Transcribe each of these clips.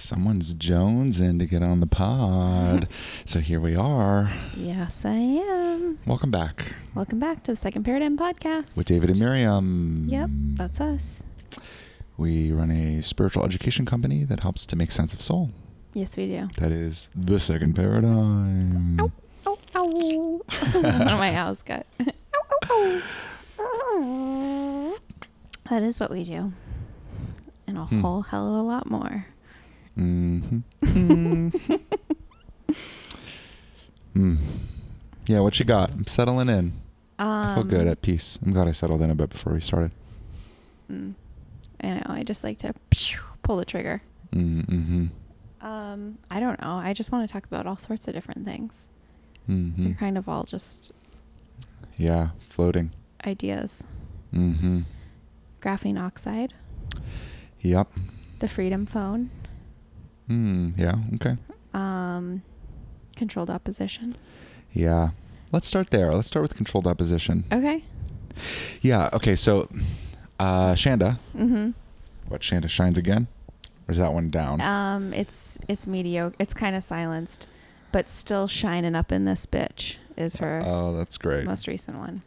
Someone's jonesing to get on the pod. so here we are. Yes, I am. Welcome back Welcome back to the Second Paradigm Podcast. with David and Miriam. Yep, that's us. We run a spiritual education company that helps to make sense of soul. Yes, we do. That is the second paradigm. Ow, ow, ow. One of my owls got. ow, ow, ow. That is what we do. And a Hmm. whole hell of a lot more. Mm-hmm. mm Mm. Yeah, what you got? I'm settling in. Um, I feel good at peace. I'm glad I settled in a bit before we started. mm, I know. I just like to pull the trigger. Mm-hmm. Um, I don't know. I just want to talk about all sorts of different things. Mm-hmm. They're kind of all just Yeah, floating. ideas. Mm-hmm. Graphene oxide, Yep. the Freedom Phone, Mm, yeah, okay. um, controlled opposition. Yeah. Let's start there. Let's start with controlled opposition. Okay. Yeah, okay, so uh Shanda. Mm-hmm. What Shanda shines again? Or is that one down? Um, it's it's mediocre. It's kind of silenced, but still shining up in this bitch is her Oh, that's great. most recent one.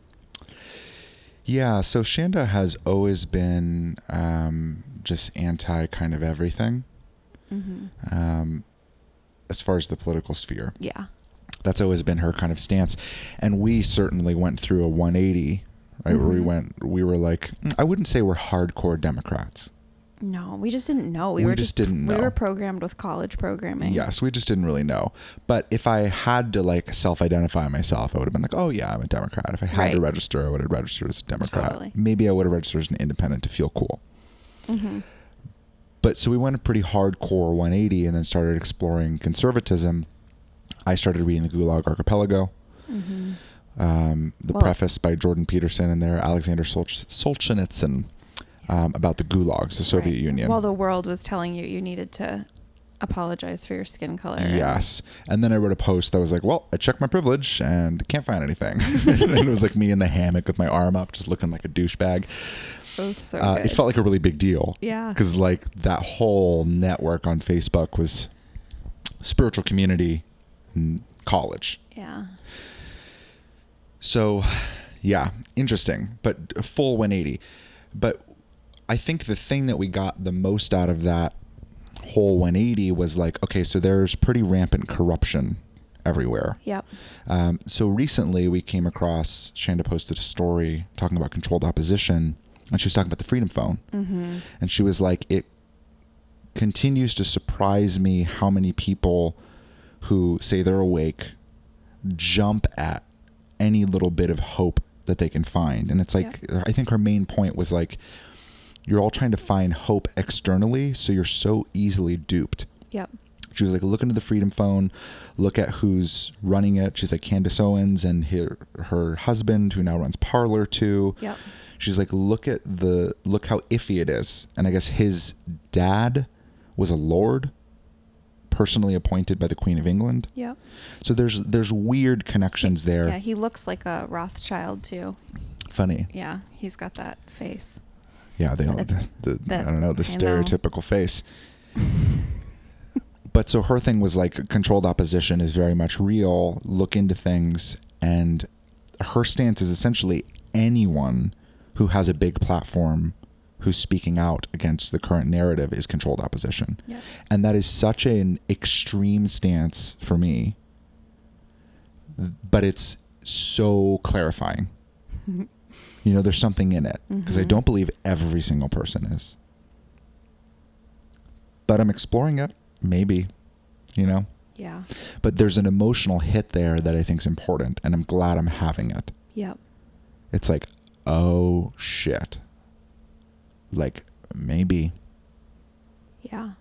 Yeah, so Shanda has always been um, just anti kind of everything Mm-hmm. um, as far as the political sphere. Yeah. That's always been her kind of stance. And we certainly went through a 180, right? Where we Mhm. went, we were like, mm, I wouldn't say we're hardcore Democrats. No, we just didn't know. We, We were just didn't We were programmed with college programming. Yes, we just didn't really know. But if I had to like self-identify myself, I would have been like, "Oh yeah, I'm a Democrat." If I had to register, I would have registered as a Democrat. Totally. Maybe I would have registered as an independent to feel cool. Mm-hmm. But so we went a pretty hardcore 180 and then started exploring conservatism. I started reading the Gulag Archipelago, Mm-hmm. um, the preface by Jordan Peterson and there Alexander Solch- Solzhenitsyn um, about the gulags, the Soviet Union. Well, the world was telling you you needed to apologize for your skin color. Yes. And then I wrote a post that was like, well, I checked my privilege and can't find anything. and it was like me in the hammock with my arm up, just looking like a douchebag. It so Uh, it felt like a really big deal. yeah. Because, like, that whole network on Facebook was spiritual community, college. Yeah. So, yeah, interesting, but full 180. But I think the thing that we got the most out of that whole 180 was like, okay, so there's pretty rampant corruption everywhere. Yep. Um, so recently we came across, Shanda posted a story talking about controlled opposition, and she was talking about the Freedom Phone. Mm-hmm. And she was like, it continues to surprise me how many people who say they're awake jump at any little bit of hope that they can find. And it's like, I think her main point was like, you're all trying to find hope externally, so you're so easily duped. Yep. She was like, look into the Freedom Phone, look at who's running it. She's like Candace Owens and her her husband, who now runs Parler too. Yep. She's like, look at the look how iffy it is. And I guess his dad was a lord, personally appointed by the Queen of England. Yep. So there's there's weird connections there. Yeah. He looks like a Rothschild too. Funny. Yeah. He's got that face. Yeah, they all The- the, the, I don't know the I know. stereotypical face. but so her thing was like controlled opposition is very much real. Look into things, and her stance is essentially anyone who has a big platform who's speaking out against the current narrative is controlled opposition, and that is such an extreme stance for me. But it's so clarifying. You know, there's something in it because I Mhm. don't believe every single person is. But I'm exploring it, maybe, you know. Yeah. But there's an emotional hit there that I think is important, and I'm glad I'm having it. Yep. It's like, oh shit. Like, maybe. Yeah.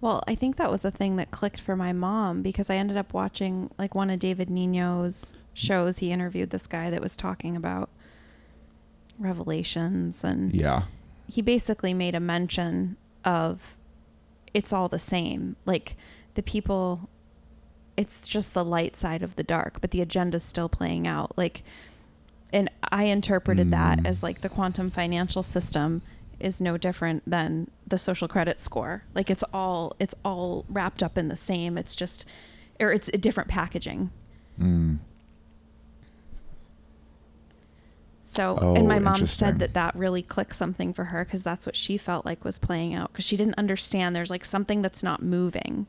Well, I think that was the thing that clicked for my mom because I ended up watching like one of David Nino's shows. He interviewed this guy that was talking about revelations and Yeah. he basically made a mention of it's all the same. Like the people it's just the light side of the dark, but the agenda's still playing out. Like and I interpreted that Mm. as like the quantum financial system is no different than the social credit score. Like it's all it's all wrapped up in the same. It's just or it's a different packaging. Mm. So, Oh, and my mom said that that really clicked something for her because that's what she felt like was playing out because she didn't understand there's like something that's not moving,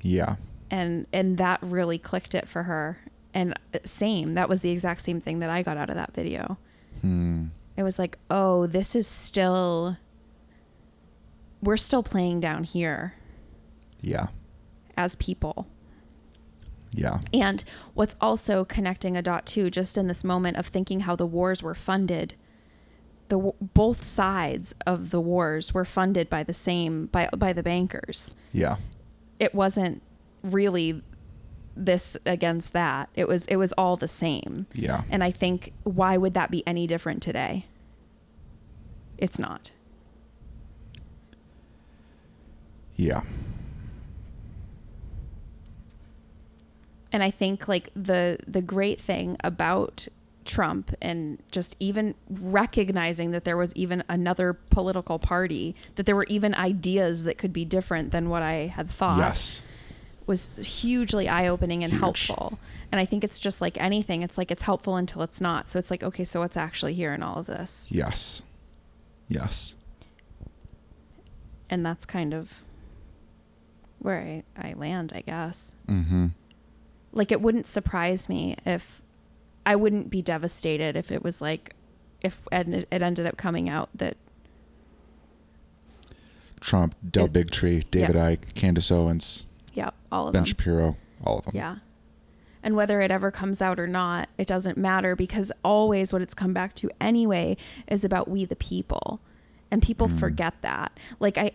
Yeah. and and that really clicked it for her. And uh, same, that was the exact same thing that I got out of that video. Hmm. It was like, oh, this is still, we're still playing down here Yeah. as people. Yeah. And what's also connecting a dot too, just in this moment of thinking how the wars were funded, the both sides of the wars were funded by the same by by the bankers. Yeah. It wasn't really this against that. It was it was all the same. Yeah. And I think why would that be any different today? It's not. Yeah. and I think like the the great thing about Trump and just even recognizing that there was even another political party, that there were even ideas that could be different than what I had thought Yes. Was hugely eye opening and Huge. helpful. And I think it's just like anything, it's like it's helpful until it's not. So it's like, okay, so what's actually here in all of this? Yes. Yes. And that's kind of where I, I land, I guess. Mm-hmm. like it wouldn't surprise me if I wouldn't be devastated if it was like if it it ended up coming out that Trump, Del It- Bigtree, David yeah. Icke, Candace Owens, yeah all of Ben them. Shapiro, all of them. yeah. And whether it ever comes out or not it doesn't matter because always what it's come back to anyway is about we the people. And people Mhm. forget that. Like I,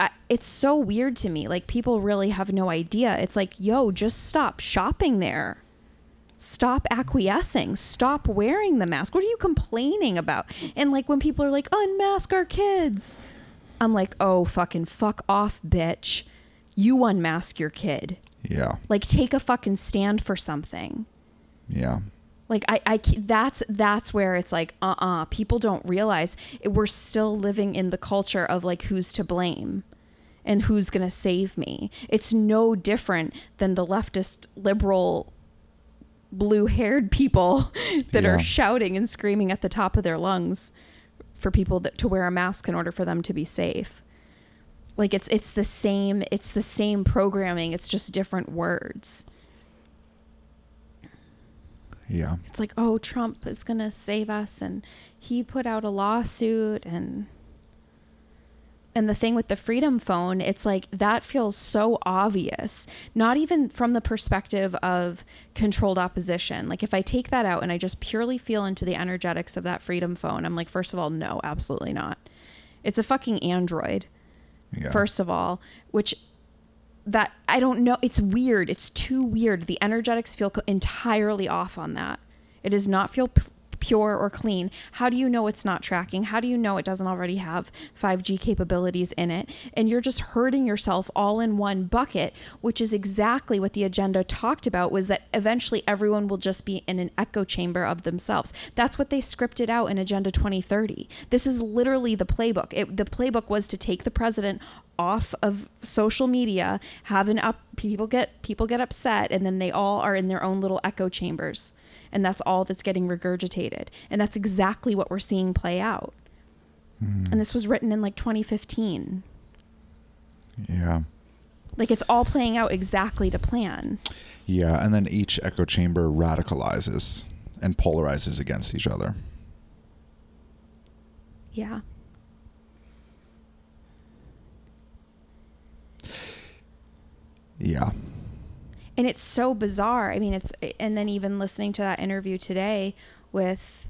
I it's so weird to me. Like people really have no idea. It's like yo just stop shopping there. Stop acquiescing. Stop wearing the mask. What are you complaining about? And like when people are like unmask our kids. I'm like oh fucking fuck off bitch you unmask your kid Yeah. like take a fucking stand for something Yeah. like I, I that's that's where it's like uh-uh people don't realize it, we're still living in the culture of like who's to blame and who's gonna save me it's no different than the leftist liberal blue haired people that Yeah. are shouting and screaming at the top of their lungs for people that, to wear a mask in order for them to be safe like it's it's the same it's the same programming it's just different words. Yeah. it's like oh trump is going to save us and he put out a lawsuit and and the thing with the freedom phone it's like that feels so obvious not even from the perspective of controlled opposition. Like if i take that out and i just purely feel into the energetics of that freedom phone i'm like first of all no absolutely not. It's a fucking android Yeah. first of all, which that I don't know. It's weird. It's too weird. The energetics feel entirely off on that. It does not feel pure or clean. How do you know it's not tracking? How do you know it doesn't already have 5G capabilities in it? And you're just hurting yourself all in one bucket, which is exactly what the agenda talked about was that eventually everyone will just be in an echo chamber of themselves. That's what they scripted out in Agenda 2030. This is literally the playbook. It, the playbook was to take the president off of social media, have an up people get people get upset and then they all are in their own little echo chambers. And that's all that's getting regurgitated. And that's exactly what we're seeing play out. Mhm. And this was written in like 2015. Yeah. Like it's all playing out exactly to plan. Yeah. And then each echo chamber radicalizes and polarizes against each other. Yeah. Yeah. And it's so bizarre. I mean, it's and then even listening to that interview today with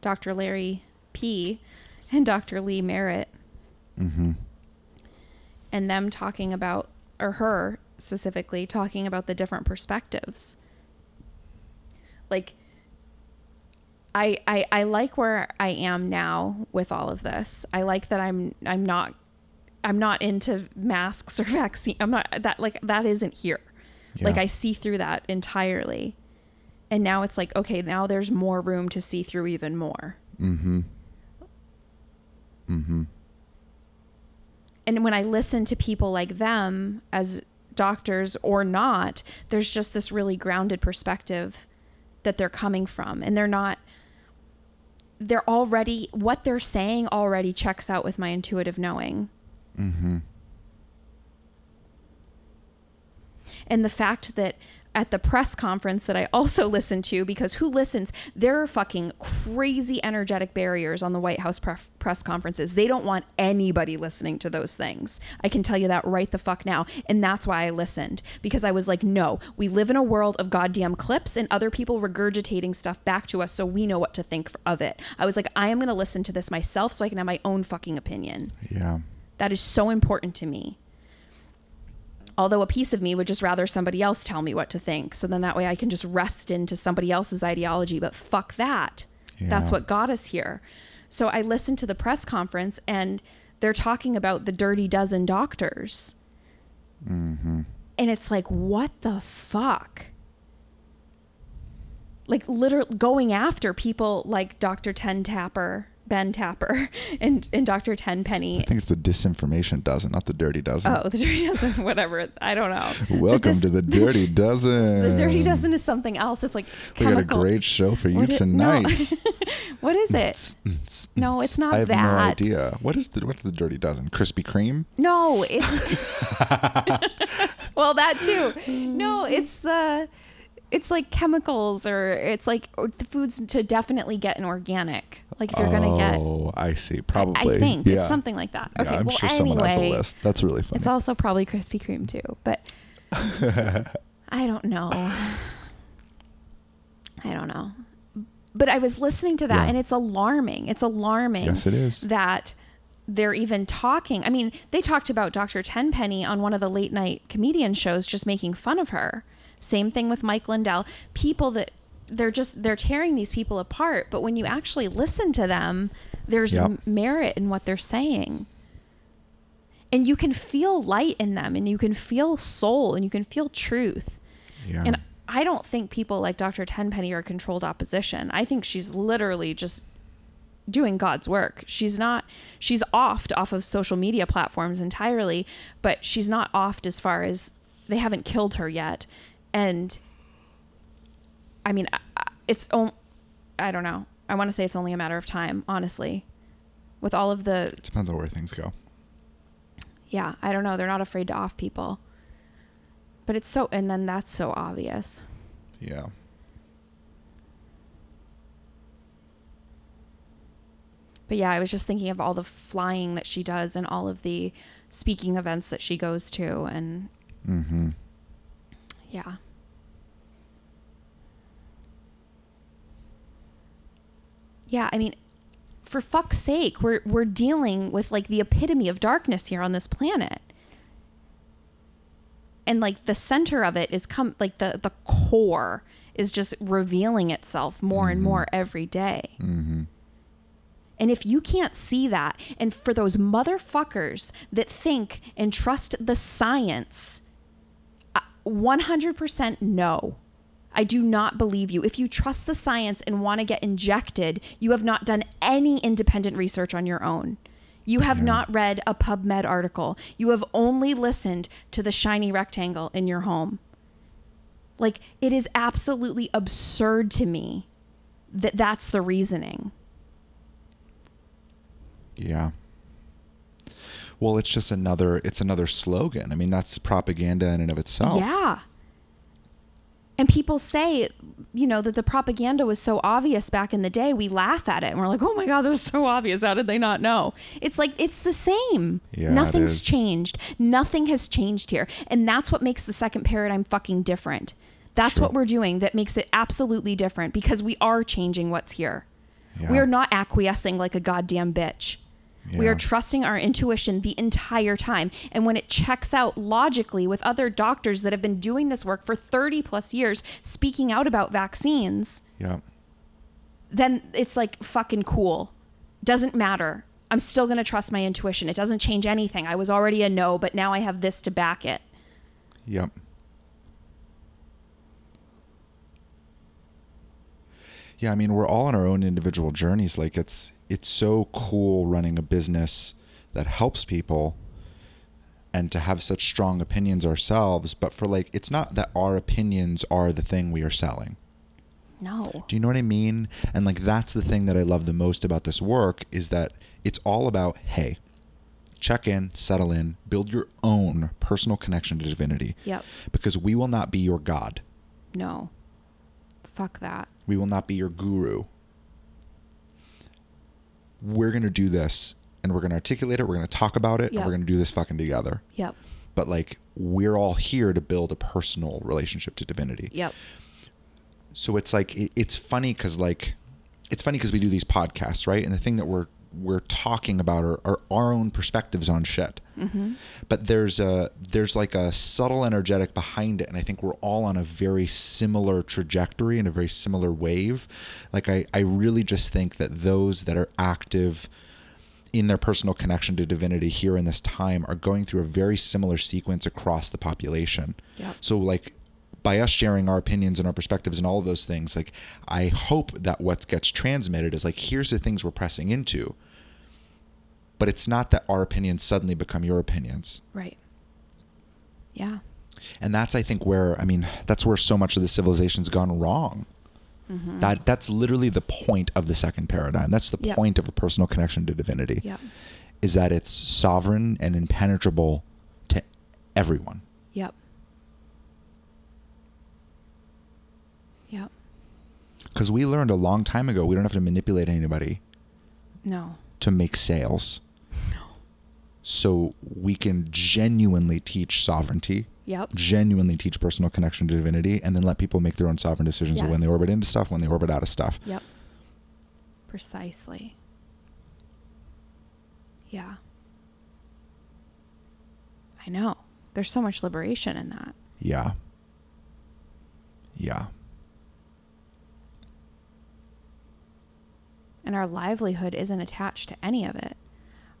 Dr. Larry P and Dr. Lee Merritt Mm-hmm. and them talking about or her specifically talking about the different perspectives. Like I, I I like where I am now with all of this. I like that I'm I'm not I'm not into masks or vaccine. I'm not that like that isn't here. Like I see through that entirely. And now it's like okay, now there's more room to see through even more. Mm-hmm. Mm-hmm. And when I listen to people like them as doctors or not, there's just this really grounded perspective that they're coming from. And they're not, they're already, what they're saying already checks out with my intuitive knowing. Mm-hmm. And the fact that at the press conference that I also listened to, because who listens? There are fucking crazy energetic barriers on the White House pre- press conferences. They don't want anybody listening to those things. I can tell you that right the fuck now. And that's why I listened, because I was like, no, we live in a world of goddamn clips and other people regurgitating stuff back to us so we know what to think of it. I was like, I am going to listen to this myself so I can have my own fucking opinion. Yeah. That is so important to me. Although a piece of me would just rather somebody else tell me what to think. So then that way I can just rest into somebody else's ideology. But fuck that. That's what got us here. So I listened to the press conference and they're talking about the dirty dozen doctors. Mm-hmm. And it's like, what the fuck? Like literally going after people like Dr. Ten Tapper, Ben Tapper, and, and Dr. Tenpenny I think it's the disinformation dozen, not the dirty dozen. Oh, the dirty dozen, whatever. I don't know. Welcome dis- to the dirty dozen. The dirty dozen is something else. It's like We got a great show for you What it- no. tonight. what is it? No, it's not I have no that. idea. What is the what is the dirty dozen? Krispy Kreme? No, it's well that too. No, it's the it's like chemicals or it's like or the foods to definitely get an organic. Like if you're gonna get, Oh, I see. Probably. I think yeah. it's something like that. Yeah, Okay, I'm well sure anyway, someone has a list. That's really funny. it's also probably Krispy Kreme too, but I don't know. I don't know. But I was listening to that Yeah. and it's alarming. It's alarming yes, it is. that they're even talking. I mean, they talked about Dr. Tenpenny on one of the late night comedian shows just making fun of her. Same thing with Mike Lindell. People that they're just they're tearing these people apart, but when you actually listen to them, there's Yep. m- merit in what they're saying. And you can feel light in them and you can feel soul and you can feel truth. yeah. And I don't think people like Dr. Tenpenny are controlled opposition. I think she's literally just doing God's work. She's not she's offed off of social media platforms entirely, but she's not offed as far as they haven't killed her yet. And I mean, it's I don't know. I want to say it's only a matter of time, honestly. With all of the it Depends on where things go. yeah, I don't know, they're not afraid to off people. But it's so and then that's so obvious. Yeah. But yeah, I was just thinking of all the flying that she does and all of the speaking events that she goes to and Mm-hmm. yeah. Yeah, I mean for fuck's sake, we're we're dealing with like the epitome of darkness here on this planet. And like the center of it is come like the the core is just revealing itself more and Mhm. more every day. Mm-hmm. And if you can't see that, and for those motherfuckers that think and trust the science, uh, 100% no. I do not believe you. If you trust the science and want to get injected, you have not done any independent research on your own. You have Yeah. not read a PubMed article. You have only listened to the shiny rectangle in your home. Like, it is absolutely absurd to me that that's the reasoning. Yeah. Well, it's just another it's another slogan. I mean, that's propaganda in and of itself. Yeah. And people say, you know, that the propaganda was so obvious back in the day. We laugh at it and we're like, oh my God, that was so obvious. How did they not know? It's like, it's the same. Yeah, Nothing's changed. Nothing has changed here. And that's what makes the second paradigm fucking different. That's Sure. what we're doing that makes it absolutely different because we are changing what's here. Yeah. We are not acquiescing like a goddamn bitch. We are trusting our intuition the entire time. And when it checks out logically with other doctors that have been doing this work for 30 plus years, speaking out about vaccines, Yeah. then it's like fucking cool. Doesn't matter. I'm still going to trust my intuition. It doesn't change anything. I was already a no, but now I have this to back it. Yep. Yeah, I mean, we're all on our own individual journeys. Like it's it's so cool running a business that helps people and to have such strong opinions ourselves, but for like it's not that our opinions are the thing we are selling. No. Do you know what I mean? And like that's the thing that I love the most about this work is that it's all about hey, check in, settle in, build your own personal connection to divinity. Yep. Because we will not be your god. No. Fuck that. We will not be your guru. We're going to do this and we're going to articulate it, we're going to talk about it, Yep. and we're going to do this fucking together. Yep. But like we're all here to build a personal relationship to divinity. Yep. so it's like it, it's funny because like it's funny because we do these podcasts right and the thing that we're we're talking about are, are our own perspectives on shit. Mm-hmm. But there's a there's like a subtle energetic behind it and i think we're all on a very similar trajectory and a very similar wave. Like i i really just think that those that are active in their personal connection to divinity here in this time are going through a very similar sequence across the population. Yep. so like by us sharing our opinions and our perspectives and all of those things, like I hope that what gets transmitted is like here's the things we're pressing into. But it's not that our opinions suddenly become your opinions. Right. Yeah. And that's I think where I mean, that's where so much of the civilization's gone wrong. Mm-hmm. That that's literally the point of the second paradigm. That's the Yep. point of a personal connection to divinity. Yep. Is that it's sovereign and impenetrable to everyone. Yep. Because we learned a long time ago we don't have to manipulate anybody. No. to make sales. No. So we can genuinely teach sovereignty, Yep. genuinely teach personal connection to divinity, and then let people make their own sovereign decisions of when Yes. they orbit into stuff, when they orbit out of stuff. Yep. Precisely. Yeah. I know. There's so much liberation in that. Yeah. Yeah. And our livelihood isn't attached to any of it.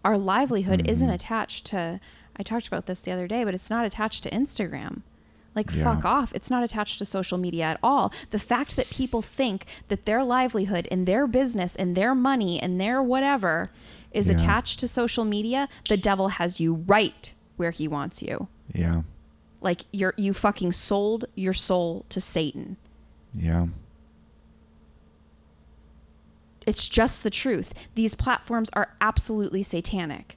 Our livelihood isn't Mhm. attached to, I talked about this the other day, but it's not attached to Instagram. Like, Yeah. fuck off. It's not attached to social media at all. The fact that people think that their livelihood and their business and their money and their whatever is Yeah. attached to social media, the devil has you right where he wants you. Yeah. Like, you're, you fucking sold your soul to Satan. Yeah. It's just the truth. These platforms are absolutely satanic.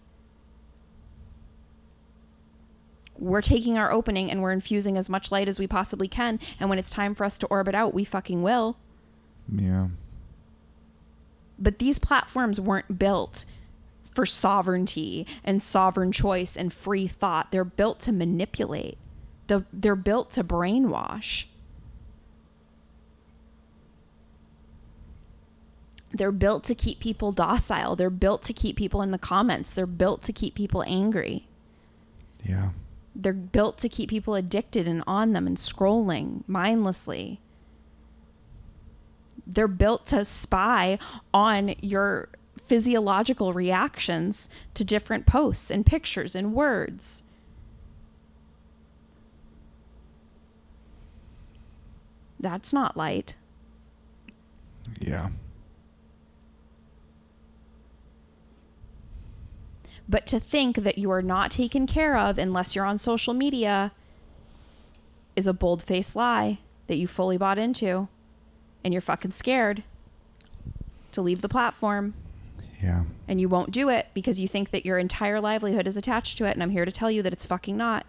We're taking our opening and we're infusing as much light as we possibly can. And when it's time for us to orbit out, we fucking will. Yeah. But these platforms weren't built for sovereignty and sovereign choice and free thought. They're built to manipulate, The- they're built to brainwash. They're built to keep people docile. They're built to keep people in the comments. They're built to keep people angry. Yeah. They're built to keep people addicted and on them and scrolling mindlessly. They're built to spy on your physiological reactions to different posts and pictures and words. That's not light. Yeah. But to think that you are not taken care of unless you're on social media is a bold faced lie that you fully bought into. And you're fucking scared to leave the platform. Yeah. And you won't do it because you think that your entire livelihood is attached to it. And I'm here to tell you that it's fucking not.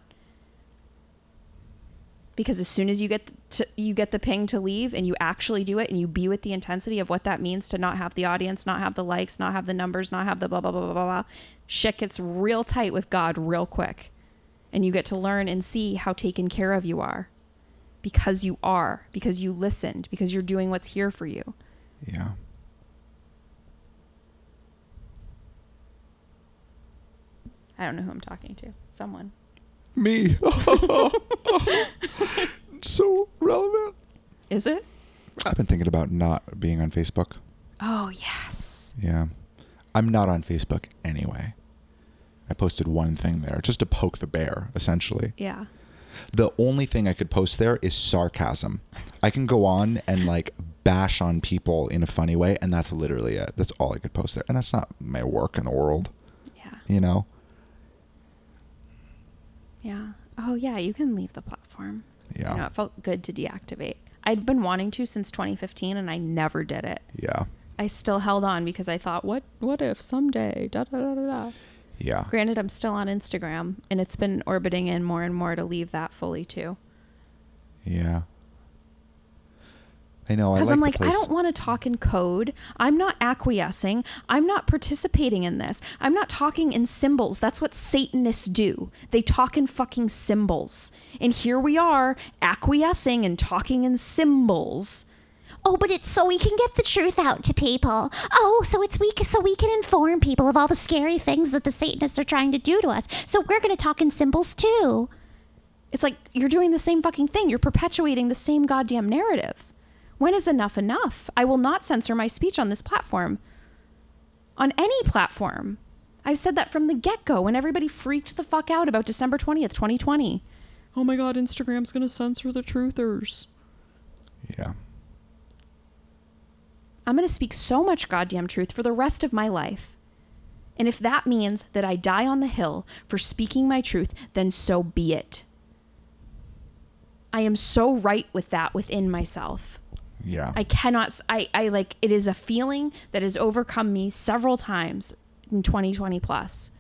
Because as soon as you get to, you get the ping to leave and you actually do it and you be with the intensity of what that means to not have the audience, not have the likes, not have the numbers, not have the blah blah blah blah blah, blah shit gets real tight with God real quick. And you get to learn and see how taken care of you are. Because you are, because you listened, because you're doing what's here for you. Yeah. I don't know who I'm talking to. Someone. Me. so relevant. Is it? I've been thinking about not being on Facebook. Oh, yes. Yeah. I'm not on Facebook anyway. I posted one thing there just to poke the bear, essentially. Yeah. The only thing I could post there is sarcasm. I can go on and like bash on people in a funny way, and that's literally it. That's all I could post there, and that's not my work in the world, Yeah. you know. Yeah. Oh yeah, you can leave the platform. Yeah, You know, it felt good to deactivate. I'd been wanting to since 2015 and I never did it. yeah, I still held on because I thought, what what if someday da da da da da. yeah. Granted, I'm still on Instagram and it's been orbiting in more and more to leave that fully too. Yeah. I know. Because like I'm the like, I don't want to talk in code. I'm not acquiescing. I'm not participating in this. I'm not talking in symbols. That's what Satanists do. They talk in fucking symbols. And here we are acquiescing and talking in symbols. Oh, but it's so we can get the truth out to people. Oh, so it's we so we can inform people of all the scary things that the Satanists are trying to do to us. So we're going to talk in symbols too. It's like you're doing the same fucking thing. You're perpetuating the same goddamn narrative. When is enough enough? I will not censor my speech on this platform. On any platform. I've said that from the get go when everybody freaked the fuck out about December 20th, 2020. Oh my God, Instagram's going to censor the truthers. Yeah. I'm going to speak so much goddamn truth for the rest of my life. And if that means that I die on the hill for speaking my truth, then so be it. I am so right with that within myself. Yeah. I cannot, I, I like, it is a feeling that has overcome me several times in 2020 plus.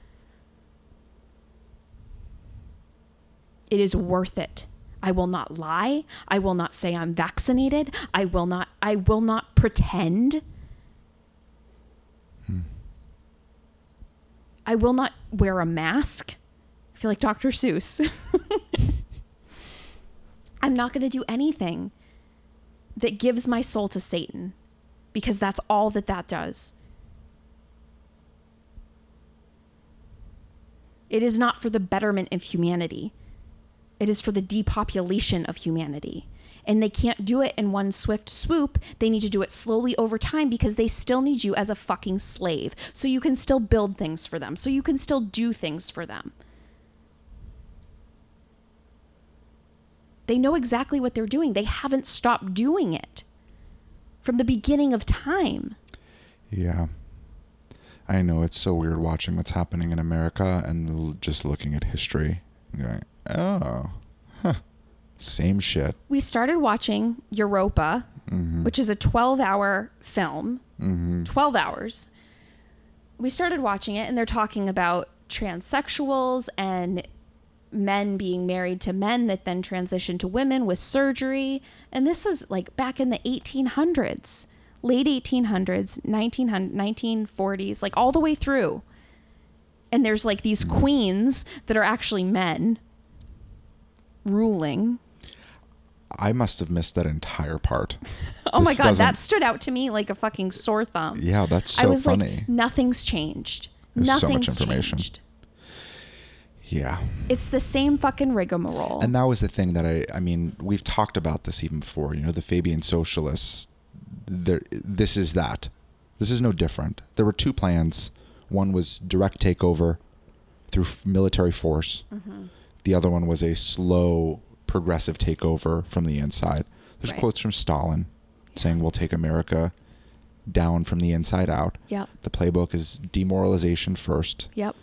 It is worth it. I will not lie. I will not say I'm vaccinated. I will not, I will not pretend. I will not wear a mask. I feel like Dr. Seuss. I'm not going to do anything that gives my soul to Satan because that's all that that does. It is not for the betterment of humanity. It is for the depopulation of humanity. And they can't do it in one swift swoop. They need to do it slowly over time because they still need you as a fucking slave. So you can still build things for them. So you can still do things for them. They know exactly what they're doing. They haven't stopped doing it from the beginning of time. Yeah. I know it's so weird watching what's happening in America and just looking at history. and Going, oh, huh. Same shit. We started watching Europa, Mm-hmm. which is a 12 hour film, Mm-hmm. 12 hours. We started watching it, and they're talking about transsexuals and men being married to men that then transition to women with surgery. And this is like back in the 1800s, late 1800s, 1900, 1940s, like all the way through. And there's like these queens that are actually men ruling. I must have missed that entire part. Oh my god, doesn't- that stood out to me like a fucking sore thumb. Yeah, that's so I was funny. like, nothing's changed. There's so much Nothing's information. changed. Yeah. It's the same fucking rigmarole. And that was the thing that I, I mean, we've talked about this even before. You know, the Fabian socialists. There, this is that. This is no different. There were two plans. One was direct takeover through f- military force. Mm-hmm. The other one was a slow, progressive takeover from the inside. There's Right. quotes from Stalin saying, "We'll take America down from the inside out." yep. The playbook is demoralization first, Yep.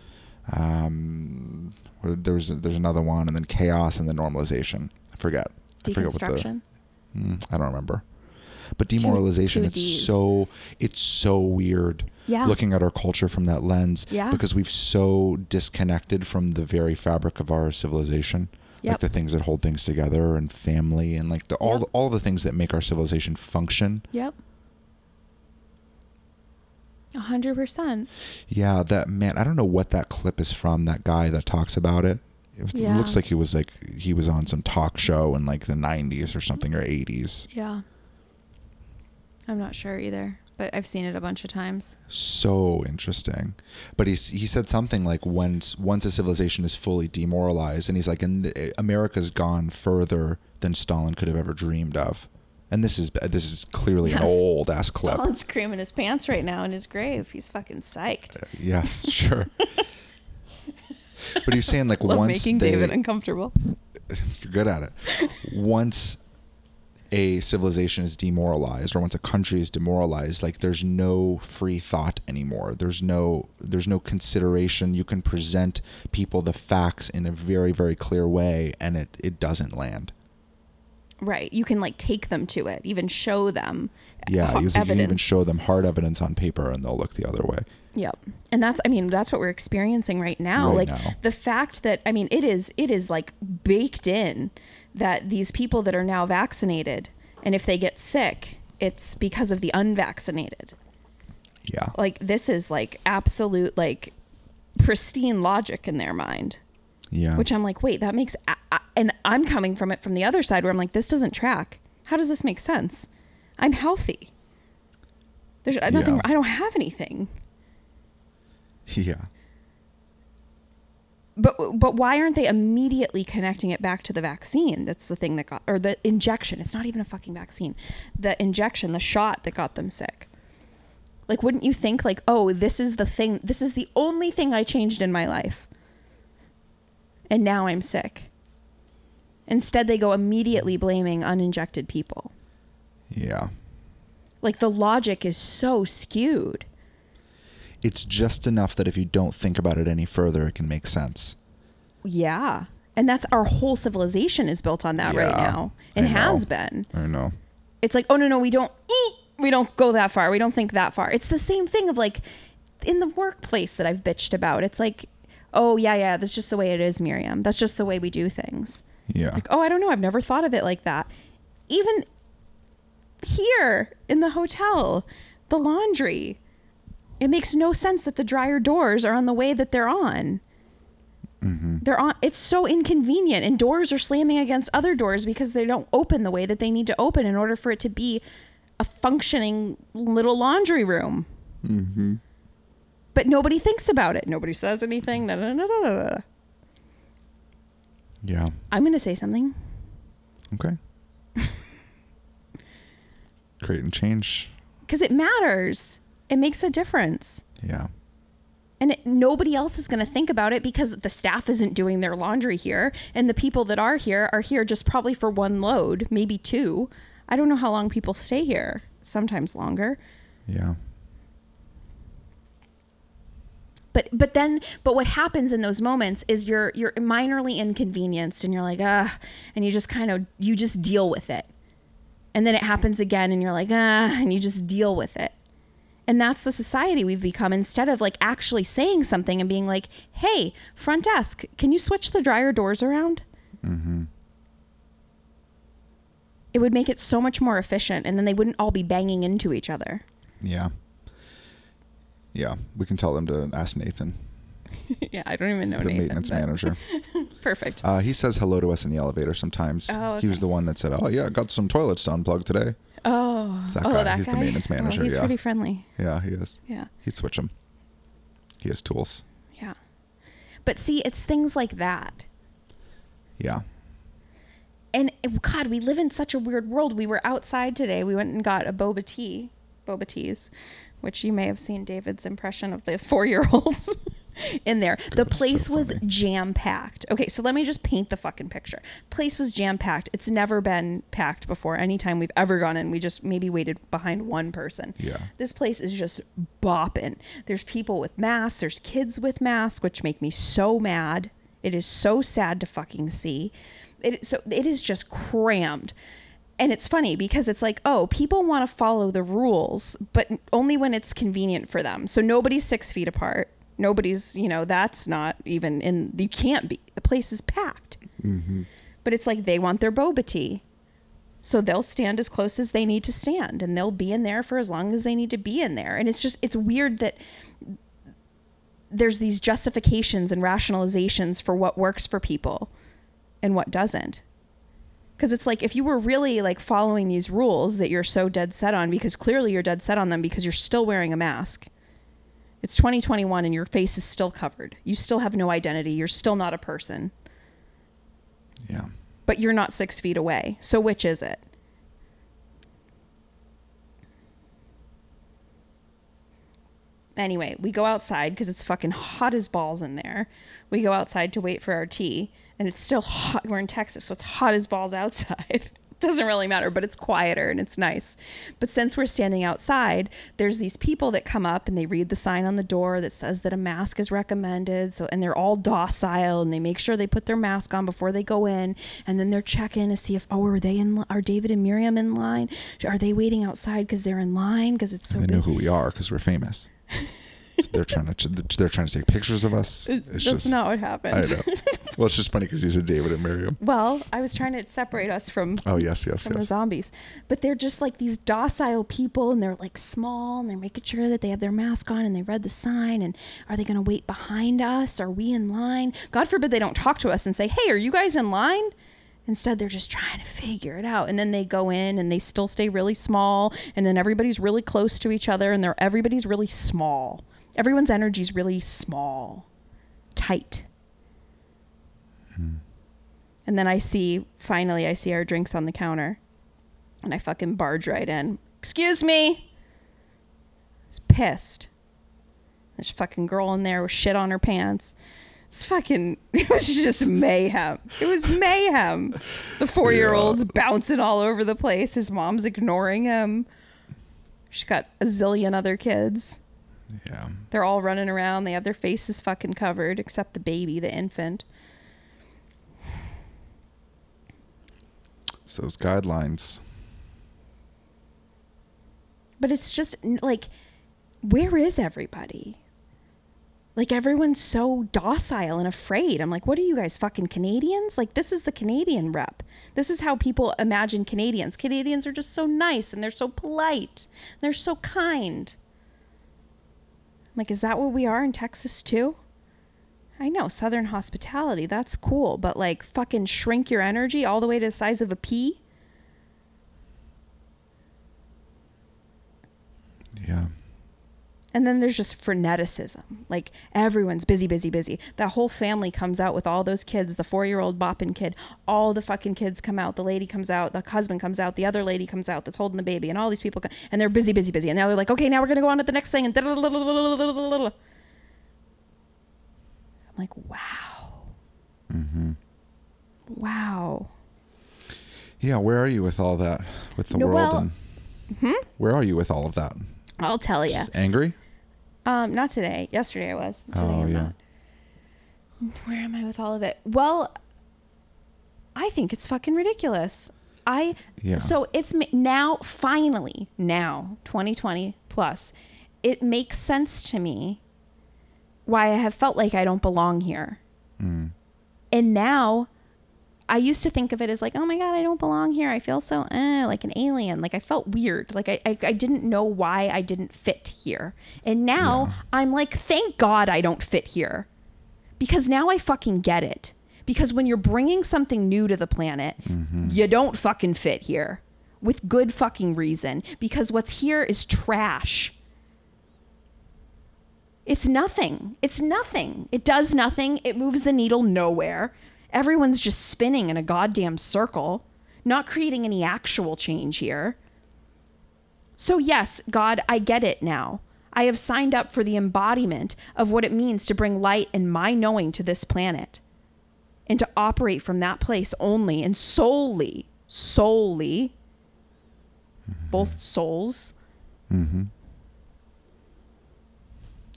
Um, what- there's there's another one, and then chaos and then normalization. I forget. I forget what the- Mm, I don't remember. But demoralization, two it's Ds. so it's so weird. Yeah. Looking at our culture from that lens, Yeah. because we've so disconnected from the very fabric of our civilization, like the things that hold things together and family and like the all Yep. the, all the things that make our civilization function. Yep. A hundred percent. Yeah, that man. I don't know what that clip is from. That guy that talks about it. It, was- it Yeah. looks like he was like he was on some talk show in like the '90s or something or '80s. Yeah. I'm not sure either, but I've seen it a bunch of times. so interesting. But he's, he said something like once once a civilization is fully demoralized, and he's like, and the, America's gone further than Stalin could have ever dreamed of. And this is this is clearly an old ass clip. Stalin's creaming his pants right now in his grave. He's fucking psyched. Uh, yes, sure. but he's saying like Love once making they, David uncomfortable. you're good at it. Once a civilization is demoralized or once a country is demoralized like there's no free thought anymore there's no there's no consideration you can present people the facts in a very very clear way and it it doesn't land Right. You can like take them to it, even show them. yeah ho- you can even show them hard evidence on paper and they'll look the other way Yep. And that's I mean, that's what we're experiencing right now. Right like now. the fact that I mean, it is it is like baked in that these people that are now vaccinated and if they get sick, it's because of the unvaccinated. yeah Like this is like absolute like pristine logic in their mind. Yeah Which I'm like, wait, that makes, a- a- and I'm coming from it from the other side where I'm like, this doesn't track. How does this make sense? I'm healthy. There's nothing. Yeah. I don't have anything. yeah But but why aren't they immediately connecting it back to the vaccine? That's the thing that got, or the injection. It's not even a fucking vaccine. The injection, the shot that got them sick. Like, wouldn't you think like, oh, this is the thing. This is the only thing I changed in my life. And now I'm sick. Instead, they go immediately blaming uninjected people. yeah Like the logic is so skewed. it's just enough that if you don't think about it any further it can make sense Yeah. And that's our whole civilization is built on that right now and has been. i know It's like, oh no, no, we don't eat. We don't go that far. We don't think that far. It's the same thing of like in the workplace that I've bitched about. It's like, oh yeah, yeah, that's just the way it is, Miriam. That's just the way we do things. yeah Like, oh, I don't know. I've never thought of it like that. Even here in the hotel, the laundry. It makes no sense that the dryer doors are on the way that they're on. They're on. It's so inconvenient, and doors are slamming against other doors because they don't open the way that they need to open in order for it to be a functioning little laundry room. mm-hmm. But nobody thinks about it. Nobody says anything. Da, da, da, da, da. yeah I'm going to say something. okay creating change because it matters. It makes a difference. yeah And it, nobody else is going to think about it because the staff isn't doing their laundry here. And the people that are here are here just probably for one load, maybe two. I don't know how long people stay here, sometimes longer. yeah But but then but what happens in those moments is you're you're minorly inconvenienced and you're like ah and you just kind of you just deal with it. And then it happens again and you're like ah and you just deal with it. And that's the society we've become instead of like actually saying something and being like, "Hey, front desk, can you switch the dryer doors around?" mm-hmm. It would make it so much more efficient and then they wouldn't all be banging into each other. yeah yeah we can tell them to ask nathan yeah, I don't even He's know the Nathan, maintenance but- manager Perfect. uh, he says hello to us in the elevator sometimes Oh, okay. he was the one that said oh yeah I got some toilets to unplug today oh, It's that oh, guy. that He's the guy? maintenance Oh, manager, he's yeah. pretty friendly. yeah he is Yeah. he'd switch them he has tools Yeah. But see, it's things like that. yeah And eh, God, we live in such a weird world. We were outside today. We went and got a boba tea, boba teas, which you may have seen David's impression of the four year olds in there. the God, so place was jam packed. Okay, so let me just paint the fucking picture. Place was jam packed. It's never been packed before. Anytime we've ever gone in, we just maybe waited behind one person. Yeah. This place is just bopping. There's people with masks, there's kids with masks, which make me so mad. It is so sad to fucking see. It so it is just crammed. And it's funny because it's like, oh, people want to follow the rules, but only when it's convenient for them. So nobody's six feet apart. Nobody's, you know, that's not even in, you can't be. The place is packed. Mm-hmm. But it's like they want their boba tea. So they'll stand as close as they need to stand and they'll be in there for as long as they need to be in there. And it's just, it's weird that there's these justifications and rationalizations for what works for people and what doesn't. Because it's like if you were really like following these rules that you're so dead set on, because clearly you're dead set on them because you're still wearing a mask. It's 2021 and your face is still covered. You still have no identity. You're still not a person, yeah but you're not six feet away. So which is it? Anyway, we go outside because it's fucking hot as balls in there. We go outside to wait for our tea, and it's still hot. We're in Texas, so it's hot as balls outside. doesn't really matter, but it's quieter and it's nice. But since we're standing outside, there's these people that come up and they read the sign on the door that says that a mask is recommended. So and they're all docile and they make sure they put their mask on before they go in, and then they're checking to see if oh are they in are David and Miriam in line? Are they waiting outside because they're in line because it's so they big? know who we are because we're famous. So they're trying to they're trying to take pictures of us. It's, that's not what happened. I know. well, it's just funny because you said David and Miriam. Well, I was trying to separate us from Oh yes, yes, from the zombies. But they're just like these docile people and they're like small and they're making sure that they have their mask on and they read the sign and are they going to wait behind us? Are we in line? God forbid they don't talk to us and say, "Hey, are you guys in line?" Instead, they're just trying to figure it out. And then they go in and they still stay really small and then everybody's really close to each other and they're everybody's really small. Everyone's energy's really small, tight. And then I see, finally, I see our drinks on the counter. And I fucking barge right in. Excuse me. I was pissed. This fucking girl in there with shit on her pants. It's fucking, it was just mayhem. It was mayhem. The four year old's bouncing all over the place. His mom's ignoring him. She's got a zillion other kids. Yeah. They're all running around. They have their faces fucking covered, except the baby, the infant. So those guidelines. But it's just like, where is everybody? Like, everyone's so docile and afraid. I'm like, what are you guys, fucking Canadians? Like, this is the Canadian rep. This is how people imagine Canadians. Canadians are just so nice and they're so polite. They're so kind. Like, is that what we are in Texas too? I know, Southern hospitality, that's cool, but like, fucking shrink your energy all the way to the size of a pea? Yeah. And then there's just freneticism. Like everyone's busy, busy, busy. That whole family comes out with all those kids, the four year old bopping kid. All the fucking kids come out. The lady comes out. The husband comes out. The other lady comes out that's holding the baby. And all these people come. And they're busy, busy, busy. And now they're like, okay, now we're going to go on to the next thing. And I'm like, wow. Mm-hmm. Wow. Yeah. Where are you with all that? With the No, world well- and Hmm? where are you with all of that? I'll tell you. Angry? Um, not today. Yesterday I was. Today Oh, I'm yeah. not. Where am I with all of it? Well, I think it's fucking ridiculous. I Yeah. so it's now finally now 2020 plus it makes sense to me why I have felt like I don't belong here. Mm. And now I used to think of it as like, oh my God, I don't belong here. I feel so eh, like an alien. Like I felt weird. Like I, I, I didn't know why I didn't fit here. And now Yeah. I'm like, thank God I don't fit here. Because now I fucking get it. Because when you're bringing something new to the planet, you don't fucking fit here with good fucking reason. Because what's here is trash. It's nothing. It's nothing. It does nothing. It moves the needle nowhere. Everyone's just spinning in a goddamn circle, not creating any actual change here. So, yes, God, I get it now. I have signed up for the embodiment of what it means to bring light and my knowing to this planet and to operate from that place only and solely, solely, both souls. Mm-hmm.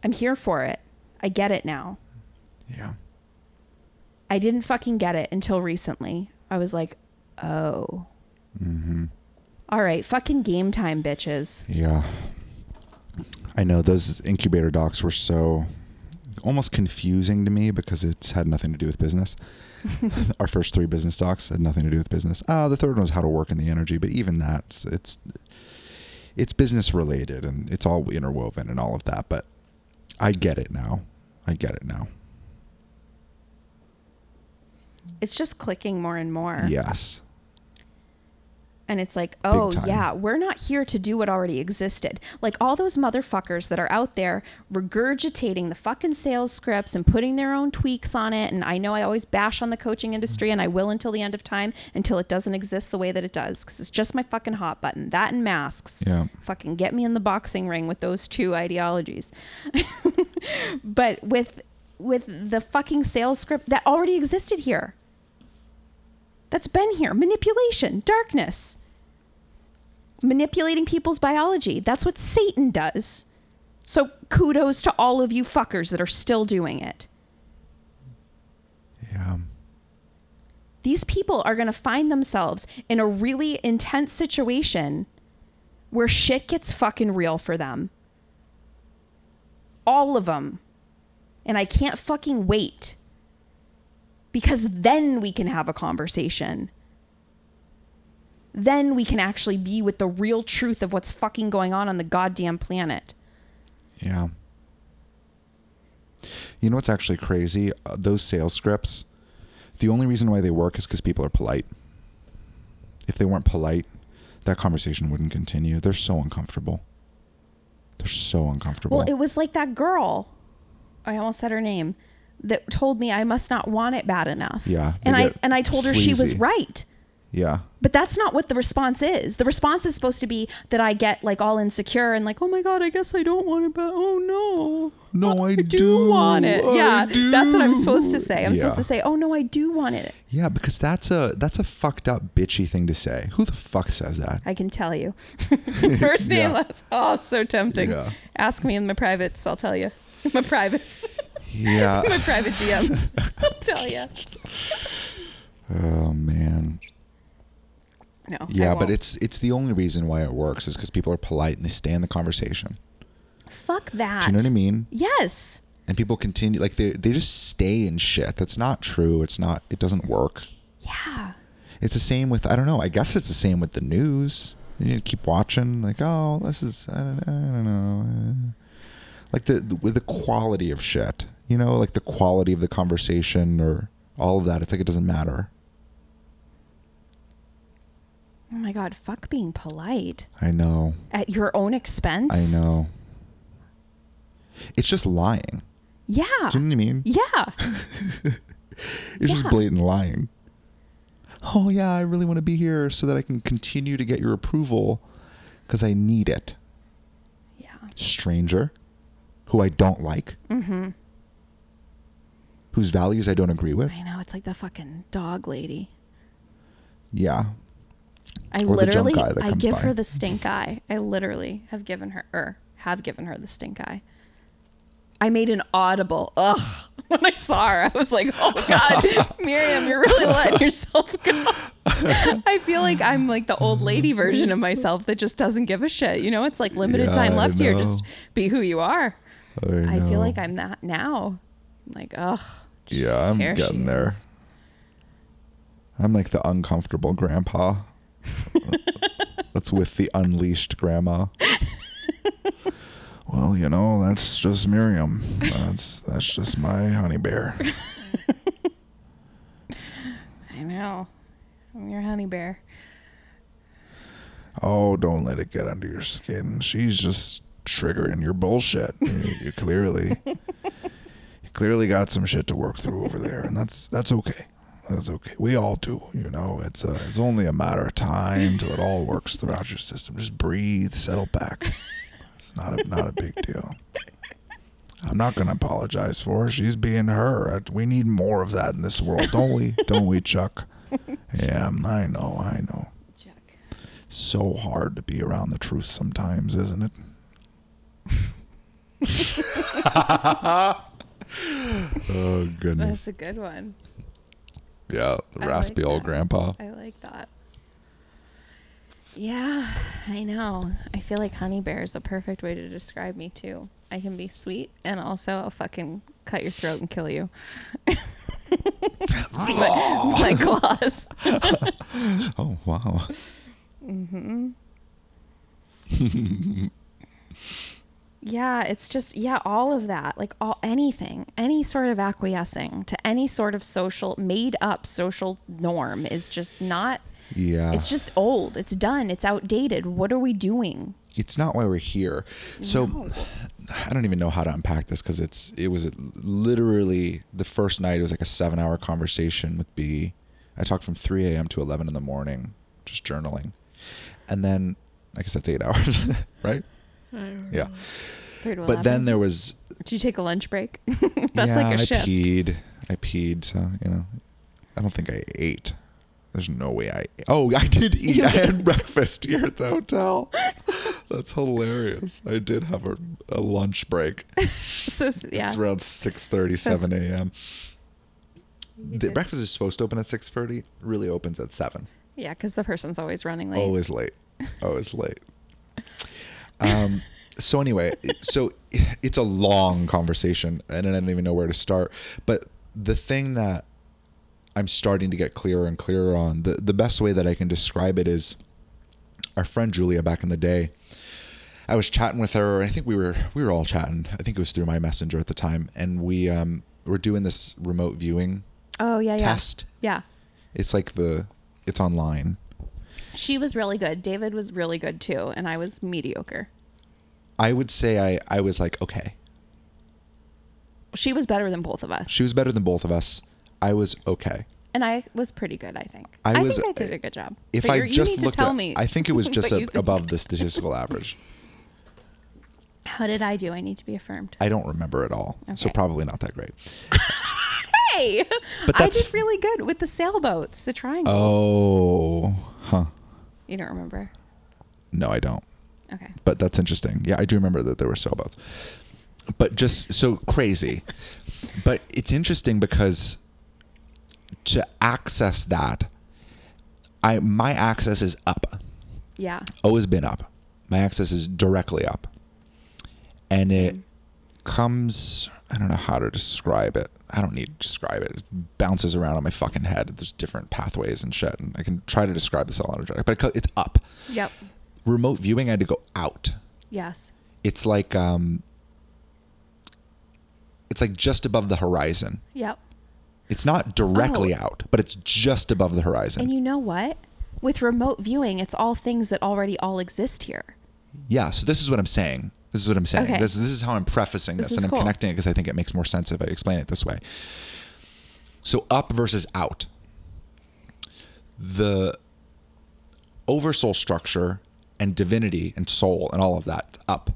I'm here for it. I get it now. Yeah. I didn't fucking get it until recently. I was like, oh. Mm-hmm. All right, fucking game time, bitches. Yeah. I know those incubator docs were so almost confusing to me because it's had nothing to do with business. Our first three business docs had nothing to do with business. Uh, the third one was how to work in the energy, but even that, it's, it's it's business related and it's all interwoven and all of that. But I get it now. I get it now. It's just clicking more and more. Yes. And it's like, oh, yeah, we're not here to do what already existed. Like all those motherfuckers that are out there regurgitating the fucking sales scripts and putting their own tweaks on it. And I know I always bash on the coaching industry and I will until the end of time, until it doesn't exist the way that it does. Because it's just my fucking hot button. That and masks. Yeah. Fucking get me in the boxing ring with those two ideologies. but with with the fucking sales script that already existed here. That's been here. Manipulation, darkness, manipulating people's biology. That's what Satan does. So kudos to all of you fuckers that are still doing it. Yeah. These people are going to find themselves in a really intense situation where shit gets fucking real for them. All of them. And I can't fucking wait. Because then we can have a conversation. Then we can actually be with the real truth of what's fucking going on on the goddamn planet. Yeah. You know what's actually crazy? Uh, those sales scripts, the only reason why they work is because people are polite. If they weren't polite, that conversation wouldn't continue. They're so uncomfortable. They're so uncomfortable. Well, it was like that girl. I almost said her name that told me I must not want it bad enough. Yeah, And I and I told her she was right. yeah. But that's not what the response is. The response is supposed to be that I get like all insecure and like, oh my god, I guess I don't want it, but oh no, No, I do, do. want it. I yeah, that's what I'm supposed to say. I'm supposed to say, oh no, I do want it. Yeah, because that's a that's a fucked up bitchy thing to say. Who the fuck says that? I can tell you. First name, Yeah. last. Oh, so tempting. Yeah. Ask me in my privates. I'll tell you. My privates. my private DMs. I'll tell you. oh man. No. Yeah, but it's it's the only reason why it works is because people are polite and they stay in the conversation. fuck that. Do you know what I mean? Yes. And people continue like they they just stay in shit. That's not true. It's not. It doesn't work. Yeah. It's the same with I don't know. I guess it's the same with the news. You need to keep watching. Like oh, this is I don't, I don't know. Like the, the with the quality of shit. You know, like the quality of the conversation or all of that. It's like it doesn't matter. Oh my god, fuck being polite I know. at your own expense. I know. It's just lying. Yeah. Do you know what I mean? Yeah. It's just blatant lying. Oh yeah, I really want to be here so that I can continue to get your approval because I need it. Yeah. Stranger, who I don't like, Mm-hmm. whose values I don't agree with. I know. It's like the fucking dog lady. Yeah, I Or literally, I give by. her the stink eye. I literally have given her, or have given her the stink eye. I made an audible ugh when I saw her. I was like, oh god, Miriam, you're really letting yourself go. I feel like I'm like the old lady version of myself that just doesn't give a shit. You know, it's like limited Yeah, time left here. Just be who you are. I, feel like I'm that now. Like, ugh. Yeah, I'm getting there. I'm like the uncomfortable grandpa. That's with the unleashed grandma. well, you know, that's just Miriam. That's that's just my honey bear. I know. I'm your honey bear. Oh, don't let it get under your skin. She's just triggering your bullshit. You, you clearly, you clearly got some shit to work through over there, and that's that's okay. That's okay. We all do. You know, it's a, it's only a matter of time till it all works throughout your system. Just breathe, settle back. It's not a not a big deal. I'm not gonna apologize for her. She's being her. We need more of that in this world, don't we? don't we, Chuck? Yeah, I know. I know Chuck. so hard to be around the truth sometimes, isn't it? Oh goodness. That's a good one. Yeah, the I raspy like old that. grandpa. I like that. Yeah, I know. I feel like honey bear is the perfect way to describe me too. I can be sweet and also I'll fucking cut your throat and kill you. my, my claws. Oh wow. Mm-hmm. Yeah, it's just yeah, all of that. Like all anything, any sort of acquiescing to any sort of social made up social norm is just not Yeah. it's just old. It's done. It's outdated. What are we doing? it's not why we're here. So I don't even know how to unpack this because it's it was literally the first night. It was like a seven hour conversation with B. I talked from 3 a.m. to 11 in the morning, just journaling, and then I guess that's eight hours, right? Yeah. Three to But then there was Did you take a lunch break? That's yeah, like a I shift. I peed. I peed, so you know, I don't think I ate. There's no way I. Oh, I did eat. I had breakfast here at the hotel. That's hilarious. I did have a, a lunch break. So yeah. It's around 6:30, So- 7 a.m. The did- breakfast is supposed to open at 6:30. Really opens at 7. Yeah, because the person's always running late. Always late. Always late. Um. So anyway, so it's a long conversation, and I don't even know where to start. But the thing that I'm starting to get clearer and clearer on the the best way that I can describe it is our friend Julia back in the day. I was chatting with her. And I think we were we were all chatting. I think it was through my messenger at the time, and we um were doing this remote viewing Oh yeah, yeah. test. Yeah. It's like the it's online. She was really good. David was really good too, and I was mediocre. I would say I I was like okay. She was better than both of us. She was better than both of us. I was okay. and I was pretty good, I think. I I, was- think I did a good job. If I just looked tell at, me. I think it was just a, above the statistical average. How did I do? I need to be affirmed. I don't remember at all, so probably not that great. Hey, But I did really good with the sailboats, the triangles. Oh, huh? You don't remember? No, I don't. Okay. But that's interesting. Yeah, I do remember that there were sailboats. But just so crazy. But it's interesting because to access that, I my access is up. Yeah. Always been up. My access is directly up. And it comes I don't know how to describe it. I don't need to describe it. It bounces around on my fucking head. There's different pathways and shit. And I can try to describe the cell energetic, but it's up. Yep. Remote viewing, I had to go out. Yes. It's like um, it's like just above the horizon. Yep. It's not directly Oh. out, but it's just above the horizon. And you know what? With remote viewing, it's all things that already all exist here. Yeah, so this is what I'm saying. This is what I'm saying. Okay. This, this is how I'm prefacing This this, and I'm cool. connecting it because I think it makes more sense if I explain it this way. So up versus out. The oversoul structure and divinity and soul and all of that up.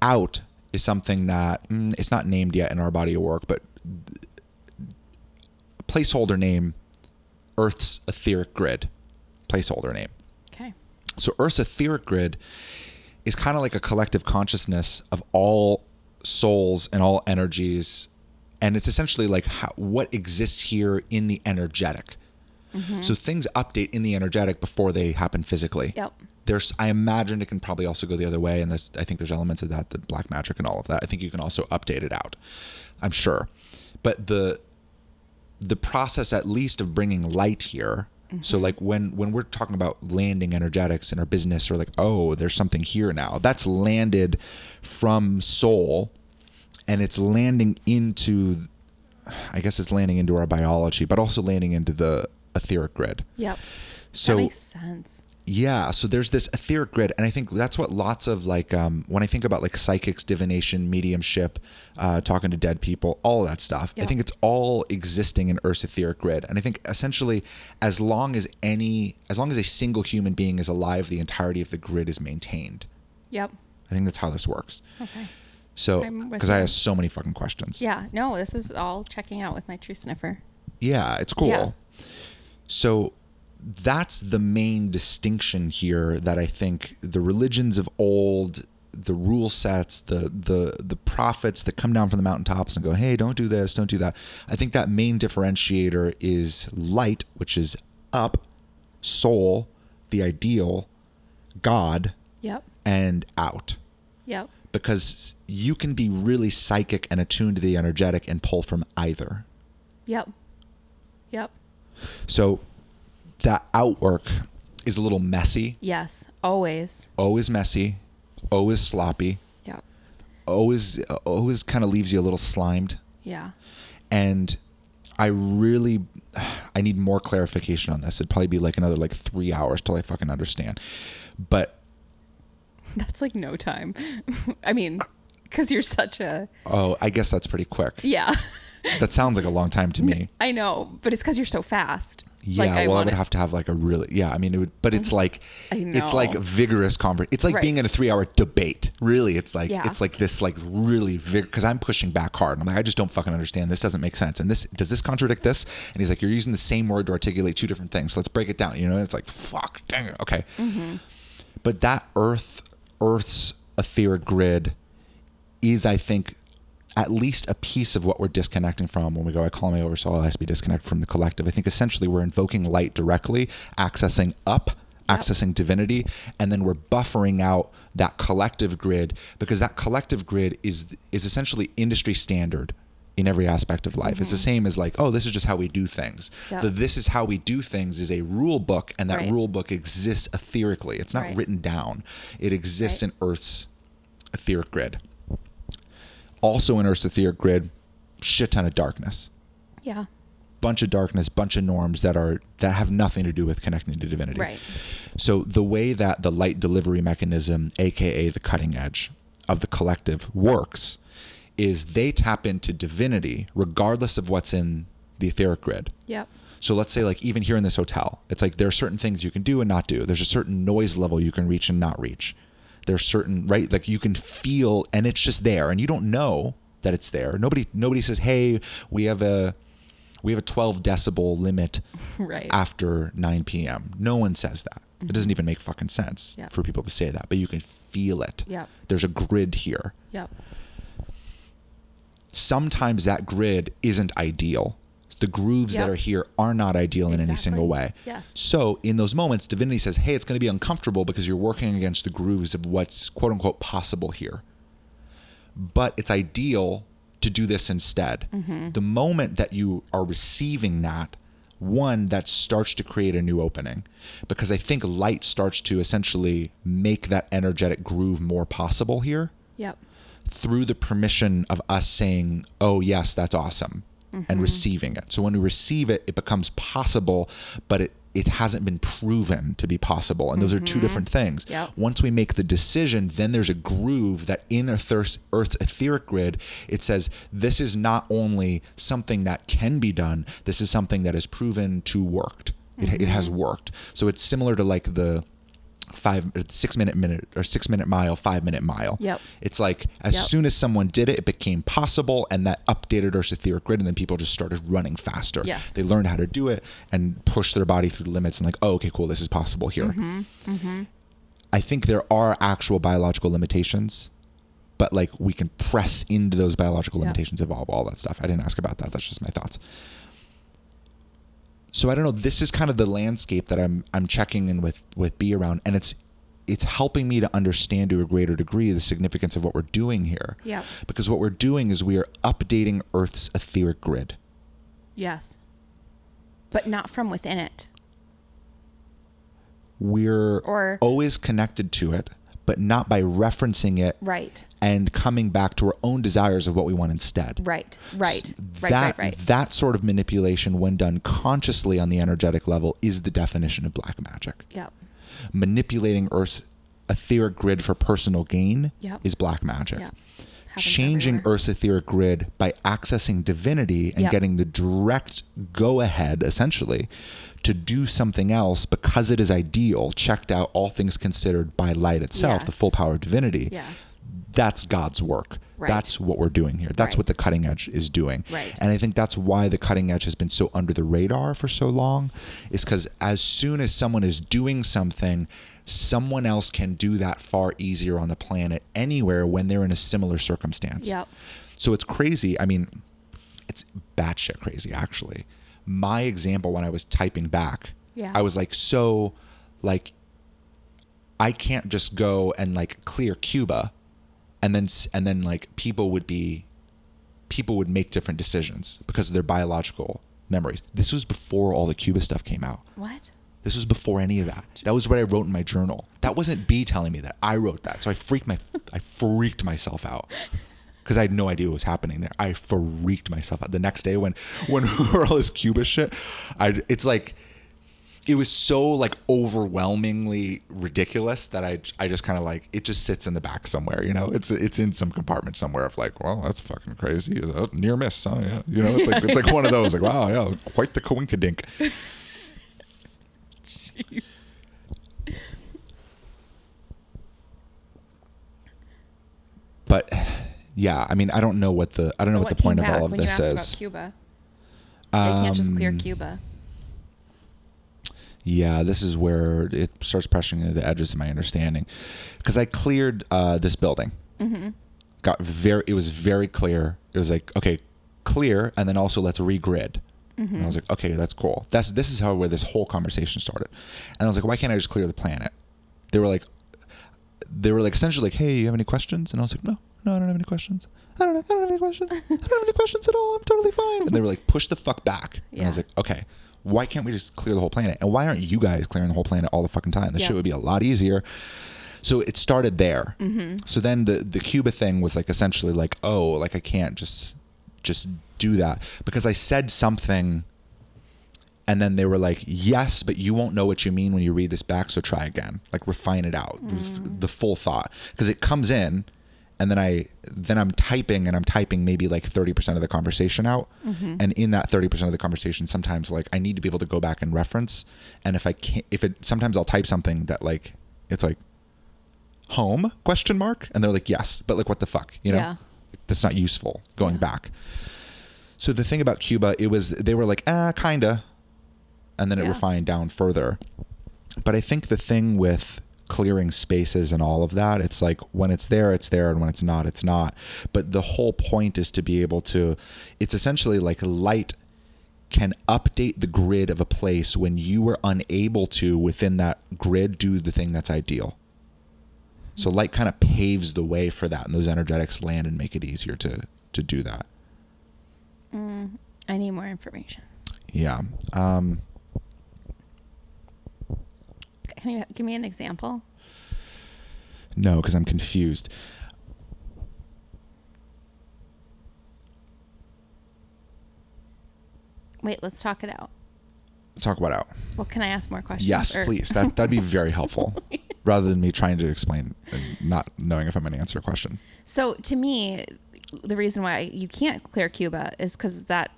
Out is something that mm, it's not named yet in our body of work, but placeholder name Earth's etheric grid. Placeholder name. Okay. So Earth's etheric grid is kind of like a collective consciousness of all souls and all energies, and it's essentially like how, what exists here in the energetic. Mm-hmm. So things update in the energetic before they happen physically. Yep. There's, I imagine it can probably also go the other way, and there's, I think there's elements of that, the black magic and all of that. I think you can also update it out. I'm sure, but the the process at least of bringing light here so mm-hmm. like when when we're talking about landing energetics in our business or like oh there's something here now that's landed from soul and it's landing into i guess it's landing into our biology but also landing into the etheric grid Yep. so that makes sense. Yeah, so there's this etheric grid, and I think that's what lots of like um, when I think about like psychics, divination, mediumship, uh, talking to dead people, all of that stuff. I think it's all existing in Earth's etheric grid, and I think essentially, as long as any, as long as a single human being is alive, the entirety of the grid is maintained. Yep. I think that's how this works. Okay. So, because I have so many fucking questions. Yeah. No, this is all checking out with my true sniffer. Yeah, it's cool. Yeah. So that's the main distinction here that I think the religions of old, the rule sets, the the the prophets that come down from the mountaintops and go, "Hey, don't do this, don't do that." I think that main differentiator is light, which is up, soul, the ideal, God, Yep. and out Yep. because you can be really psychic and attuned to the energetic and pull from either. Yep. Yep. So that outwork is a little messy. Yes. Always. O is messy. O is sloppy. Yeah. O is O is kind of leaves you a little slimed. Yeah. And I really I need more clarification on this. It'd probably be like another like three hours till I fucking understand. But That's like no time. I mean, because you're such a oh, I guess that's pretty quick. yeah. That sounds like a long time to me. I know, but it's because you're so fast. Yeah, Like, well, I would have to have like a really yeah. I mean, it would, but it's like it's like vigorous conversation. It's like Right. being in a three-hour debate. Really, it's like Yeah. it's like this like really because I'm pushing back hard. I'm like, I just don't fucking understand. This doesn't make sense. And this does this contradict this? And he's like, you're using the same word to articulate two different things. So let's break it down. You know, and it's like fuck, dang it, okay. Mm-hmm. But that Earth, Earth's etheric grid is, I think, at least a piece of what we're disconnecting from when we go, I call me over, so to be disconnected from the collective. I think essentially we're invoking light directly, accessing up, accessing divinity, and then we're buffering out that collective grid because that collective grid is is essentially industry standard in every aspect of life. It's the mm-hmm. same as like, oh, this is just how we do things. Yep. The this is how we do things is a rule book, and that Right. rule book exists etherically. It's not Right. written down. It exists Right. in Earth's etheric grid. Also in Earth's etheric grid, shit ton of darkness. Yeah. Bunch of darkness, bunch of norms that are that have nothing to do with connecting to divinity. Right. So the way that the light delivery mechanism, aka the cutting edge of the collective, works is they tap into divinity regardless of what's in the etheric grid. Yep. So let's say like even here in this hotel, it's like there are certain things you can do and not do. There's a certain noise level you can reach and not reach. There's certain right like you can feel and it's just there and you don't know that it's there. Nobody nobody says, "Hey, we have a we have a 12 decibel limit Right. after 9 p.m." No one says that. It doesn't mm-hmm. even make fucking sense Yeah. for people to say that, but you can feel it. Yep. There's a grid here. Yep. Sometimes that grid isn't ideal. The grooves that are here are not ideal in any single way. Yes. So in those moments, divinity says, "Hey, it's going to be uncomfortable because you're working against the grooves of what's quote unquote possible here." But it's ideal to do this instead. Mm-hmm. The moment that you are receiving that, one that starts to create a new opening, because I think light starts to essentially make that energetic groove more possible here Yep. through the permission of us saying, "Oh yes, that's awesome," and mm-hmm. receiving it. So when we receive it, it becomes possible, but it it hasn't been proven to be possible, and those are two mm-hmm. different things. Yep. Once we make the decision, then there's a groove that in Earth's, Earth's etheric grid, it says this is not only something that can be done, this is something that is proven to worked. It, it has mm-hmm. worked. So it's similar to like the five six minute minute or six minute mile five minute mile Yep. it's like as Yep. soon as someone did it it became possible and that updated Earth's etheric grid and then people just started running faster Yes. they learned how to do it and push their body through the limits and like oh okay cool this is possible here Mm-hmm. i think there are actual biological limitations but like we can press into those biological limitations evolve all that stuff i didn't ask about that that's just my thoughts so I don't know. This is kind of the landscape that I'm I'm checking in with with B around, and it's it's helping me to understand to a greater degree the significance of what we're doing here. Yep. Because what we're doing is we are updating Earth's etheric grid. Yes. But not from within it. We're Or- always connected to it, but not by referencing it Right. And coming back to our own desires of what we want instead. Right. Right. Right. that, right. Right. That sort of manipulation, when done consciously on the energetic level, is the definition of black magic. Yep. manipulating Earth's etheric grid for personal gain Yep. is black magic. Yep. Changing everywhere. Earth's etheric grid by accessing divinity and Yep. getting the direct go ahead, essentially, to do something else because it is ideal, checked out, all things considered by light itself, the full power of divinity. Yes. That's God's work. Right. That's what we're doing here. That's Right. what the cutting edge is doing. Right. And I think that's why the cutting edge has been so under the radar for so long, is because as soon as someone is doing something, someone else can do that far easier on the planet anywhere when they're in a similar circumstance. Yep. So it's crazy. I mean, it's batshit crazy, actually. My example when I was typing back, Yeah. I was like, so, like, I can't just go and like clear Cuba, and then and then like people would be, people would make different decisions because of their biological memories. This was before all the Cuba stuff came out. What? This was before any of that. That was what I wrote in my journal. That wasn't B telling me that. I wrote that. So I freaked my I freaked myself out. Because I had no idea what was happening there. I freaked myself out. The next day when when all this Cuba shit, I it's like it was so like overwhelmingly ridiculous that I I just kind of like it just sits in the back somewhere, you know. It's it's in some compartment somewhere of like, well, that's fucking crazy. Uh, Near miss, huh? Yeah. You know, it's like it's like one of those like, wow, yeah, quite the coinkadink But yeah, I mean, I don't know what the I don't know So what the point came of all of this is. Cuba. They can't just clear Um, Cuba. Yeah, this is where it starts pressing into the edges of my understanding. Because I cleared uh, this building. Mm-hmm. Got very, it was very clear. It was like, okay, clear, and then also let's regrid. Mm-hmm. And I was like, okay, that's cool. That's this is how where this whole conversation started. And I was like, why can't I just clear the planet? They were like, they were like essentially like, hey, you have any questions? And I was like, no, no, I don't have any questions. I don't, I don't have any questions. I don't have any questions at all. I'm totally fine. And they were like, push the fuck back. And I was like, okay, why can't we just clear the whole planet? And why aren't you guys clearing the whole planet all the fucking time? This Yeah. shit would be a lot easier. So it started there. Mm-hmm. So then the the Cuba thing was like essentially like, oh, like I can't just just do that because I said something and then they were like, "Yes, but you won't know what you mean when you read this back, so try again. Like refine it out, Mm. the full thought, because it comes in, and then I then I'm typing and I'm typing maybe like thirty percent of the conversation out, Mm-hmm. and in that thirty percent of the conversation, sometimes like I need to be able to go back and reference, and if I can't, if it sometimes I'll type something that like it's like home question mark, and they're like yes, but like what the fuck, you know? Yeah. That's not useful going Yeah. back. So the thing about Cuba, it was they were like ah kinda, and then it refined down further. But I think the thing with clearing spaces and all of that, it's like when it's there, it's there, and when it's not, it's not. But the whole point is to be able to, it's essentially like light can update the grid of a place when you were unable to within that grid do the thing that's ideal. So light kind of paves the way for that, and those energetics land and make it easier to to do that. I need more information. Yeah. Um, Can you give me an example? no, because I'm confused. Wait, let's talk it out. Talk about out. Well, can I ask more questions? Yes, Or- please. That that'd be very helpful. Rather than me trying to explain and not knowing if I'm going to answer a question. So to me, the reason why you can't clear Cuba is because that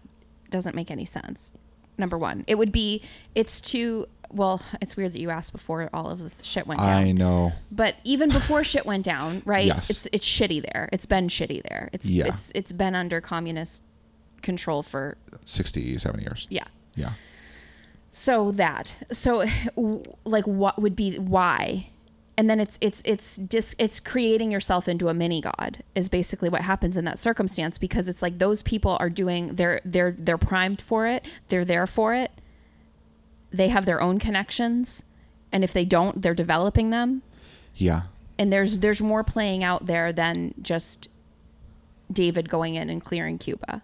doesn't make any sense. Number one, it would be it's too well. It's weird that you asked before all of the shit went down. I know. But even before shit went down, right? Yes. It's it's shitty there. It's been shitty there. It's Yeah. it's it's been under communist control for 60, 70 years. yeah. Yeah. So that so like what would be why? And then it's it's it's just it's creating yourself into a mini god is basically what happens in that circumstance because it's like those people are doing they're they're they're primed for it. They're there for it. They have their own connections and if they don't, they're developing them. Yeah. and there's there's more playing out there than just David going in and clearing Cuba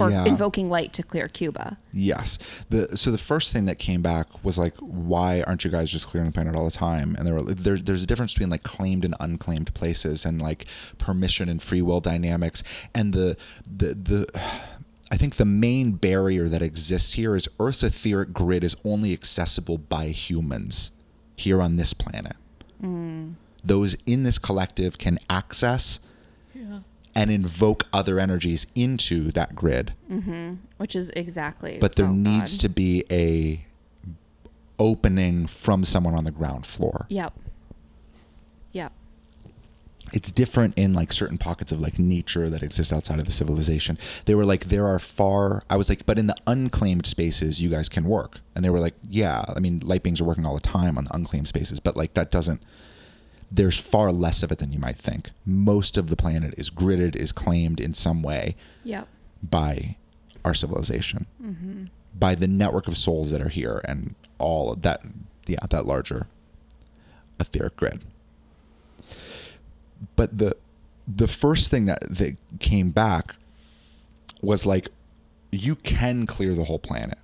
or yeah. invoking light to clear Cuba. Yes. The so the first thing that came back was like, why aren't you guys just clearing the planet all the time? And there were there's there's a difference between like claimed and unclaimed places and like permission and free will dynamics. And the the the I think the main barrier that exists here is Earth's etheric grid is only accessible by humans here on this planet. Mm. Those in this collective can access and invoke other energies into that grid mm-hmm. Which is exactly but there oh, needs God. to be a opening from someone on the ground floor. Yep. Yep. It's different in like certain pockets of like nature that exist outside of the civilization. They were like, there are far. I was like, but in the unclaimed spaces, you guys can work. And they were like, yeah. I mean, light beings are working all the time on the unclaimed spaces, but like that doesn't. There's far less of it than you might think. Most of the planet is gridded, is claimed in some way Yep. by our civilization, mm-hmm. by the network of souls that are here, and all of that, yeah, that larger etheric grid. But the the first thing that that came back was like, you can clear the whole planet,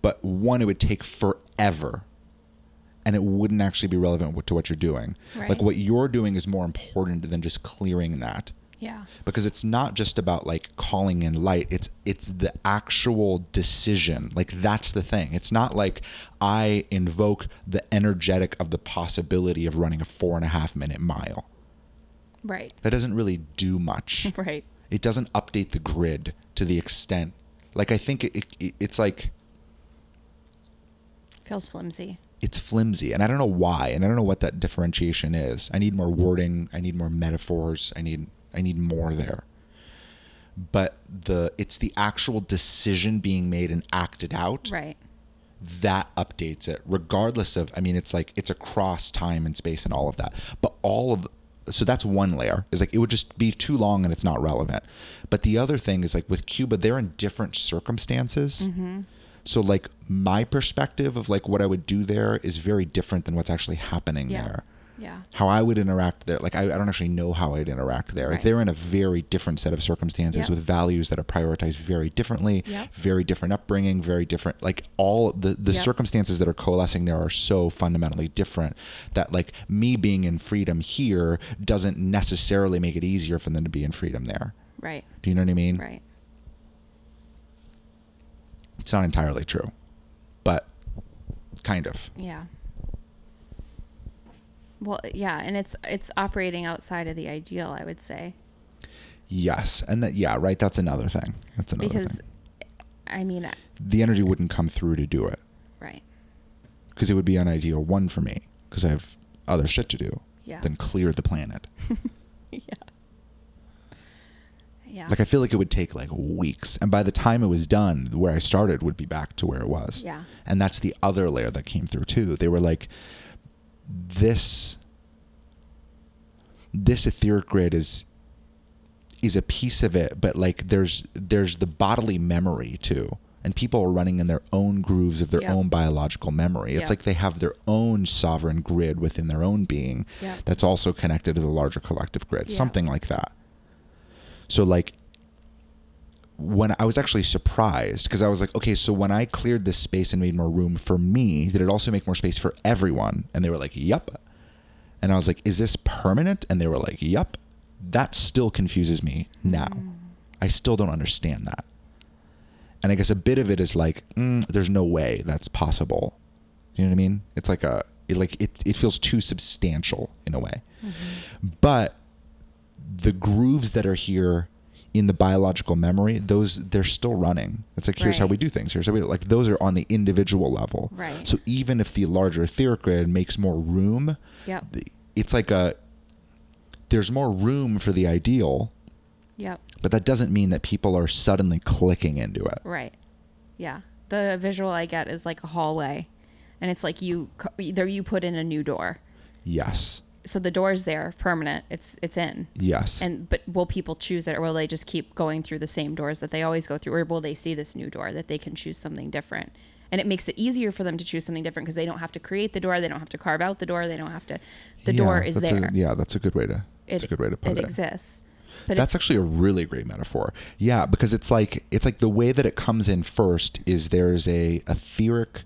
but one, it would take forever. And it wouldn't actually be relevant to what you're doing. Like what you're doing is more important than just clearing that Yeah. because it's not just about like calling in light it's it's the actual decision like that's the thing it's not like i invoke the energetic of the possibility of running a four and a half minute mile Right. that doesn't really do much Right. it doesn't update the grid to the extent like i think it, it, it's like Feels flimsy. it's flimsy and i don't know why and i don't know what that differentiation is i need more wording i need more metaphors i need i need more there. But the it's the actual decision being made and acted out Right. that updates it regardless of i mean it's like it's across time and space and all of that. But all of so that's one layer. Is like it would just be too long and it's not relevant. But the other thing is like with cuba they're in different circumstances. Mm-hmm. So like my perspective of like what i would do there is very different than what's actually happening Yeah. there Yeah. how i would interact there like i, I don't actually know how i'd interact there Right. they're in a very different set of circumstances Yep. with values that are prioritized very differently Yep. very different upbringing very different like all the the Yep. circumstances that are coalescing there are so fundamentally different that like me being in freedom here doesn't necessarily make it easier for them to be in freedom there Right. do you know what i mean Right. it's not entirely true but kind of Yeah. Well, yeah, and it's it's operating outside of the ideal, I would say, yes and that yeah right that's another thing that's another because thing I mean, the energy wouldn't come through to do it right. because it would be an ideal one for me because I have other shit to do Yeah. than clear the planet. yeah. Yeah. Like I feel like it would take like weeks, and by the time it was done, where I started would be back to where it was. Yeah. And that's the other layer that came through too. They were like, this, this etheric grid is is a piece of it, but like there's there's the bodily memory too. And people are running in their own grooves of their Yeah. own biological memory. It's Yeah. like they have their own sovereign grid within their own being Yeah. that's also connected to the larger collective grid. Something like that. So like when I was actually surprised because I was like, okay, so when I cleared this space and made more room for me, did it also make more space for everyone? And they were like, "Yep." And I was like, "Is this permanent?" And they were like, "Yep." That still confuses me now. I still don't understand that. And I guess a bit of it is like, mm, there's no way that's possible. You know what I mean? It's like a it like it it feels too substantial in a way. But the grooves that are here in the biological memory, those they're still running. It's like here's how we do things. Here's how we like those are on the individual level. Right. So even if the larger etheric grid makes more room, Yep. it's like a there's more room for the ideal, Yep. but that doesn't mean that people are suddenly clicking into it. Right. Yeah. The visual I get is like a hallway, and it's like you there you put in a new door. Yes. So the door's there, permanent. It's it's in. Yes. And but will people choose it, or will they just keep going through the same doors that they always go through, or will they see this new door that they can choose something different? And it makes it easier for them to choose something different because they don't have to create the door, they don't have to carve out the door, they don't have to. The Yeah, door is there. A, yeah, that's a good way to. It's it, a good way to put it. It exists. But that's actually a really great metaphor. Yeah, because it's like it's like the way that it comes in first is there's a etheric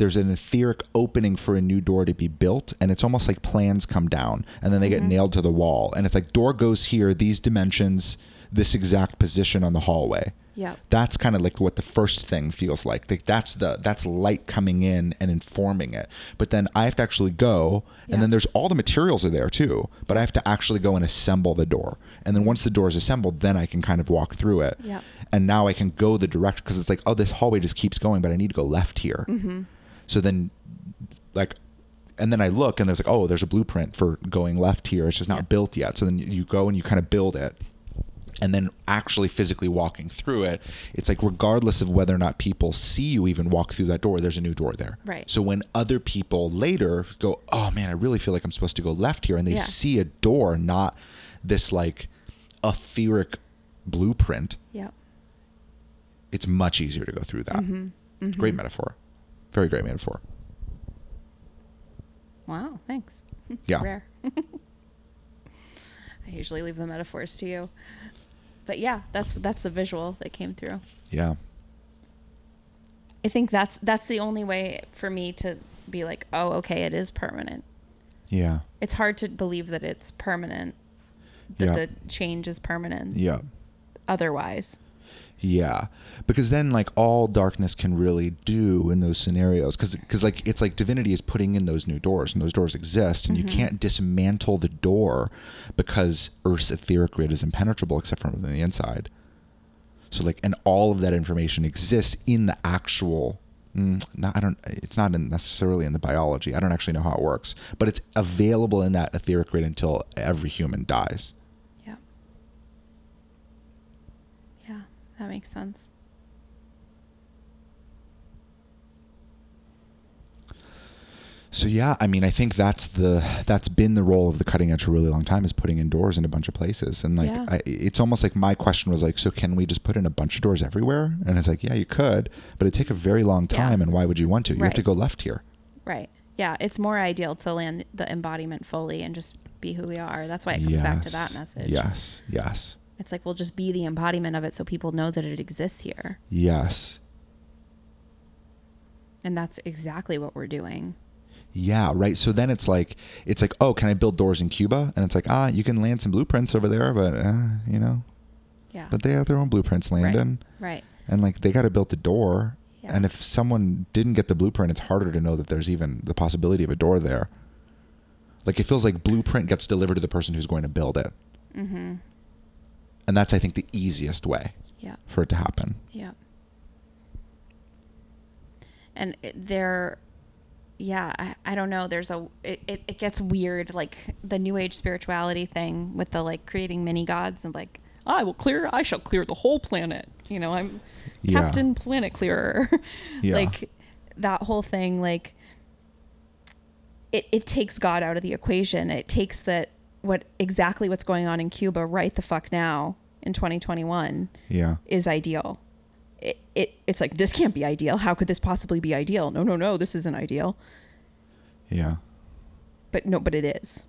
there's an etheric opening for a new door to be built and it's almost like plans come down and then they Mm-hmm. get nailed to the wall and it's like door goes here these dimensions this exact position on the hallway Yep. that's kind of like what the first thing feels like. like that's the that's light coming in and informing it but then i have to actually go and Yeah. then there's all the materials are there too but i have to actually go and assemble the door and then once the door is assembled then i can kind of walk through it Yep. and now i can go the direction because it's like oh this hallway just keeps going but i need to go left here Mm-hmm. So then like and then i look and there's like oh there's a blueprint for going left here it's just not Yeah. built yet so then you go and you kind of build it and then actually physically walking through it, it's like regardless of whether or not people see you even walk through that door, there's a new door there. Right. So when other people later go, oh man, I really feel like I'm supposed to go left here, and they Yeah. see a door, not this like etheric blueprint, Yeah. it's much easier to go through that. Mm-hmm. Great metaphor. Very great metaphor. Wow. Thanks. Yeah. Rare. I usually leave the metaphors to you. But yeah, that's that's the visual that came through. Yeah. I think that's that's the only way for me to be like, oh, okay, it is permanent. Yeah. It's hard to believe that it's permanent, that Yeah. the change is permanent. Yeah. Otherwise, Yeah, because then like all darkness can really do in those scenarios, because because like it's like divinity is putting in those new doors, and those doors exist, and you can't dismantle the door because Earth's etheric grid is impenetrable except from the inside. So like, and all of that information exists in the actual mm, not, I don't. It's not in necessarily in the biology. I don't actually know how it works, but it's available in that etheric grid until every human dies. Yeah. Yeah, that makes sense. So yeah, I mean, I think that's the that's been the role of the cutting edge for a really long time is putting in doors in a bunch of places, and like Yeah. I, it's almost like my question was like, so can we just put in a bunch of doors everywhere? And it's like, yeah, you could, but it'd take a very long Yeah. time, and why would you want to? You have to go left here. Right. Yeah, it's more ideal to land the embodiment fully and just be who we are. That's why it comes back to that message. Yes, yes, It's like we'll just be the embodiment of it so people know that it exists here. yes. And that's exactly what we're doing. Yeah, right. So then it's like it's like, oh, can I build doors in Cuba? And it's like, ah, you can land some blueprints over there, but uh, you know, Yeah. but they have their own blueprints landing, right. and like they got to build the door. Yeah. And if someone didn't get the blueprint, it's harder to know that there's even the possibility of a door there. Like it feels like blueprint gets delivered to the person who's going to build it, Mm-hmm. And that's I think the easiest way Yeah. for it to happen. Yeah. And there, yeah, I, I don't know. There's a, it, it, it gets weird, like the new age spirituality thing with the like creating mini gods and like, ah, I will clear, I shall clear the whole planet. You know, I'm Yeah. Captain Planet Clearer. Yeah. Like that whole thing, like, it, it takes God out of the equation. It takes that, what exactly what's going on in Cuba right the fuck now in 2021 Yeah. is ideal. It, it it's like this can't be ideal. How could this possibly be ideal? No, no, no, this isn't ideal. Yeah. But no, but it is.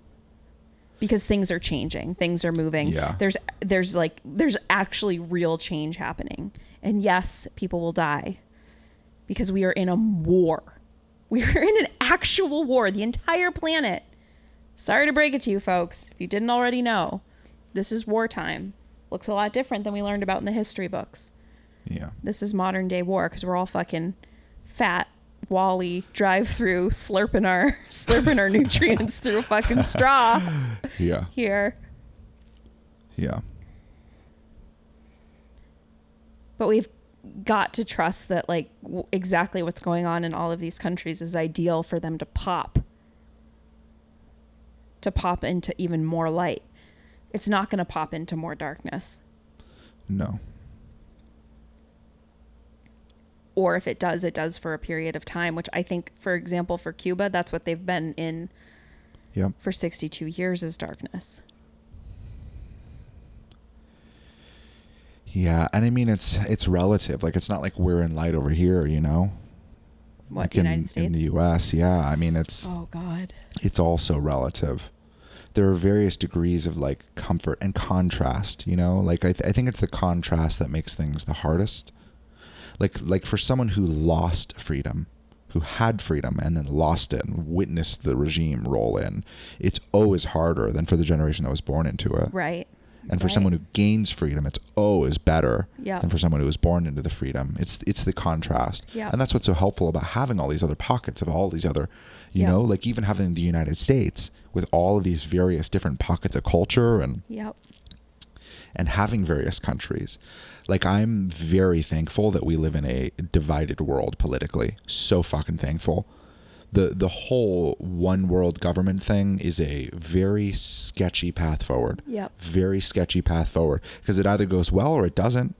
Because things are changing, things are moving. Yeah. There's there's like there's actually real change happening. And yes, people will die because we are in a war. We are in an actual war, the entire planet. Sorry to break it to you folks, if you didn't already know. This is wartime. Looks a lot different than we learned about in the history books. Yeah. this is modern day war because we're all fucking fat WALL-E drive through slurping our slurping our nutrients through a fucking straw Yeah. here. Yeah. But we've got to trust that like w- exactly what's going on in all of these countries is ideal for them to pop to pop into even more light. It's not going to pop into more darkness. No. Or if it does, it does for a period of time, which I think for example for Cuba, that's what they've been in Yep. for 62 years is darkness. Yeah, and I mean it's it's relative. Like it's not like we're in light over here, you know. What Like in, States? in the U.S. Yeah, I mean it's oh God. it's also relative. There are various degrees of like comfort and contrast. You know, like I th- I think it's the contrast that makes things the hardest. Like like for someone who lost freedom, who had freedom and then lost it and witnessed the regime roll in, it's always harder than for the generation that was born into it. Right. And for Right. someone who gains freedom, it's always better Yeah. than for someone who was born into the freedom. It's it's the contrast, Yeah. and that's what's so helpful about having all these other pockets of all these other, you Yeah. know, like even having the United States with all of these various different pockets of culture and Yep. and having various countries. Like I'm very thankful that we live in a divided world politically. So fucking thankful. The the whole one world government thing is a very sketchy path forward. Yep. Very sketchy path forward because it either goes well or it doesn't.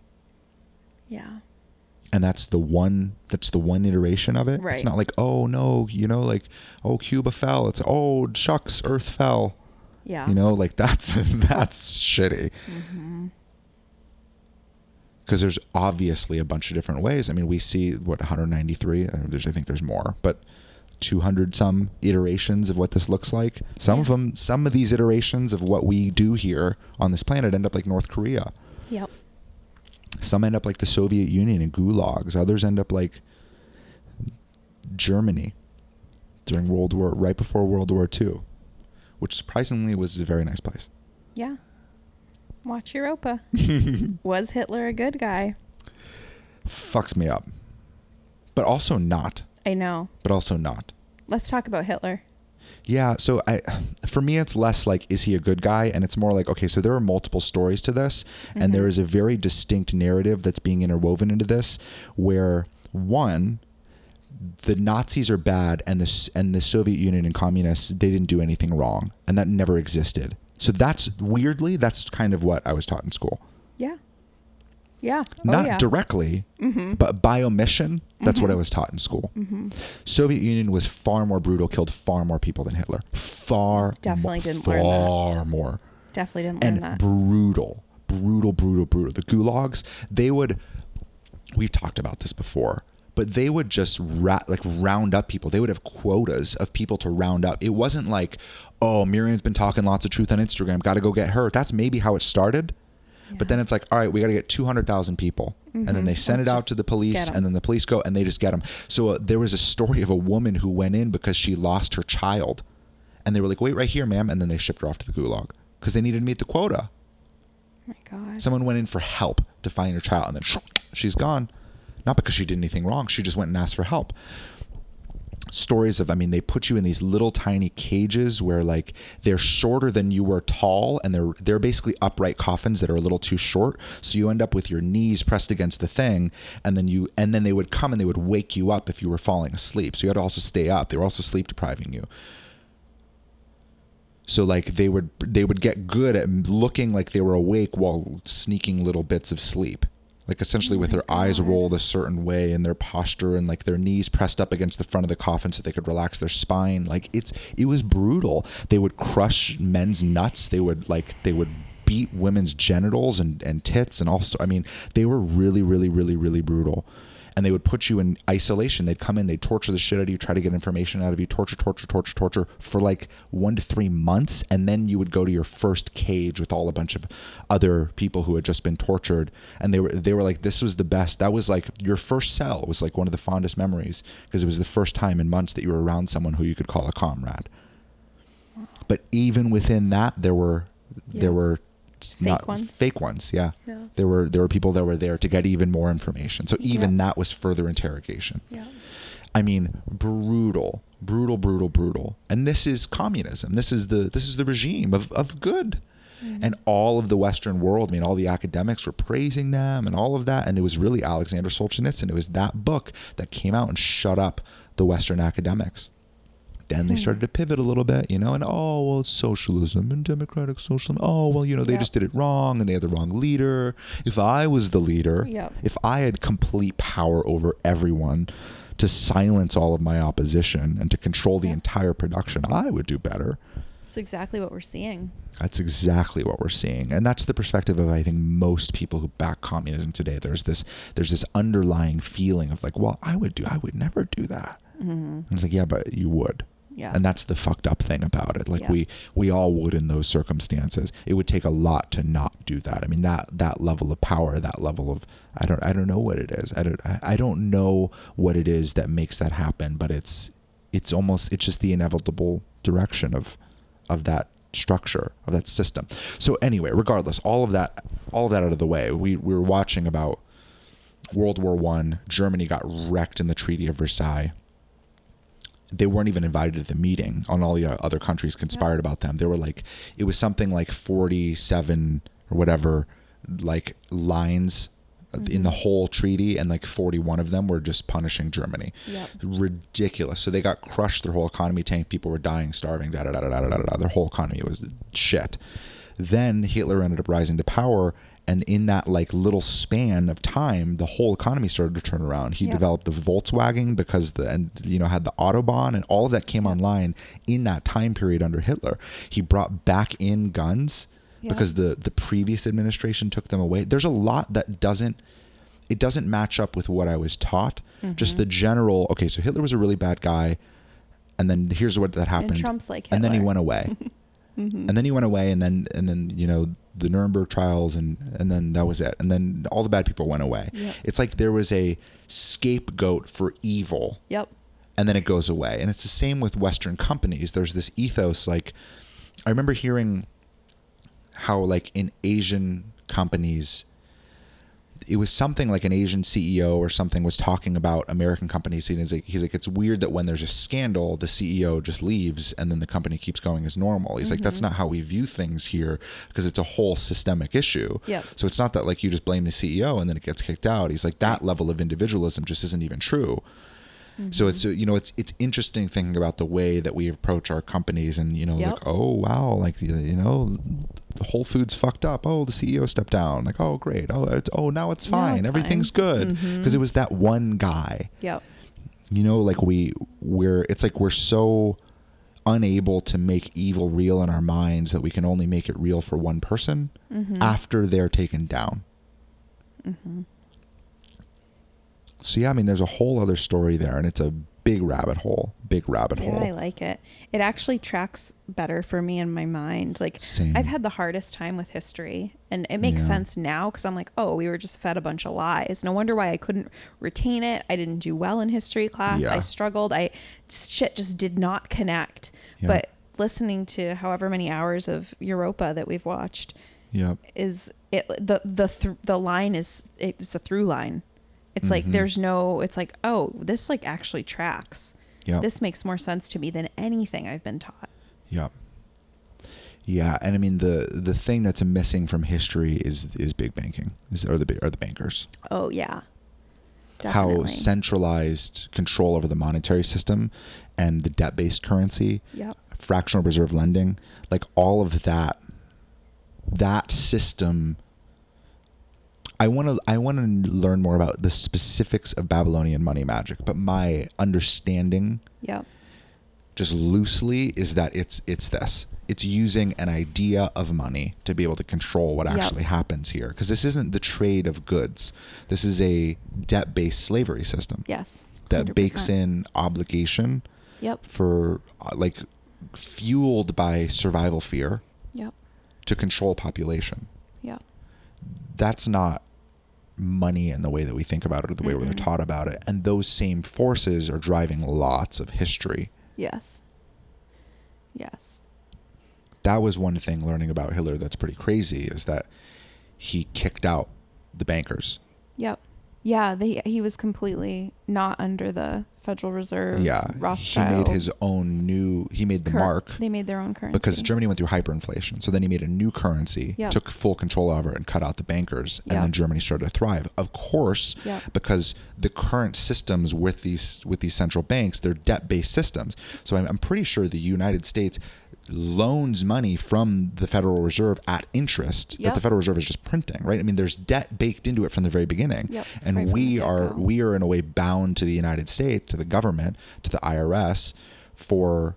Yeah. And that's the one that's the one iteration of it. Right. It's not like, "Oh no, you know, like, oh Cuba fell." It's, "Oh shucks, earth fell." Yeah. You know, like that's that's shitty. Mm-hmm. Because there's obviously a bunch of different ways. I mean, we see what 193. uh, There's, I think there's more, but 200 some iterations of what this looks like. Some of them, some of these iterations of what we do here on this planet end up like North Korea. Yep. Some end up like the Soviet Union and gulags. Others end up like Germany during World War, right before World War II, which surprisingly was a very nice place. Yeah. Watch Europa. Was Hitler a good guy? Fucks me up, but also not. I know. But also not. Let's talk about Hitler. Yeah, so I for me it's less like is he a good guy and it's more like okay, so there are multiple stories to this and there Mhm. is a very distinct narrative that's being interwoven into this where one the Nazis are bad and the and the Soviet Union and communists they didn't do anything wrong and that never existed. So that's weirdly that's kind of what I was taught in school. Yeah. Yeah. Not oh, yeah. directly, Mm-hmm. but by omission, that's what I was taught in school. Soviet Union was far more brutal, killed far more people than Hitler. Far Definitely mo- didn't far learn that. more Definitely didn't learn and that. brutal, brutal, brutal, brutal. The gulags, they would. We've talked about this before, but they would just ra- like round up people. They would have quotas of people to round up. It wasn't like, oh, Miriam's been talking lots of truth on Instagram. Got to go get her. That's maybe how it started. But then it's like, all right, we got to get 200,000 people. And then they send Mm-hmm. Let's it out to the police, and then the police go and they just get them. So uh, there was a story of a woman who went in because she lost her child. And they were like, wait right here, ma'am. And then they shipped her off to the gulag because they needed to meet the quota. oh my God. Someone went in for help to find her child, and then she's gone. Not because she did anything wrong. She just went and asked for help. Stories of, I mean, they put you in these little tiny cages where like they're shorter than you were tall, and they're they're basically upright coffins that are a little too short. So you end up with your knees pressed against the thing, and then you and then they would come and they would wake you up if you were falling asleep. So you had to also stay up. They were also sleep depriving you. So like they would they would get good at looking like they were awake while sneaking little bits of sleep. Like essentially with their eyes rolled a certain way and their posture and like their knees pressed up against the front of the coffin so they could relax their spine. Like it's it was brutal. They would crush men's nuts. They would like they would beat women's genitals and, and tits and also I mean they were really, really, really, really brutal and they would put you in isolation. They'd come in, they'd torture the shit out of you, try to get information out of you, torture, torture, torture, torture for like one to three months. And then you would go to your first cage with all a bunch of other people who had just been tortured. And they were they were like, this was the best. That was like your first cell. Was like one of the fondest memories because it was the first time in months that you were around someone who you could call a comrade. But even within that, there were Yeah. there were Fake ones? Fake ones, yeah. Yeah. There were there were people that were there to get even more information. So even that was further interrogation. Yeah. I mean, brutal, brutal, brutal, brutal. And this is communism. This is the this is the regime of, of good. Mm-hmm. And all of the Western world, I mean, all the academics were praising them and all of that. And it was really Alexander Solzhenitsyn. It was that book that came out and shut up the Western academics. Then they started hmm. to pivot a little bit, you know, and oh, well, it's socialism and democratic socialism. Oh, well, you know, they Yep. just did it wrong and they had the wrong leader. If I was the leader, Yep. if I had complete power over everyone to silence all of my opposition and to control the Yeah. entire production, I would do better. That's exactly what we're seeing. That's exactly what we're seeing. And that's the perspective of I think most people who back communism today. There's this there's this underlying feeling of like, well, I would do I would never do that. Mm-hmm. And it's like, yeah, but you would. Yeah. And that's the fucked up thing about it. Like Yeah. we we all would in those circumstances. It would take a lot to not do that. I mean that that level of power, that level of I don't I don't know what it is. I don't I don't know what it is that makes that happen, but it's it's almost it's just the inevitable direction of of that structure of that system. So anyway, regardless, all of that all of that out of the way, we we were watching about World War One. Germany got wrecked in the Treaty of Versailles they weren't even invited to the meeting. On all the uh, other countries conspired about them. They were like it was something like 47 or whatever like lines in the whole treaty and like 41 of them were just punishing germany. Yep. ridiculous. So they got crushed their whole economy tanked people were dying starving da da da da da da da. Their whole economy was shit. Then hitler ended up rising to power and in that like little span of time the whole economy started to turn around. He Yep. developed the volkswagen because the and you know had the autobahn and all of that came online in that time period under hitler. He brought back in guns Yeah. because the the previous administration took them away. There's a lot that doesn't it doesn't match up with what i was taught. Just the mm-hmm. general okay so hitler was a really bad guy and then here's what that happened. Trump's like and then he went away. Mm-hmm. And then he went away and then and then you know the nuremberg trials and and then that was it and then all the bad people went away Yep. it's like there was a scapegoat for evil Yep. and then it goes away. And it's the same with Western companies. There's this ethos. Like, I remember hearing how, like, in Asian companies, it was something like an Asian CEO or something was talking about American companies. And he's like, he's like, it's weird that when there's a scandal, the CEO just leaves and then the company keeps going as normal. He's like, that's mm-hmm. not how we view things here because it's a whole systemic issue. Yep. So it's not that like you just blame the CEO and then it gets kicked out. He's like, that level of individualism just isn't even true So it's you know it's it's interesting thinking about the way that we approach our companies and you know Yep. like oh wow like you know the Whole Foods fucked up oh the CEO stepped down like oh great oh it's, oh now it's Now fine it's everything's fine. good because Mhm. it was that one guy Yep. you know like we we're it's like we're so unable to make evil real in our minds that we can only make it real for one person Mm-hmm. after they're taken down Mm-hmm. So yeah i mean there's a whole other story there and it's a big rabbit hole big rabbit Yeah, hole I like it. It actually tracks better for me in my mind. Like Same. I've had the hardest time with history, and it makes Yeah. sense now because I'm like, oh, we were just fed a bunch of lies. No wonder why I couldn't retain it. I didn't do well in history class. Yeah. I struggled. I shit just did not connect. Yeah. But listening to however many hours of Europa that we've watched yep is it the the th- the line is it's a through line. It's like Mhm. there's no. It's like oh, this like actually tracks. Yeah. This makes more sense to me than anything I've been taught. Yeah. Yeah, and I mean the the thing that's missing from history is is big banking, is or the or the bankers. Oh yeah. How centralized control over the monetary system and the debt based currency, Yep. fractional reserve lending, like all of that that system I want to I want to learn more about the specifics of Babylonian money magic, but my understanding Yep. just loosely is that it's it's this it's using an idea of money to be able to control what Yep. actually happens here because this isn't the trade of goods this is a debt-based slavery system Yes. that bakes in obligation Yep. for uh, like fueled by survival fear Yep. to control population Yep. that's not money and the way that we think about it or the way we're mm-hmm. taught about it and those same forces are driving lots of history Yes. Yes. that was one thing learning about Hitler that's pretty crazy is that he kicked out the bankers. Yep. Yeah. They, he was completely not under the Federal Reserve. yeah, Rothschild. he made his own new. He made the cur- mark They made their own currency. because Germany went through hyperinflation. So then he made a new currency, Yep. took full control over it, and cut out the bankers, and Yep. then Germany started to thrive. Of course, Yep. because the current systems with these with these central banks, they're debt based systems. So I'm, I'm pretty sure the United States loans money from the Federal Reserve at interest that the Federal Reserve is just printing, right? I mean, there's debt baked into it from the very beginning, Yep, and right we are we are in a way bound to the United States, to the government, to the IRS for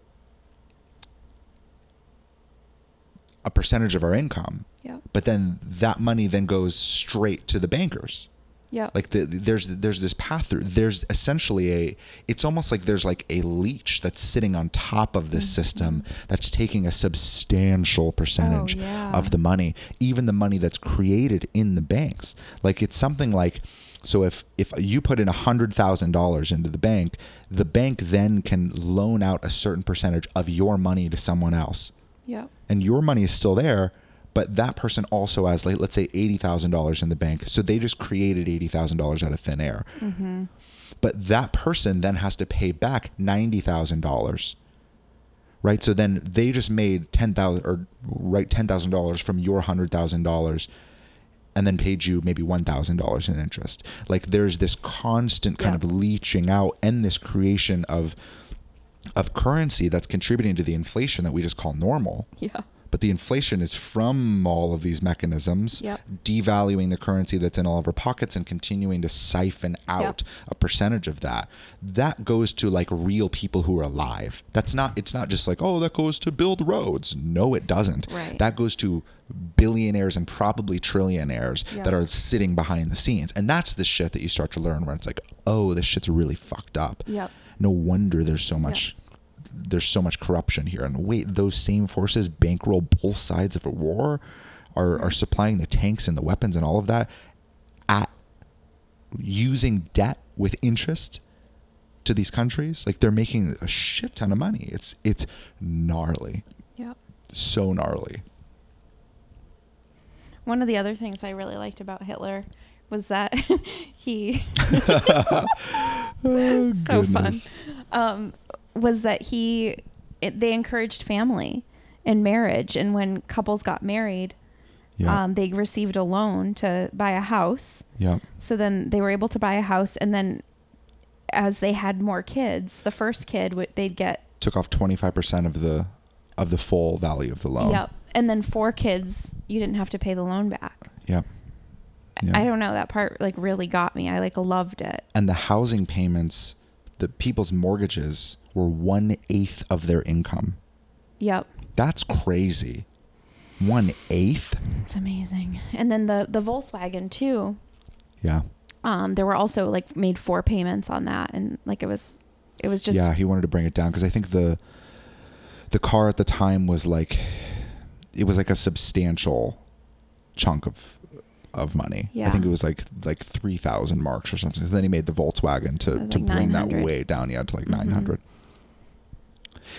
a percentage of our income. Yep. But then that money then goes straight to the bankers Yep. like the, there's there's this path through there's essentially a it's almost like there's like a leech that's sitting on top of this mm-hmm. system that's taking a substantial percentage Oh, yeah. of the money even the money that's created in the banks like it's something like so if if you put in a hundred thousand dollars into the bank the bank then can loan out a certain percentage of your money to someone else Yep. and your money is still there but that person also has like let's say $80,000 in the bank so they just created $80,000 out of thin air Mm-hmm. but that person then has to pay back $90,000 right so then they just made 10,000 or right $10,000 from your $100,000 and then paid you maybe $1,000 in interest like there's this constant kind Yeah. of leeching out and this creation of of currency that's contributing to the inflation that we just call normal Yeah. But the inflation is from all of these mechanisms Yep. devaluing the currency that's in all of our pockets and continuing to siphon out a percentage of that that goes to like real people who are alive that's not it's not just like oh that goes to build roads no it doesn't Right. that goes to billionaires and probably trillionaires Yep. that are sitting behind the scenes and that's the shit that you start to learn where it's like oh this shit's really fucked up Yep. no wonder there's so much there's so much corruption here. And wait those same forces bankroll both sides of a war are, are supplying the tanks and the weapons and all of that at using debt with interest to these countries like they're making a shit ton of money. It's it's gnarly. Yep. so gnarly. One of the other things I really liked about Hitler was that he Oh, so fun. Um, was that he it, they encouraged family and marriage and when couples got married yeah um, they received a loan to buy a house yeah so then they were able to buy a house and then as they had more kids, the first kid would they'd get Took off 25% of the of the full value of the loan. yep, and then four kids you didn't have to pay the loan back. Yep. I don't know that part like really got me. I like loved it. And the housing payments, the people's mortgages were one eighth of their income. Yep. That's crazy. One eighth? It's amazing. And then the the Volkswagen too. Yeah. Um, there were also like made four payments on that, and like it was, it was just yeah, he wanted to bring it down because I think the the car at the time was like it was like a substantial chunk of of money. I think it was like like three thousand marks or something. then he made the Volkswagen to, to like bring that way down, yeah, to like Mhm. nine hundred.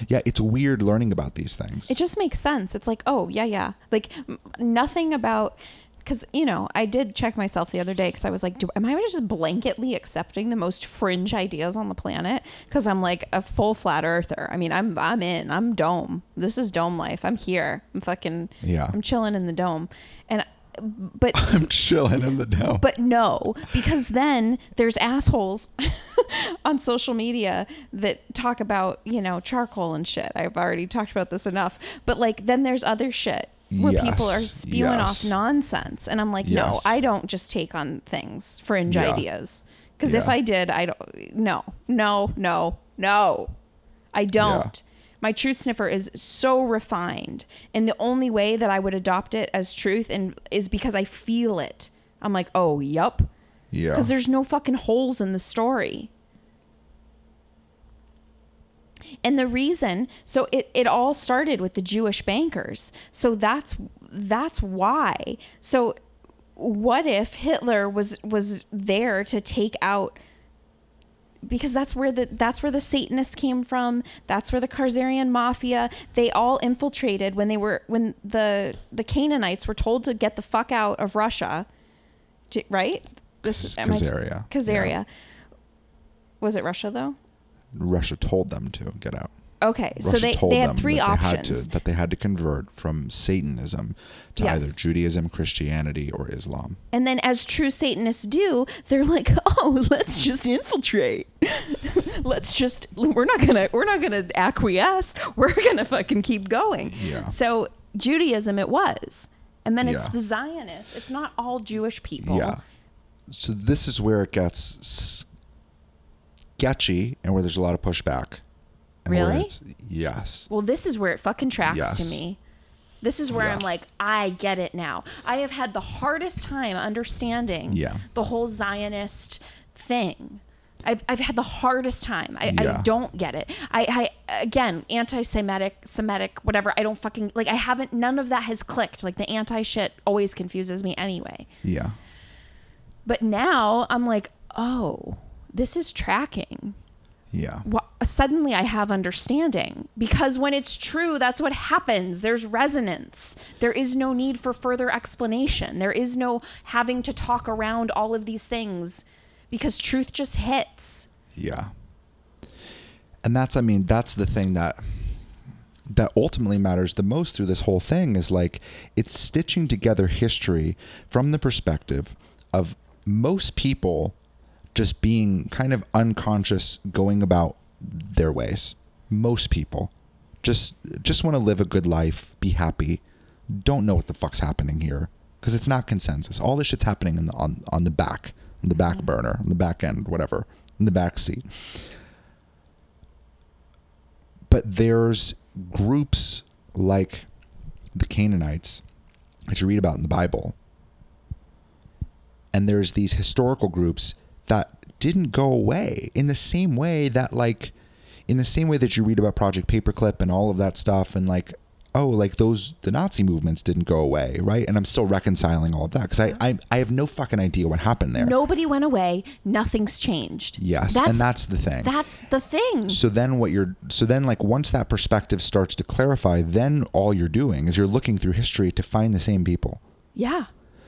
Yeah, it's weird learning about these things. it just makes sense. It's like, oh yeah, yeah, like m- nothing about. Because you know, I did check myself the other day because I was like, Do, "Am I just blanketly accepting the most fringe ideas on the planet?" Because I'm like a full flat earther. I mean, I'm I'm in. I'm dome. This is dome life. I'm here. I'm fucking. yeah. I'm chilling in the dome, and but I'm chilling in the dome. But no, because then there's assholes on social media that talk about, you know, charcoal and shit. I've already talked about this enough. But like then there's other shit where people are spewing yes. off nonsense. And I'm like, no, I don't just take on things, fringe Yeah. ideas. Because if I did, I don't no, no, no, no. I don't. My truth sniffer is so refined. And the only way that I would adopt it as truth and is because I feel it. I'm like, oh, yup. yeah. Because there's no fucking holes in the story. And the reason, so it, it all started with the Jewish bankers. So that's that's why. So what if Hitler was was there to take out because that's where the that's where the Satanists came from. That's where the Khazarian mafia. They all infiltrated when they were when the the Canaanites were told to get the fuck out of Russia. To, right? This am I- Khazaria. Khazaria. Yeah. Was it Russia though? Russia told them to get out. Okay, so they told they them had three that options. They had to, that they had to convert from Satanism to Yes. either Judaism, Christianity, or Islam. And then, as true Satanists do, they're like, "Oh, let's just infiltrate. let's just we're not gonna we're not gonna acquiesce. We're gonna fucking keep going." Yeah. So Judaism, it was, and then it's Yeah. the Zionists. It's not all Jewish people. Yeah. So this is where it gets sketchy and where there's a lot of pushback. Really? Yes. Well, this is where it fucking tracks to me. This is where Yeah. I'm like, I get it now. I have had the hardest time understanding Yeah. the whole Zionist thing. I've, I've had the hardest time. I, I don't get it. I, I again anti-Semitic, Semitic, whatever. I don't fucking like. I haven't. None of that has clicked. Like the anti shit always confuses me anyway. Yeah. But now I'm like, oh, this is tracking Yeah. wha- suddenly I have understanding because when it's true, that's what happens. There's resonance. There is no need for further explanation. There is no having to talk around all of these things because truth just hits. Yeah. And that's I mean, that's the thing that that ultimately matters the most through this whole thing is like it's stitching together history from the perspective of most people just being kind of unconscious going about their ways. Most people just just want to live a good life, be happy, don't know what the fuck's happening here because it's not consensus. All this shit's happening in the, on on the back, on the back mm-hmm. burner, on the back end, whatever, in the back seat. But there's groups like the Canaanites that you read about in the Bible. And there's these historical groups that didn't go away in the same way that like in the same way that you read about Project Paperclip and all of that stuff and like oh like those the Nazi movements didn't go away, right? And I'm still reconciling all of that cuz I, I I have no fucking idea what happened there. Nobody went away. Nothing's changed. Yes, and that's the thing. That's the thing. so then what you're so then like once that perspective starts to clarify, then all you're doing is you're looking through history to find the same people. yeah.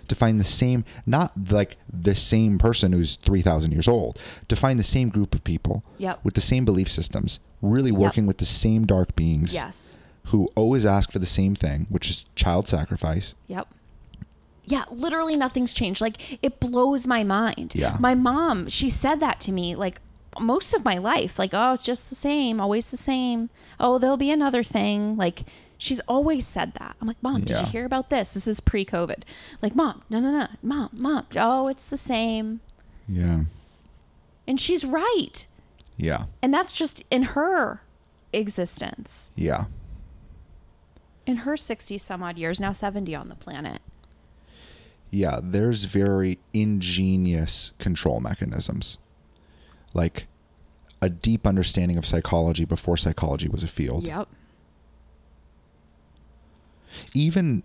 To find the same not like the same person who's 3000 years old, to find the same group of people Yep. with the same belief systems, really working with the same dark beings Yes. who always ask for the same thing, which is child sacrifice. Yep. Yeah, literally nothing's changed. Like it blows my mind. Yeah. My mom, she said that to me like most of my life. Like, oh, it's just the same, always the same. Oh, there'll be another thing. Like, she's always said that. I'm like, Mom, did Yeah. you hear about this? This is pre COVID. Like, Mom, no, no, no. Mom, Mom. Oh, it's the same. Yeah. And she's right. Yeah. And that's just in her existence, Yeah. in her 60 some odd years, now 70 on the planet. Yeah, there's very ingenious control mechanisms. Like a deep understanding of psychology before psychology was a field. Yep. Even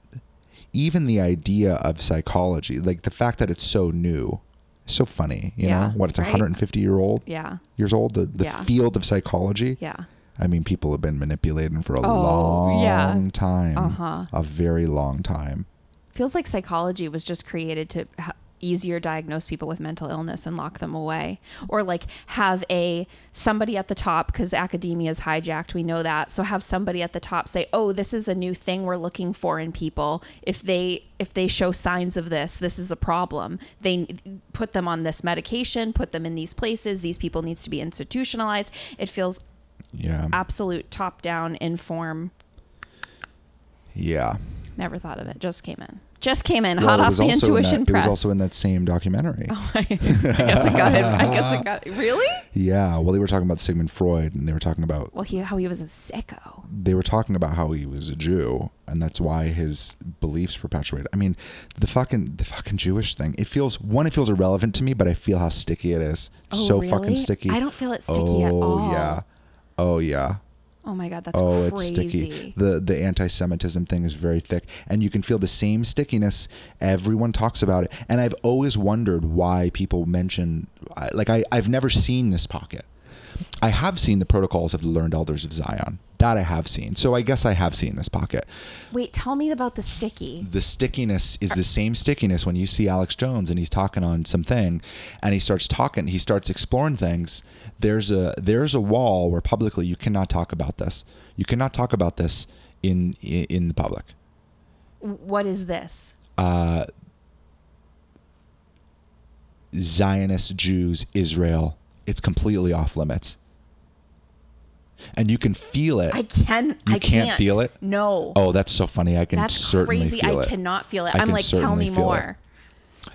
even the idea of psychology, like the fact that it's so new, is so funny, you Yeah, know? What it's right. 150 year old Yeah. years old, the, the Yeah. field of psychology. Yeah. I mean, people have been manipulating for a Oh, long yeah. time. Uh-huh. A very long time. feels like psychology was just created to easier diagnose people with mental illness and lock them away. Or like have a somebody at the top because academia is hijacked we know that. So have somebody at the top say oh this is a new thing we're looking for in people. If they if they show signs of this this is a problem. They put them on this medication put them in these places these people needs to be institutionalized. It feels Yeah. absolute top down inform. Yeah. never thought of it just came in just came in Well, hot off the also in intuition that, press It was also in that same documentary. Oh, I guess it got him. I guess it got really. Yeah. Well, they were talking about Sigmund Freud, and they were talking about Well, he how he was a sicko. they were talking about how he was a Jew, and that's why his beliefs perpetuated. I mean, the fucking the fucking Jewish thing. It feels one, it feels irrelevant to me, but I feel how sticky it is. Oh, so really? fucking sticky. I don't feel it sticky oh, at all. Oh yeah. Oh yeah. Oh my god, that's oh, crazy. it's sticky. The the anti-Semitism thing is very thick, and you can feel the same stickiness. Everyone talks about it, and I've always wondered why people mention. Like I, I've never seen this pocket. I have seen the protocols of the learned elders of Zion. That I have seen. So I guess I have seen this pocket. Wait, tell me about the sticky. The stickiness is the same stickiness when you see Alex Jones and he's talking on something and he starts talking, he starts exploring things. There's a there's a wall where publicly you cannot talk about this. You cannot talk about this in in, in the public. What is this? Uh, Zionist Jews, Israel, it's completely off limits. And you can feel it. I can. You I can't feel it? No. oh, that's so funny. I can that's certainly crazy. feel I it. cannot feel it. I I'm can like, tell me feel it.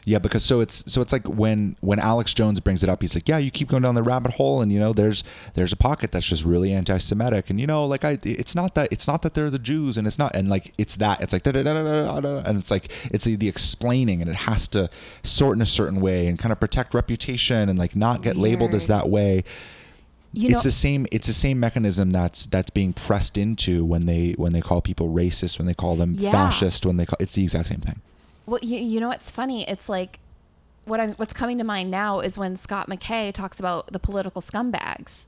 Yeah, because so it's so it's like when when Alex Jones brings it up, he's like, "Yeah, you keep going down the rabbit hole, and you know, there's there's a pocket that's just really anti-Semitic, and you know, like I, it's not that it's not that they're the Jews, and it's not, and like it's that, it's like da da da da da, da and it's like it's the, the explaining, and it has to sort in a certain way and kind of protect reputation and like not get labeled as that way. You it's know, the same it's the same mechanism that's that's being pressed into when they when they call people racist when they call them Yeah. fascist when they call it's the exact same thing well, you, you know what's funny? It's like what I'm. What's coming to mind now is when Scott McKay talks about the political scumbags.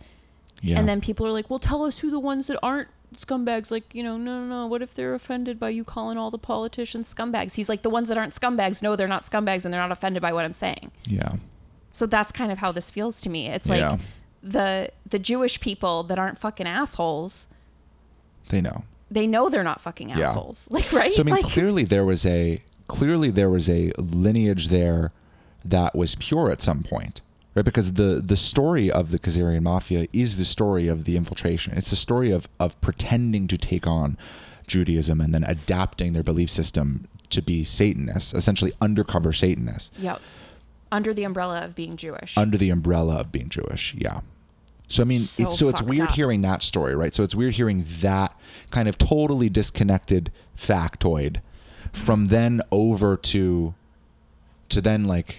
yeah And then people are like, well, tell us who the ones that aren't scumbags. Like, you know, no, no, no. What if they're offended by you calling all the politicians scumbags? He's like, the ones that aren't scumbags, no, they're not scumbags and they're not offended by what I'm saying. yeah So that's kind of how this feels to me. It's like Yeah. the the Jewish people that aren't fucking assholes, they know they know they're not fucking Yeah. assholes. Like, right? So I mean, like, clearly there was a clearly there was a lineage there that was pure at some point, right? Because the the story of the Khazarian mafia is the story of the infiltration. It's the story of of pretending to take on Judaism and then adapting their belief system to be Satanists, essentially undercover Satanists, yep. Under the umbrella of being Jewish. under the umbrella of being Jewish. Yeah. So I mean, So it's so it's weird up. hearing that story, right? So it's weird hearing that kind of totally disconnected factoid from then over to to then like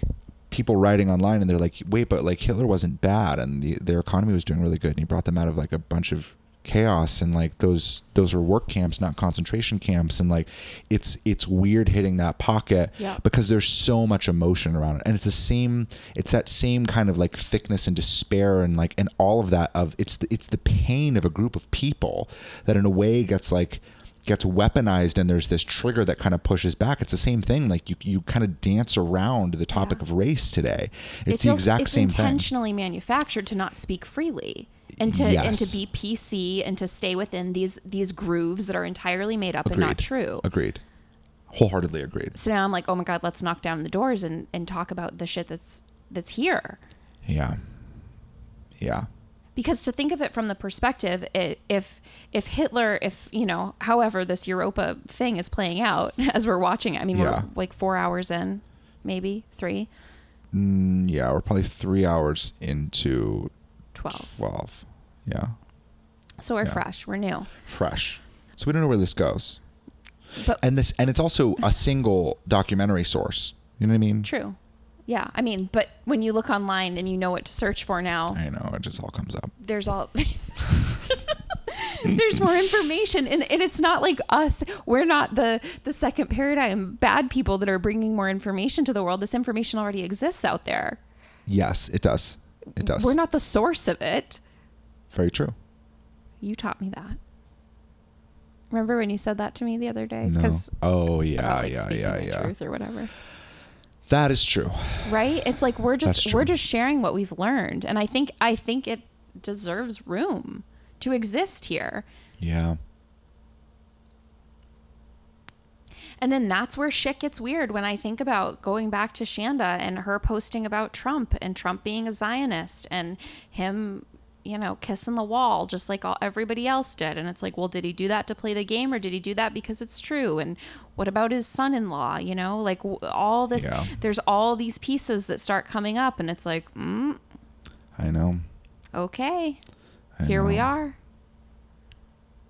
people writing online and they're like, wait, but like Hitler wasn't bad and the, their economy was doing really good and he brought them out of like a bunch of chaos and like those those were work camps not concentration camps and like it's it's weird hitting that pocket Yeah. because there's so much emotion around it and it's the same it's that same kind of like thickness and despair and like and all of that of it's the, it's the pain of a group of people that in a way gets like gets weaponized and there's this trigger that kind of pushes back it's the same thing like you you kind of dance around the topic Yeah. of race today It it's the exact it's same thing intentionally manufactured to not speak freely and to and to be PC and to stay within these these grooves that are entirely made up and not true. agreed wholeheartedly agreed So now I'm like, oh my god, let's knock down the doors and and talk about the shit that's that's here. yeah Yeah. Because to think of it from the perspective it, if if hitler if you know however this europa thing is playing out as we're watching it i mean Yeah. we're like four hours in maybe three Mm, yeah, we're probably three hours into 12 12. Yeah. so we're Yeah. fresh we're new Fresh. So we don't know where this goes. but And this and it's also a single documentary source. You know what I mean? true yeah i mean but when you look online and you know what to search for now I know, it just all comes up. there's all there's more information and, and it's not like us we're not the the second paradigm bad people that are bringing more information to the world this information already exists out there Yes, it does. It does. we're not the source of it Very true. you taught me that remember when you said that to me the other day No. Oh yeah, about, like, yeah, yeah, yeah. truth or whatever That is true. right it's like we're just we're just sharing what we've learned and i think i think it deserves room to exist here Yeah. And then that's where shit gets weird when I think about going back to Shanda and her posting about Trump and Trump being a Zionist and him, you know, kissing the wall just like all, everybody else did. And it's like, well, did he do that to play the game or did he do that because it's true? And what about his son in law? You know, like w- all this, Yeah. there's all these pieces that start coming up. And it's like, mm, I know. okay, I here we are.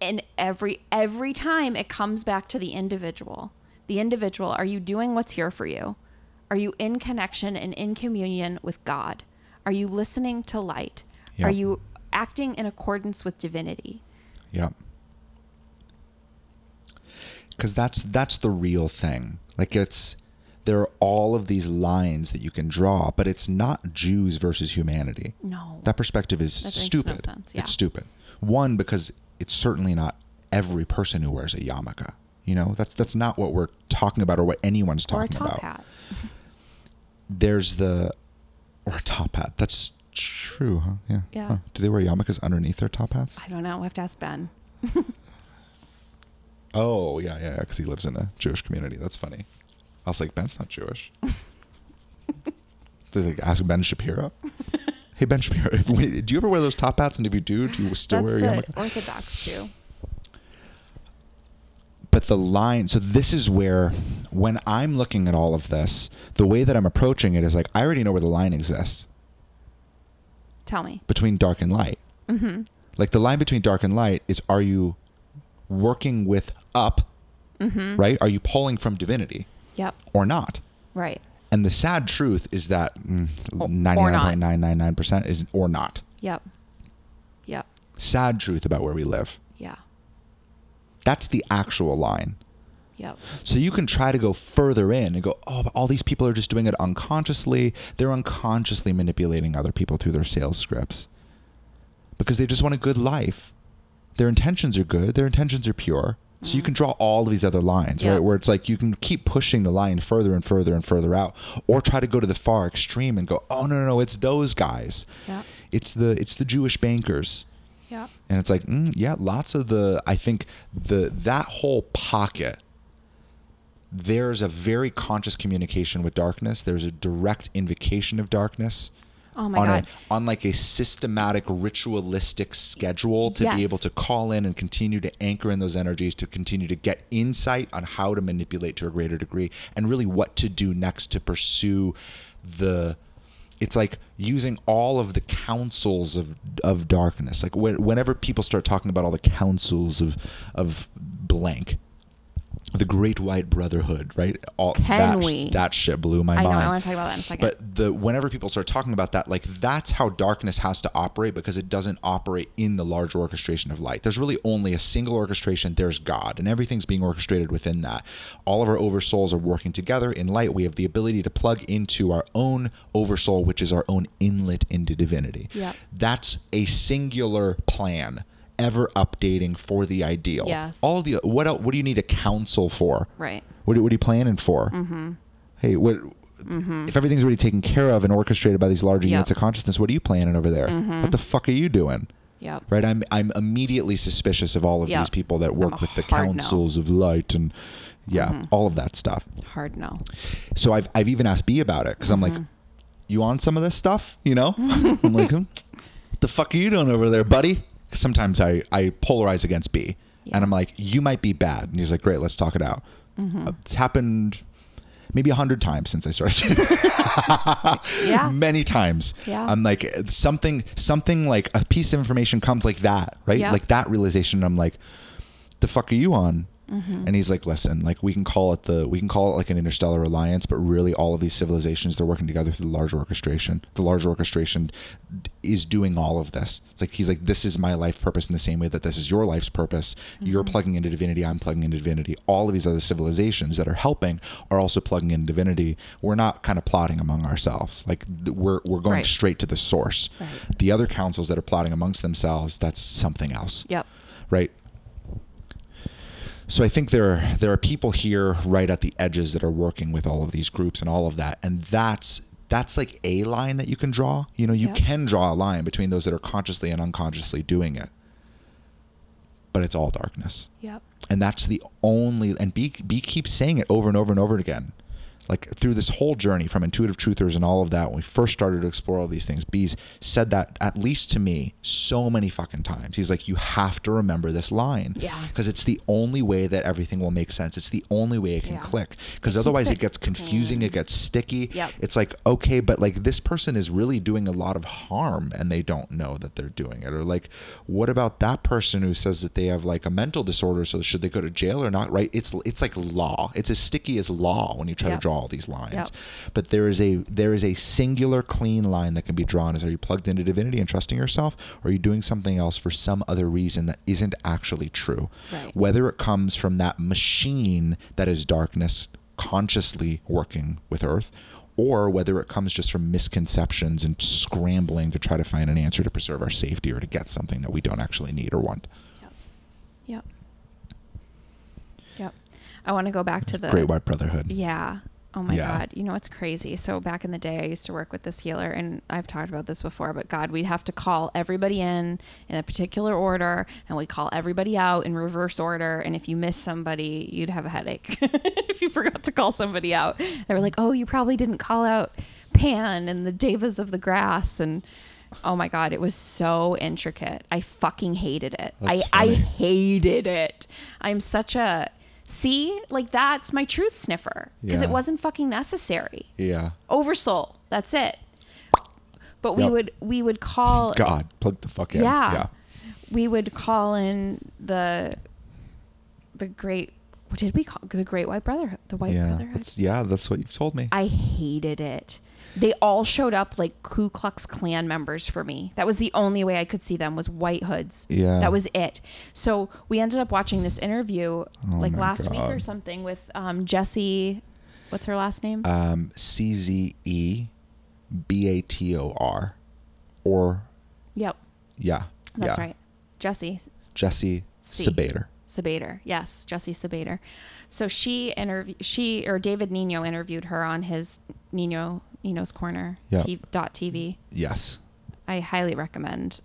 And every every time it comes back to the individual. The individual, are you doing what's here for you? Are you in connection and in communion with God? Are you listening to light? Are you acting in accordance with divinity? Yeah. Cuz that's that's the real thing. Like it's there are all of these lines that you can draw, but it's not Jews versus humanity. No. That perspective is That no stupid. sense, yeah. It's stupid. One because it's certainly not every person who wears a yarmulke. You know, that's that's not what we're talking about or what anyone's or a talking top about. hat. There's the or a top hat. That's true, huh? Yeah. Yeah. Huh. Do they wear yarmulkes underneath their top hats? I don't know. We have to ask Ben. Oh, yeah, yeah, because he lives in a Jewish community. That's funny. I was like, Ben's not Jewish. Did they ask Ben Shapiro? hey, Ben Shapiro, we, do you ever wear those top hats? And if you do, do you still That's wear a the yarmulke? Orthodox Jew. But the line, so this is where, when I'm looking at all of this, the way that I'm approaching it is like, I already know where the line exists Tell me. between dark and light. Mm-hmm. Like the line between dark and light is, are you working with up, Mm-hmm. right? Are you pulling from divinity Yep. or not? Right. And the sad truth is that mm, Or- or ninety-nine not. point nine nine nine percent is or not. Yep. Yep. Sad truth about where we live. Yeah. That's the actual line. Yep. So you can try to go further in and go, oh, but all these people are just doing it unconsciously. They're unconsciously manipulating other people through their sales scripts because they just want a good life. Their intentions are good. Their intentions are pure. So you can draw all of these other lines, Yeah. right? Where it's like you can keep pushing the line further and further and further out, or try to go to the far extreme and go, oh no, no, no, it's those guys. Yep. It's the it's the Jewish bankers Yep. and it's like mm, yeah lots of the i think the that whole pocket there's a very conscious communication with darkness there's a direct invocation of darkness Oh my on God. a on like a systematic ritualistic schedule to Yes. be able to call in and continue to anchor in those energies to continue to get insight on how to manipulate to a greater degree and really what to do next to pursue the it's like using all of the counsels of of darkness like when, whenever people start talking about all the counsels of of blank the great white brotherhood right all Can that, we? that shit blew my I know. mind I want to talk about that in a second. but the whenever people start talking about that, like that's how darkness has to operate because it doesn't operate in the larger orchestration of light. There's really only a single orchestration. There's God, and everything's being orchestrated within that. All of our oversouls are working together in light. We have the ability to plug into our own oversoul, which is our own inlet into divinity. Yeah. That's a singular plan, ever updating for the ideal. Yes. All the what else, what do you need a council for? right. What, what are you planning for? Mm-hmm. Hey, what if everything's already taken care of and orchestrated by these larger Yep. units of consciousness? What are you planning over there? What the fuck are you doing? Yep. Right? I'm I'm immediately suspicious of all of Yep. these people that work with the hard no. councils of light and yeah, all of that stuff. Hard no. So I've I've even asked B about it because I'm like, Mm-hmm. you on some of this stuff? You know? I'm like, hmm, what the fuck are you doing over there, buddy? Sometimes I, I polarize against B. And I'm like, you might be bad. And he's like, great, let's talk it out. Mm-hmm. Uh, It's happened maybe a hundred times since I started. Yeah. Many times. Yeah. I'm like something something like a piece of information comes like that, right? Yeah. Like that realization. I'm like, the fuck are you on? Mm-hmm. And he's like, listen, like we can call it the we can call it like an interstellar alliance, but really all of these civilizations they're working together through the large orchestration. The large orchestration is doing all of this. It's like he's like, this is my life purpose in the same way that this is your life's purpose. You're plugging into divinity. I'm plugging into divinity. All of these other civilizations that are helping are also plugging in divinity. We're not kind of plotting among ourselves. Like we're we're going Right. straight to the source. Right. The other councils that are plotting amongst themselves, that's something else Yep. right? So I think there are, there are people here right at the edges that are working with all of these groups and all of that, and that's that's like a line that you can draw. You know, you Yep. can draw a line between those that are consciously and unconsciously doing it, but it's all darkness, Yep. and that's the only. And B B keeps saying it over and over and over again. Like through this whole journey from intuitive truthers and all of that, when we first started to explore all these things, B's said that at least to me so many fucking times. He's like, you have to remember this line Yeah. because it's the only way that everything will make sense. It's the only way it can Yeah. click. Because otherwise, it gets confusing. It gets sticky. Yep. It's like okay, but like this person is really doing a lot of harm, and they don't know that they're doing it. Or like, what about that person who says that they have like a mental disorder? So should they go to jail or not? Right? It's it's like law. It's as sticky as law when you try Yep. to draw all these lines. Yep. But there is a there is a singular clean line that can be drawn. Is are you plugged into divinity and trusting yourself, or are you doing something else for some other reason that isn't actually true? Right. Whether it comes from that machine that is darkness consciously working with Earth, or whether it comes just from misconceptions and scrambling to try to find an answer to preserve our safety or to get something that we don't actually need or want. Yep. Yep. Yep. I want to go back to the Great White Brotherhood. Yeah. Oh my Yeah. God. You know, it's crazy. So back in the day, I used to work with this healer, and I've talked about this before, but God, we'd have to call everybody in in a particular order, and we call everybody out in reverse order. And if you miss somebody, you'd have a headache if you forgot to call somebody out. They were like, oh, you probably didn't call out Pan and the Devas of the Grass. And oh my God, it was so intricate. I fucking hated it. That's I, I hated it. I'm such a. See, like that's my truth sniffer because Yeah. it wasn't fucking necessary. Yeah. Oversoul, that's it. But we Yep. would we would call God, plug the fuck in. yeah, Yeah. we would call in the the great what did we call the Great White Brotherhood the White Yeah. Brotherhood. That's, yeah, that's what you've told me. I hated it. They all showed up like Ku Klux Klan members for me. That was the only way I could see them was white hoods. Yeah. That was it. So we ended up watching this interview like Oh my last week or something with um, Jesse. What's her last name? um, C Z E B A T O R, or yep, yeah, that's yeah. right. Jesse Jesse C. Sabater. Czebotar. Yes, Jesse Czebotar. So she interview she or David Nino interviewed her on his Nino Nino's Corner Yep. t- dot TV. Yes. I highly recommend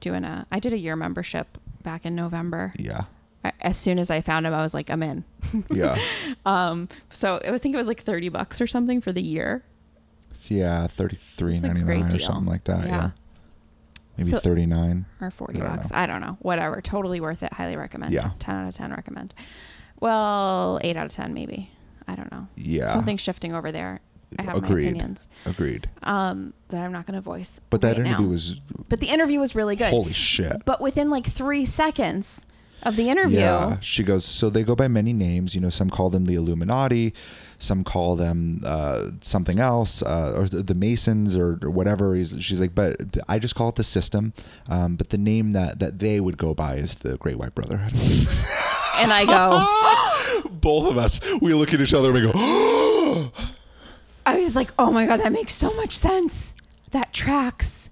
doing a. I did a year membership back in November. Yeah. I, as soon as I found him, I was like, I'm in. Yeah. Um, so I think it was like thirty bucks or something for the year. yeah. Thirty three ninety nine or deal. something like that. Yeah. Yeah. Maybe So- thirty nine. or 40 I bucks. know. I don't know. Whatever. Totally worth it. Highly recommend. Yeah. 10 out of 10 recommend. Well, 8 out of 10 maybe. I don't know. Yeah. Something shifting over there. I have Agreed. my opinions Agreed. um, that I'm not going to voice. But that right interview now. was But the interview was really good. holy shit. But within like three seconds of the interview, Yeah, she goes. So they go by many names. You know, some call them the Illuminati, some call them uh, something else, uh, or the, the Masons, or, or whatever. He's, she's like, but I just call it the system. Um, but the name that that they would go by is the Great White Brotherhood. and I go, Both of us, we look at each other and we go, I was like, oh my God, that makes so much sense. That tracks.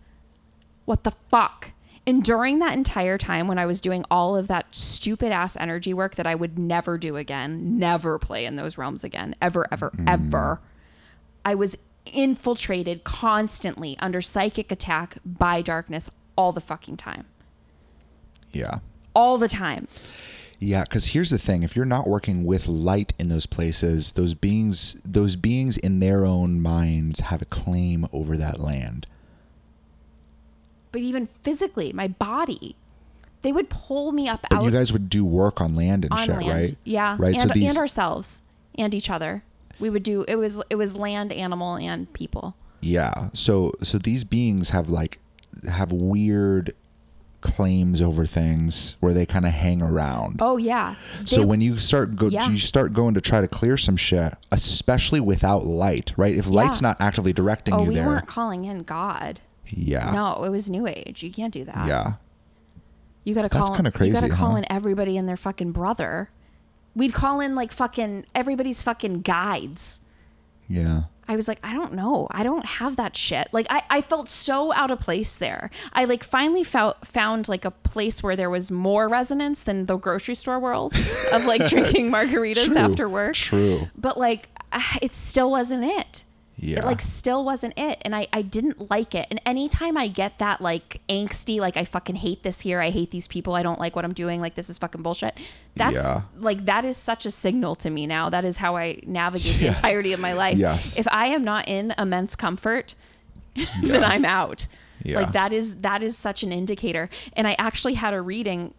What the fuck? And during that entire time when I was doing all of that stupid ass energy work that I would never do again, never play in those realms again, ever, ever, mm. ever, I was infiltrated constantly under psychic attack by darkness all the fucking time. yeah. All the time. Yeah, because here's the thing: if you're not working with light in those places, those beings, those beings in their own minds have a claim over that land. but even physically, my body. They would pull me up But out you guys would do work on land and on shit, land. right? Yeah. Right. And, so these and ourselves and each other. We would do it was it was land, animal, and people. Yeah. So so these beings have like have weird claims over things where they kind of hang around. Oh yeah. so They- when you start go Yeah. you start going to try to clear some shit, especially without light, right? If light's Yeah. not actively directing oh, you we there. weren't calling in God. yeah. No, it was New Age. You can't do that. Yeah. You gotta That's call. kinda You gotta call huh? in everybody and their fucking brother. We'd call in like fucking everybody's fucking guides. Yeah. I was like, I don't know. I don't have that shit. Like I, I felt so out of place there. I like finally felt found like a place where there was more resonance than the grocery store world of like drinking margaritas True. after work. True. But like it still wasn't it. Yeah. It like still wasn't it. And I, I didn't like it. And anytime I get that like angsty, like I fucking hate this here, I hate these people, I don't like what I'm doing, like this is fucking bullshit. That's Yeah. like that is such a signal to me now. That is how I navigate the entirety of my life. Yes. If I am not in immense comfort, then I'm out. Yeah. Like that is that is such an indicator. And I actually had a reading.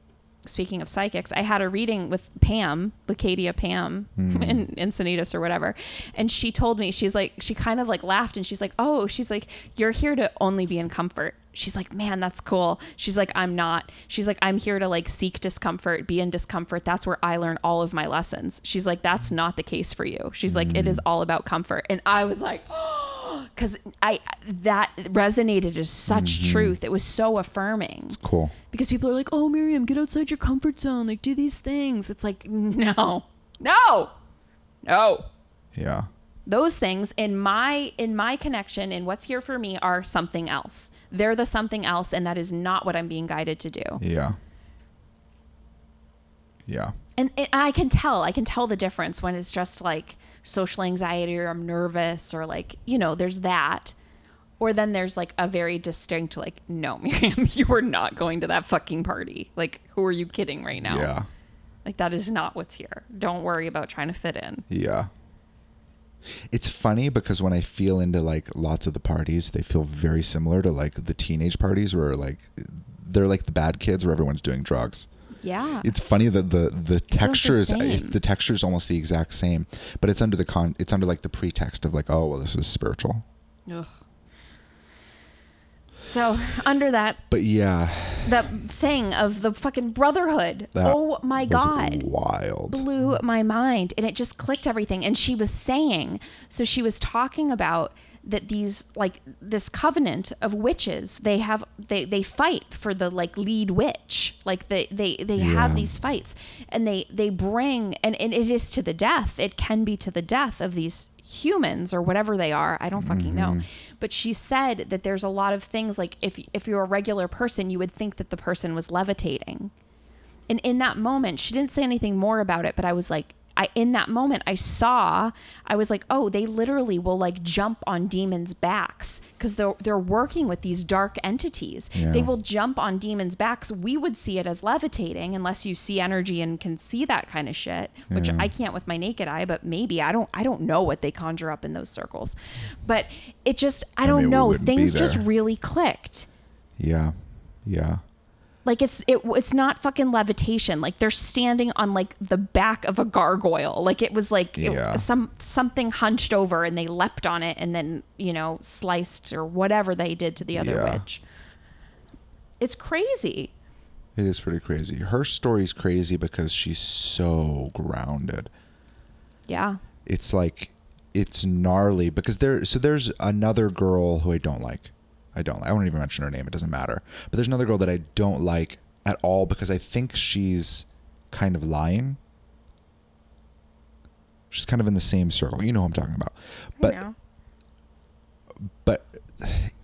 Speaking of psychics, I had a reading with Pam, Leucadia Pam, Hmm. in Encinitas or whatever, and she told me she's like she kind of like laughed and she's like, oh, she's like you're here to only be in comfort. She's like, man, that's cool. She's like, I'm not. She's like, I'm here to like seek discomfort, be in discomfort. That's where I learn all of my lessons. She's like, that's not the case for you. She's like, it is all about comfort. And I was like, because I that resonated as such mm-hmm. truth. It was so affirming Cool. because people are like, "Oh, Miriam, get outside your comfort zone. Like, do these things." It's like, no, no, no. Yeah. Those things in my in my connection and what's here for me are something else. They're the something else, and that is not what I'm being guided to do. Yeah. Yeah. And, and I can tell, I can tell the difference when it's just like social anxiety or I'm nervous or like, you know, there's that. Or then there's like a very distinct, like, no, Miriam, you are not going to that fucking party. Like, who are you kidding right now? Yeah. Like, that is not what's here. Don't worry about trying to fit in. Yeah. It's funny because when I feel into like lots of the parties, they feel very similar to like the teenage parties where like they're like the bad kids where everyone's doing drugs. Yeah. It's funny that the the texture is the texture is almost the exact same, but it's under the con it's under like the pretext of like oh well this is spiritual. Ugh. So, under that, But yeah, that thing of the fucking brotherhood. that oh my was God. wild. blew my mind and it just clicked everything and she was saying so she was talking about that these like this covenant of witches they have they they fight for the like lead witch. Like they they they have these fights. And they they bring and, and it is to the death. It can be to the death of these humans or whatever they are. I don't fucking know. Mm-hmm. But she said that there's a lot of things like if if you're a regular person you would think that the person was levitating. And in that moment she didn't say anything more about it but i was like i in that moment i saw i was like oh they literally will like jump on demons backs because they're they're working with these dark entities. Yeah. they will jump on demons backs. We would see it as levitating unless you see energy and can see that kind of shit which Yeah. i can't with my naked eye but maybe. I don't i don't know what they conjure up in those circles. But it just i don't mean, know. things just really clicked. Yeah, yeah, like it's it it's not fucking levitation. Like they're standing on like the back of a gargoyle. Like it was like it- Yeah. some something hunched over and they leapt on it and then you know sliced or whatever they did to the other Yeah. witch. It's crazy. it is pretty crazy. Her story's crazy because she's so grounded. Yeah. it's like it's gnarly because there so there's another girl who I don't like. I don't I won't even mention her name, it doesn't matter. But there's another girl that I don't like at all because I think she's kind of lying. She's kind of in the same circle. You know who I'm talking about. But but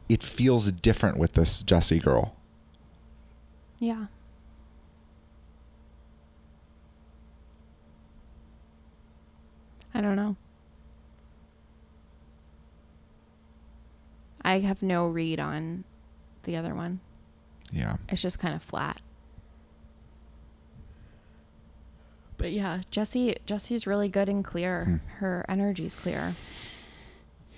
it feels different with this Jessie girl. Yeah. I don't know. I have no read on the other one. Yeah. It's just kind of flat. But yeah, Jessie Jessie's really good and clear. Hmm. Her energy's clear.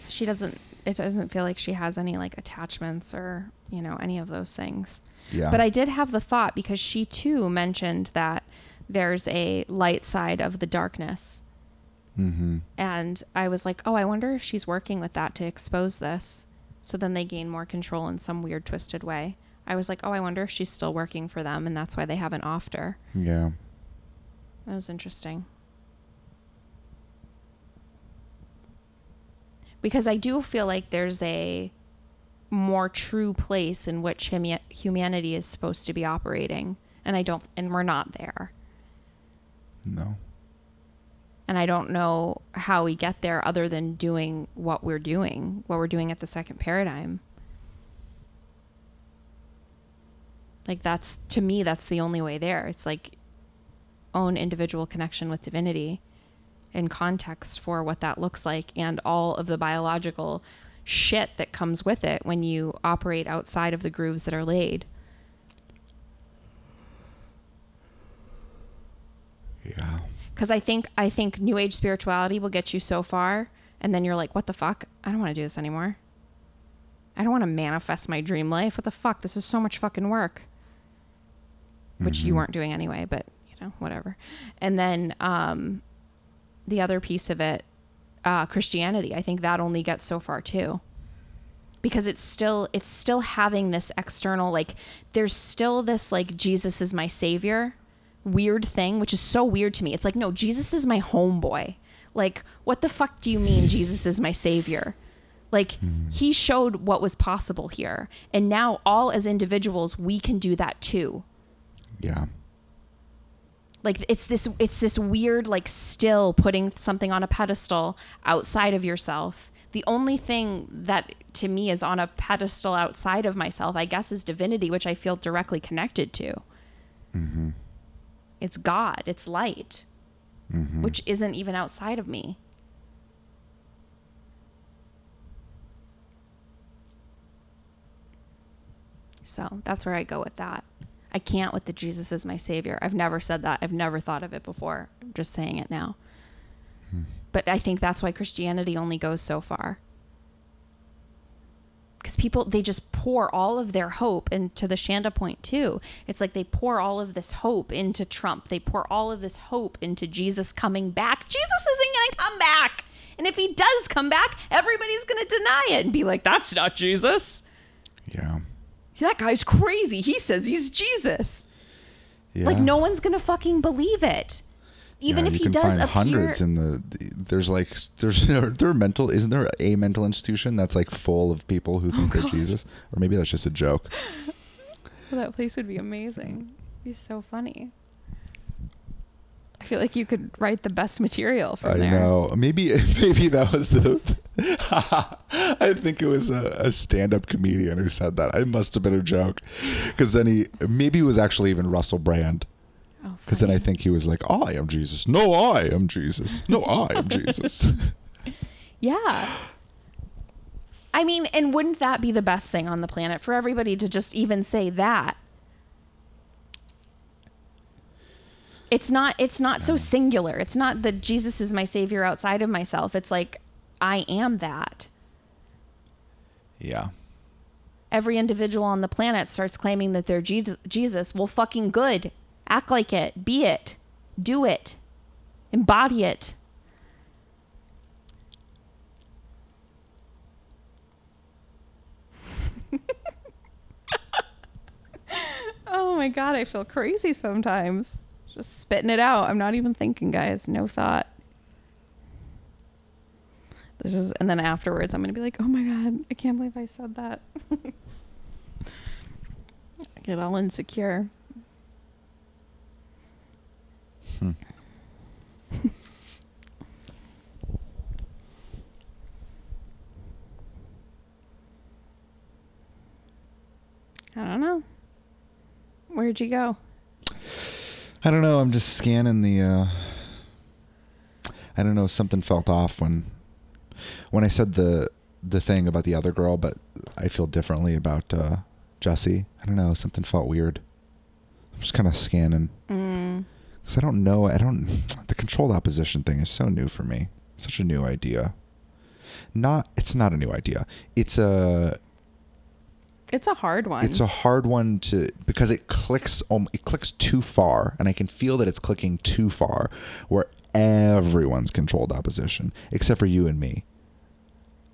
She doesn't it doesn't feel like she has any like attachments or you know any of those things. Yeah. But I did have the thought because she too mentioned that there's a light side of the darkness. Mm-hmm. And I was like, oh, I wonder if she's working with that to expose this. So then they gain more control in some weird, twisted way. I was like, oh, I wonder if she's still working for them and that's why they haven't offed her. Yeah. That was interesting. Because I do feel like there's a more true place in which humi- humanity is supposed to be operating. And I don't, and we're not there. No. And I don't know how we get there other than doing what we're doing, what we're doing at the second paradigm. Like, that's, to me, that's the only way there. It's like own individual connection with divinity and context for what that looks like and all of the biological shit that comes with it when you operate outside of the grooves that are laid. Yeah. Because I think I think New Age spirituality will get you so far, and then you're like, "What the fuck? I don't want to do this anymore. I don't want to manifest my dream life. What the fuck? This is so much fucking work." Which you Mhm. weren't doing anyway, but you know, whatever. And then um, the other piece of it, uh, Christianity. I think that only gets so far too because it's still it's still having this external like there's still this like Jesus is my savior weird thing which is so weird to me. It's like no, Jesus is my homeboy. Like what the fuck do you mean Jesus is my savior? Like he showed what was possible here. And now all as individuals we can do that too Yeah. like it's this it's this weird like still putting something on a pedestal outside of yourself the only thing that to me is on a pedestal outside of myself i guess is divinity which i feel directly connected to Mm-hmm. It's god it's light Mm-hmm. which isn't even outside of me. So that's where i go with that. I can't with the jesus is my savior. I've never said that. I've never thought of it before. I'm just saying it now. But i think that's why christianity only goes so far because people they just pour all of their hope into the shanda point too. It's like they pour all of this hope into trump. They pour all of this hope into jesus coming back. Jesus isn't going to come back. And if he does come back everybody's going to deny it and be like that's not jesus. Yeah. that guy's crazy. He says he's jesus. Yeah. like no one's going to fucking believe it even Yeah, if you he can does find appear hundreds in the, the- there's like there's there mental isn't there a mental institution that's like full of people who think they're oh, Jesus or maybe that's just a joke. Well, that place would be amazing. It'd be so funny. I feel like you could write the best material from there. I know. Maybe maybe that was the. I think it was a, a stand-up comedian who said that. It must have been a joke, because then he maybe it was actually even Russell Brand. Oh, Because then I think he was like, "I am Jesus." No, I am Jesus. No, I am Jesus. Yeah. I mean, and wouldn't that be the best thing on the planet for everybody to just even say that? It's not it's not so singular. It's not that Jesus is my savior outside of myself. It's like I am that. yeah. Every individual on the planet starts claiming that they're Jesus. Jesus. Well, fucking good. Act like it. Be it. Do it. Embody it. oh my god, I feel crazy sometimes. Just spitting it out. I'm not even thinking, guys. No thought. This is, and then afterwards, I'm gonna be like, "Oh my god, I can't believe I said that." Get all insecure. Hmm. I don't know. Where'd you go? I don't know. I'm just scanning the. uh I don't know. Something felt off when when I said the the thing about the other girl, but I feel differently about uh Jesse. I don't know. Something felt weird. I'm just kind of scanning Mm. Because I don't know. I don't. The controlled opposition thing is so new for me. Such a new idea. not it's not a new idea. It's a It's a hard one. it's a hard one to because it clicks um, it clicks too far and i can feel that it's clicking too far where everyone's controlled opposition except for you and me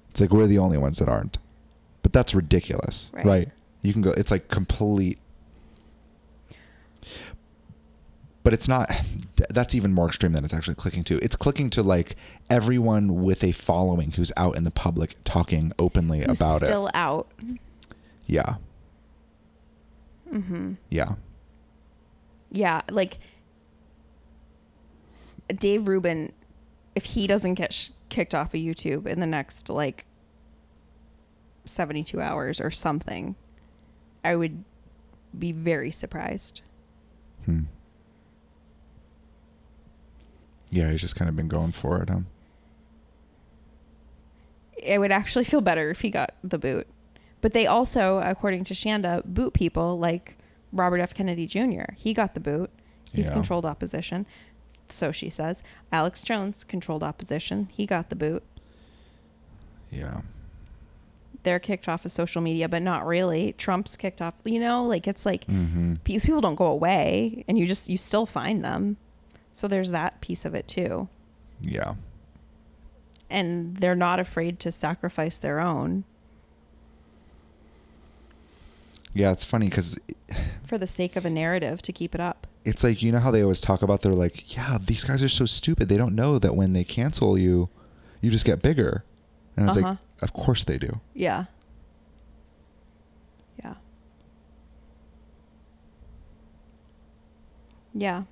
it's like we're the only ones that aren't but that's ridiculous right, Right. you can go it's like complete but it's not that's even more extreme than it's actually clicking to it's clicking to like everyone with a following who's out in the public talking openly Who's about it still out. yeah. Mm-hmm. Yeah. Yeah, like Dave Rubin, if he doesn't get sh- kicked off of YouTube in the next like 72 hours or something, I would be very surprised. Hmm. Yeah, he's just kind of been going for it. Huh? It would actually feel better if he got the boot. But they also, according to Shanda, boot people like Robert F. Kennedy Jr. He got the boot. He's Yeah. controlled opposition. So she says. Alex Jones controlled opposition. He got the boot. Yeah. they're kicked off of social media, but not really. Trump's kicked off, you know, like it's like Mm-hmm. these people don't go away and you just, you still find them. So there's that piece of it too. Yeah. And they're not afraid to sacrifice their own Yeah, it's funny because for the sake of a narrative to keep it up. it's like you know how they always talk about they're like, yeah, these guys are so stupid. They don't know that when they cancel you, you just get bigger. And it's Uh-huh. like, of course they do. Yeah. Yeah. Yeah.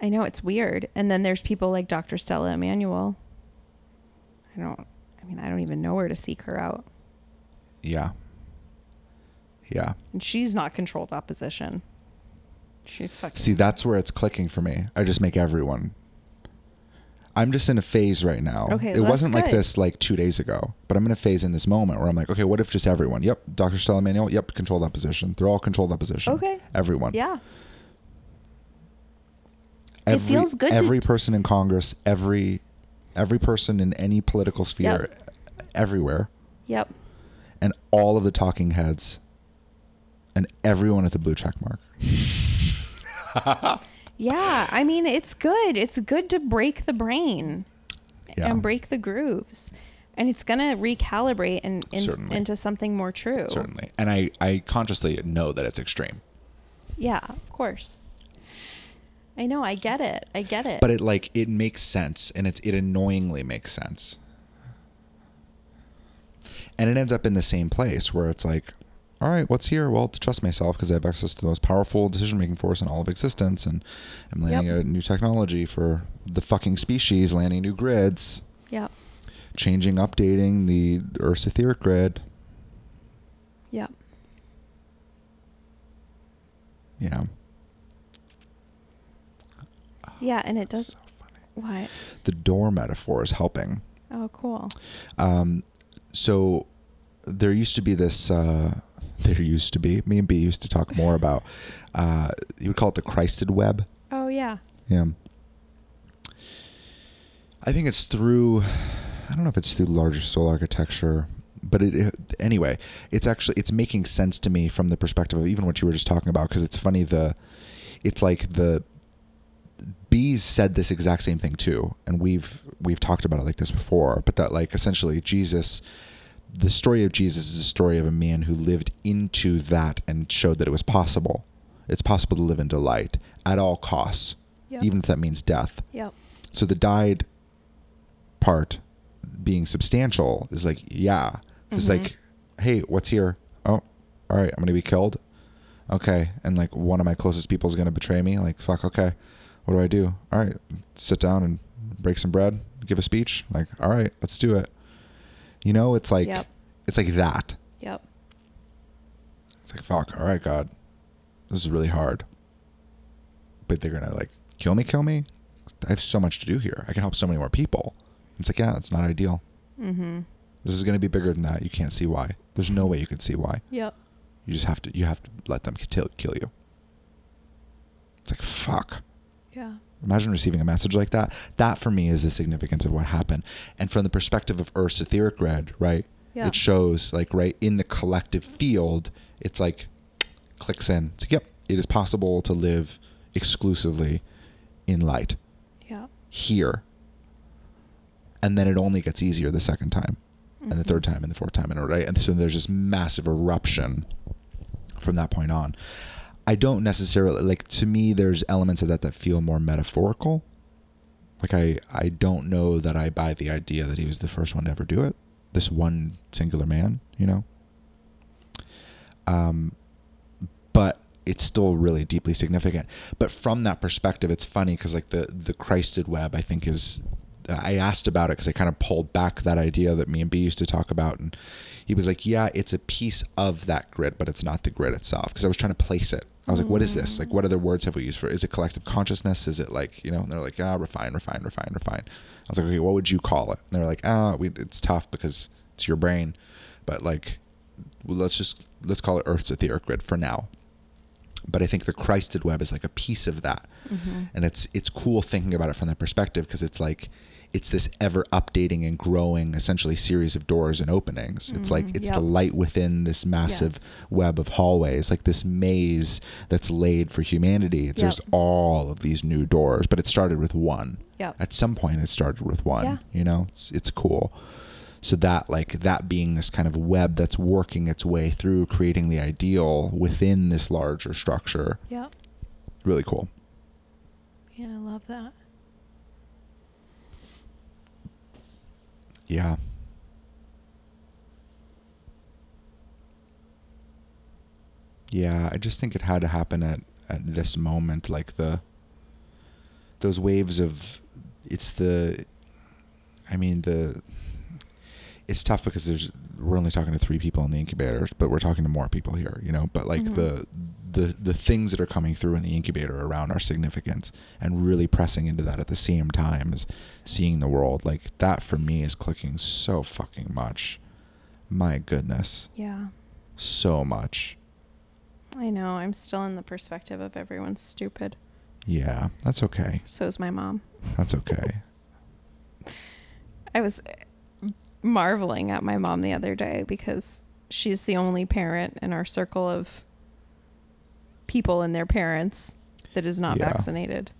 I know it's weird. And then there's people like Dr. Stella Immanuel. I don't I mean, I don't even know where to seek her out. Yeah. Yeah. And she's not controlled opposition. She's fucking See, that's where it's clicking for me. I just make everyone. I'm just in a phase right now. Okay, it wasn't like this like two days ago, but I'm in a phase in this moment where I'm like, okay, what if just everyone? Yep, Dr. Stella Manuel. Yep, controlled opposition. They're all controlled opposition. Okay. everyone. Yeah. It feels good to- Every person in Congress, every every person in any political sphere, everywhere, Yep. and all of the talking heads, and everyone at the blue check mark. Yeah. I mean, it's good. It's good to break the brain. Yeah. and break the grooves and it's going to recalibrate and in, into something more true Certainly, and I I consciously know that it's extreme. yeah of course i know i get it i get it. But it like it makes sense and it it annoyingly makes sense. And it ends up in the same place where it's like all right what's here? Well to trust myself because i have access to the most powerful decision making force in all of existence and i'm landing Yep. a new technology for the fucking species landing new grids yep. changing updating the earth's etheric grid. Yep. You know yeah and it does so funny. what the door metaphor is helping oh cool Um, so there used to be this. Uh, there used to be. Me and B used to talk more about. Uh, you would call it the Christed web. oh yeah Yeah. I think it's through. I don't know if it's through larger soul architecture, but it, it anyway. It's actually it's making sense to me from the perspective of even what you were just talking about because it's funny the. It's like the B's said this exact same thing too and we've we've talked about it like this before but that like essentially jesus the story of jesus is a story of a man who lived into that and showed that it was possible. It's possible to live in delight at all costs Yep. even if that means death. Yep. So the died part being substantial is like yeah. It's Mhm. like hey what's here? Oh all right i'm gonna be killed. Okay and like one of my closest people is gonna betray me. Like fuck okay what do i do? All right sit down and break some bread give a speech. Like all right let's do it. You know it's like Yep. it's like that. Yep. It's like fuck all right god this is really hard. But they're gonna like kill me kill me? I have so much to do here. I can help so many more people. It's like yeah it's not ideal. Mm-hmm. This is gonna be bigger than that. You can't see why. There's no way you can see why. Yep. You just have to you have to let them kill, kill you. It's like fuck Yeah. Imagine receiving a message like that. That for me is the significance of what happened. And from the perspective of Earth's etheric grid, right? Yeah. It shows like right in the collective field, it's like clicks in. It's like, yep, it is possible to live exclusively in light Yeah. here. And then it only gets easier the second time, and the third mm-hmm. time, and the fourth time, and right. And so there's this massive eruption from that point on. I don't necessarily like. To me, there's elements of that that feel more metaphorical. Like I, I don't know that I buy the idea that he was the first one to ever do it. This one singular man, you know. Um, but it's still really deeply significant. But from that perspective, it's funny because like the the Christed web, I think is. I asked about it because I kind of pulled back that idea that me and B used to talk about, and he was like, "Yeah, it's a piece of that grid, but it's not the grid itself." Because I was trying to place it. I was like, "What is this? Like, what other words have we used for? it? Is it collective consciousness? Is it like you know?" And they're like, "Ah, refine, refine, refine, refine." I was like, "Okay, what would you call it?" And they're like, "Ah, we, it's tough because it's your brain, but like, well, let's just let's call it Earth's etheric grid for now." but I think the Christed web is like a piece of that, and it's it's cool thinking about it from that perspective because it's like it's this ever updating and growing essentially series of doors and openings. It's like mm-hmm. it's the light within this massive Yes. web of hallways, like this maze that's laid for humanity. It's Yep. There's all of these new doors, but it started with one. Yep. At some point, it started with one. Yeah. You know, it's it's cool. So that like that being this kind of web that's working its way through creating the ideal within this larger structure. Yeah. Really cool. Yeah, I love that. Yeah. Yeah, I just think it had to happen at at this moment like the those waves of it's the I mean the it's tough because there's we're only talking to three people in the incubator, but we're talking to more people here, you know. But like Mhm. the the the things that are coming through in the incubator around our significance and really pressing into that at the same time as seeing the world, like that for me is clicking so fucking much. My goodness, Yeah. so much. I know. I'm still in the perspective of everyone's stupid. Yeah, that's okay. So is my mom. That's okay. I was marveling at my mom the other day because she's the only parent in our circle of people and their parents that is not Yeah. vaccinated.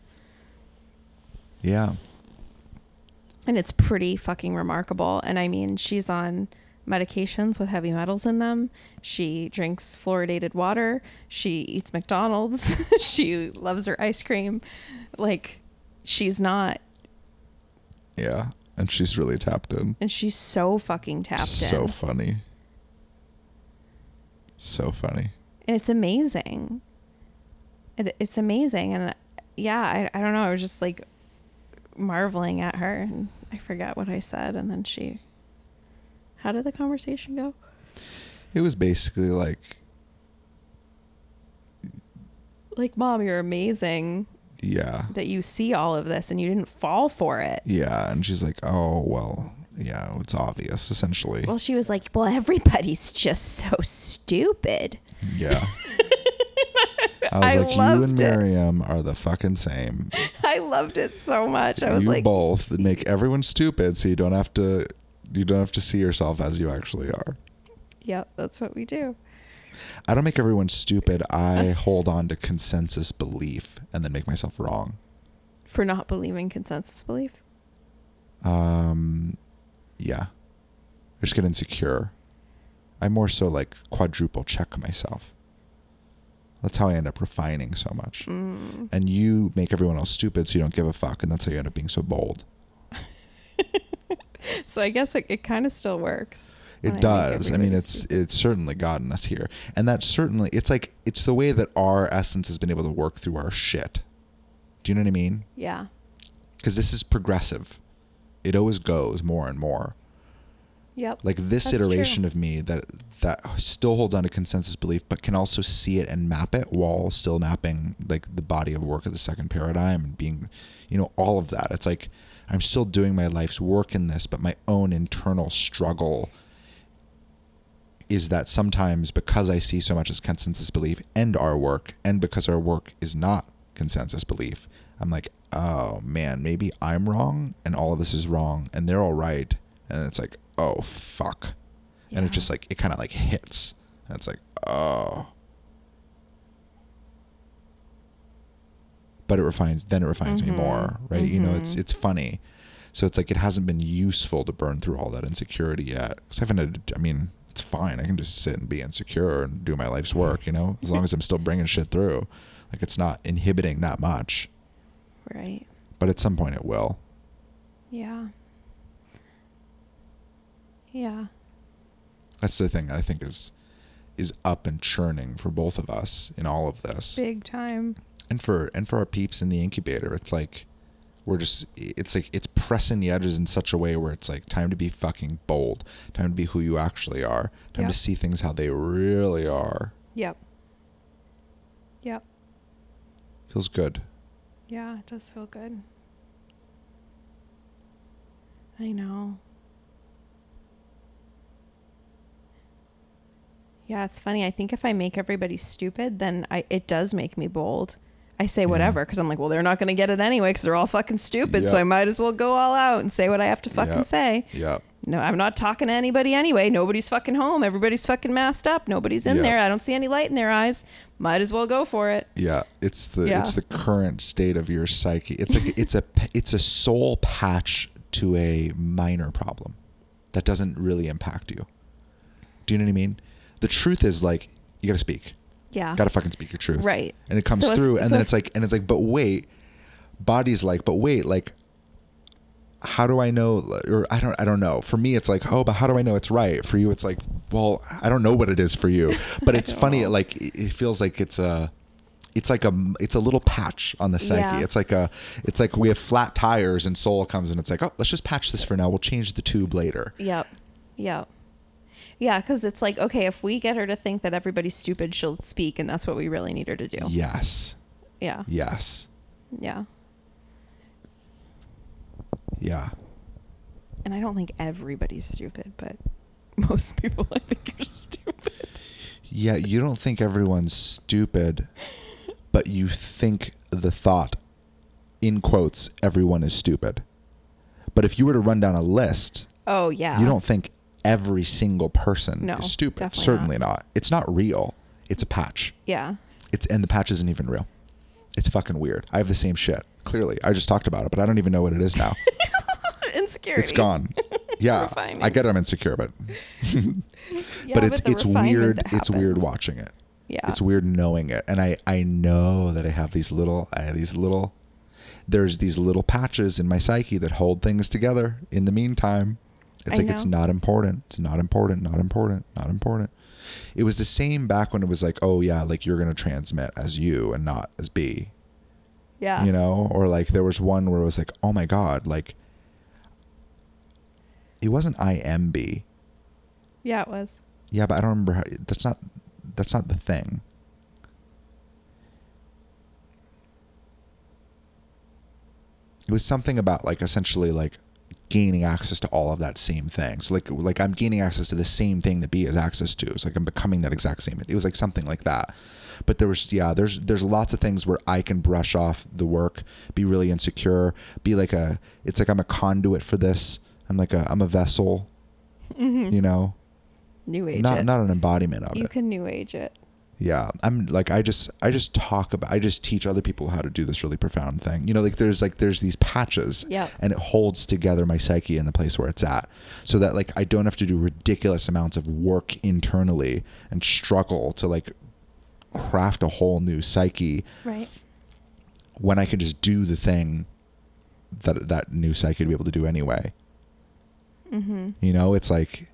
yeah. And it's pretty fucking remarkable. And I mean, she's on medications with heavy metals in them. She drinks fluoridated water. She eats McDonald's. she loves her ice cream. Like, she's not. Yeah. And she's really tapped in. And she's so fucking tapped so in. So funny. So funny. and it's amazing. It, it's amazing, and yeah, I, I don't know. I was just like marveling at her, and I forgot what I said, and then she. How did the conversation go? It was basically like, Like, mom, you're amazing yeah. that you see all of this and you didn't fall for it. Yeah. And she's like, oh, well, yeah, it's obvious, essentially. Well, she was like, well, everybody's just so stupid. yeah. I was I like, you and it. Miriam are the fucking same. I loved it so much. I was you like, both make everyone stupid so you don't have to you don't have to see yourself as you actually are. yep, that's what we do. I don't make everyone stupid. I hold on to consensus belief and then make myself wrong. For not believing consensus belief. Um, yeah. I just get insecure. I more so like quadruple check myself. That's how I end up refining so much. Mm. And you make everyone else stupid so you don't give a fuck, and that's how you end up being so bold. So I guess it, it kind of still works. It does. I mean, it's it's certainly gotten us here, and that's certainly it's like it's the way that our essence has been able to work through our shit. Do you know what I mean? yeah. Because this is progressive. It always goes more and more. Yep. like this That's iteration true. of me that that still holds on to consensus belief but can also see it and map it while still mapping like the body of work of the second paradigm and being you know all of that it's like i'm still doing my life's work in this but my own internal struggle is that sometimes because i see so much as consensus belief and our work and because our work is not consensus belief I'm like, oh man, maybe I'm wrong and all of this is wrong and they're all right. And it's like, oh fuck. And it just like it kind of like hits. And it's like, oh. But it refines then it refines me more, right? You know, it's mhm. it's funny. So it's like it hasn't been useful to burn through all that insecurity yet. 'Cause I haven't had, I mean, it's fine. I can just sit and be insecure and do my life's work, you know, as long as I'm still bringing shit through. Like it's not inhibiting that much, Right. but at some point it will. Yeah. Yeah. That's the thing I think is is up and churning for both of us in all of this. Big time. and for and for our peeps in the incubator it's like we're just it's like it's pressing the edges in such a way where it's like time to be fucking bold time to be who you actually are time Yeah. to see things how they really are Yep. Yep. feels good Yeah, it does feel good. I know. Yeah, it's funny. I think if I make everybody stupid, then I it does make me bold. I say whatever because I'm like, well, they're not going to get it anyway because they're all fucking stupid. So I might as well go all out and say what I have to fucking Yep. say. yeah No, I'm not talking to anybody anyway. Nobody's fucking home. Everybody's fucking masked up. Nobody's in Yep. there. I don't see any light in their eyes. Might as well go for it. yeah it's the Yeah. it's the current state of your psyche it's like it's a it's a soul patch to a minor problem that doesn't really impact you do you know what i mean the truth is like you gotta speak Yeah. gotta fucking speak your truth Right. and it comes So if- through and so then if- it's like and it's like but wait body's like but wait like how do i know or i don't i don't know for me it's like oh but how do i know it's right for you it's like well i don't know what it is for you but it's funny know. like it it feels like it's a it's like a it's a little patch on the psyche Yeah. it's like a it's like we have flat tires and soul comes and it's like oh let's just patch this for now we'll change the tube later Yep. Yep. Yeah, because it's like, okay, if we get her to think that everybody's stupid, she'll speak, and that's what we really need her to do. yes Yeah. yes Yeah. yeah And I don't think everybody's stupid, but most people I think are stupid. Yeah, you don't think everyone's stupid, but you think the thought, in quotes, everyone is stupid. But if you were to run down a list, Oh, yeah. you don't think every single person No, is stupid. Certainly not. It's not real. It's a patch. Yeah. It's and the patch isn't even real. It's fucking weird. I have the same shit. Clearly, I just talked about it, but I don't even know what it is now. Insecurity. it's gone. Yeah. I get I'm insecure, but Yeah, but it's the it's weird. It's weird watching it. Yeah. It's weird knowing it, and I I know that I have these little I have these little there's these little patches in my psyche that hold things together. In the meantime, it's I like it's not important. It's not important. Not important. Not important. It was the same back when it was like, oh yeah, like you're gonna transmit as you and not as B. Yeah. You know, or like there was one where it was like, oh my god, like it wasn't I am B. Yeah, it was. Yeah, but I don't remember how. That's not. That's not the thing. It was something about like essentially like gaining access to all of that same thing. So like like I'm gaining access to the same thing that B has access to. It's like I'm becoming that exact same. It was like something like that. But there was yeah, there's there's lots of things where I can brush off the work, be really insecure, be like a it's like I'm a conduit for this. I'm like a I'm a vessel, mm-hmm. you know. New age Not it. not an embodiment of you it. You can new age it. Yeah, I'm like I just I just talk about I just teach other people how to do this really profound thing. You know, like there's like there's these patches, Yep. and it holds together my psyche in the place where it's at, so that like I don't have to do ridiculous amounts of work internally and struggle to like craft a whole new psyche Right. when I can just do the thing that that new psyche would be able to do anyway. Mm-hmm. You know, it's like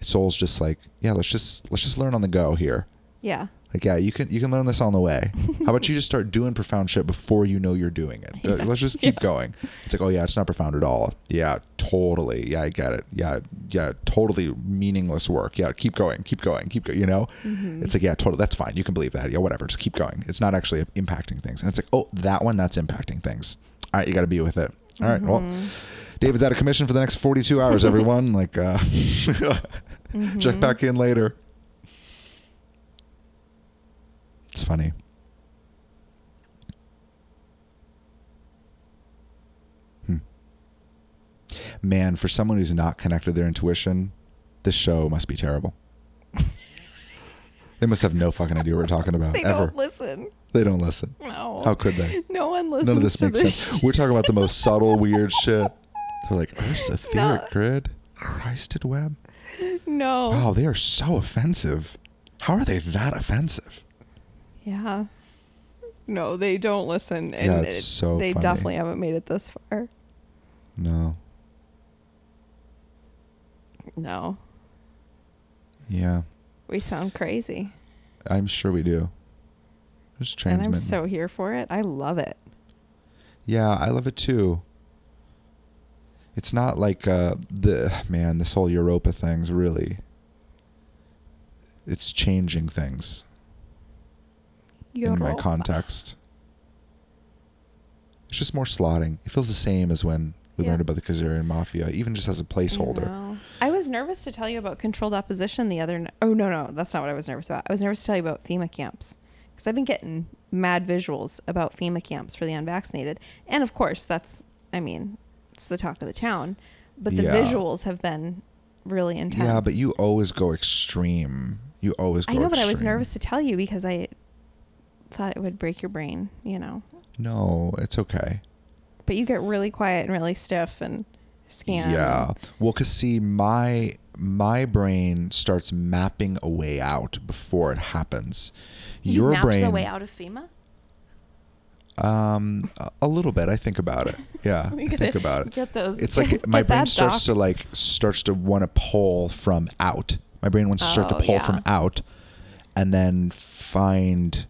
soul's just like yeah, let's just let's just learn on the go here. Yeah. Like, yeah, you can you can learn this on the way. How about you just start doing profound shit before you know you're doing it? Yeah. Let's just keep Yeah. going. It's like, oh yeah, it's not profound at all. Yeah, totally. Yeah, I get it. Yeah, yeah, totally meaningless work. Yeah, keep going, keep going, keep going. You know, Mhm. it's like, yeah, totally. That's fine. You can believe that. Yeah, whatever. Just keep going. It's not actually impacting things. And it's like, oh, that one, that's impacting things. All right, you got to be with it. All right. Well, Mhm. David's out of commission for the next 42 hours. Everyone, like, uh, Mm-hmm. check back in later. It's funny. Hmm. Man, for someone who's not connected to their intuition, this show must be terrible. they must have no fucking idea what we're talking about. they ever. don't listen. They don't listen. No. How could they? No one listens. None of this makes this sense. We're talking about the most subtle, weird shit. They're like Earth's etheric no. grid, Christed web. No. Wow, they are so offensive. How are they that offensive? Yeah. No, they don't listen. And Yeah, it's it- so they funny. definitely haven't made it this far. No. No. Yeah, We sound crazy. I'm sure we do. Just And I'm so here for it. I love it. Yeah, I love it too. It's not like uh, the man. This whole Europa thing's really. It's changing things in my context. It's just more slotting. It feels the same as when we Yeah. learned about the Khazarian Mafia, even just as a placeholder. know. I was nervous to tell you about controlled opposition the other. N- oh no, no, that's not what I was nervous about. I was nervous to tell you about FEMA camps because I've been getting mad visuals about FEMA camps for the unvaccinated, and of course that's. I mean, it's the talk of the town, but the Yeah. visuals have been really intense. Yeah, but you always go extreme. You always go I know, but I was nervous to tell you because I thought it would break your brain. You know, No, it's okay. but you get really quiet and really stiff and scan. Yeah. Well, cause see, my my brain starts mapping a way out before it happens. You've Your mapped brain, the way out of FEMA. um, a- a little bit. I think about it. Yeah, I gotta think about it. Get those. It's get- like my brain that starts to like starts to want to pull from out. My brain wants to start to Oh, pull yeah. from out, and then find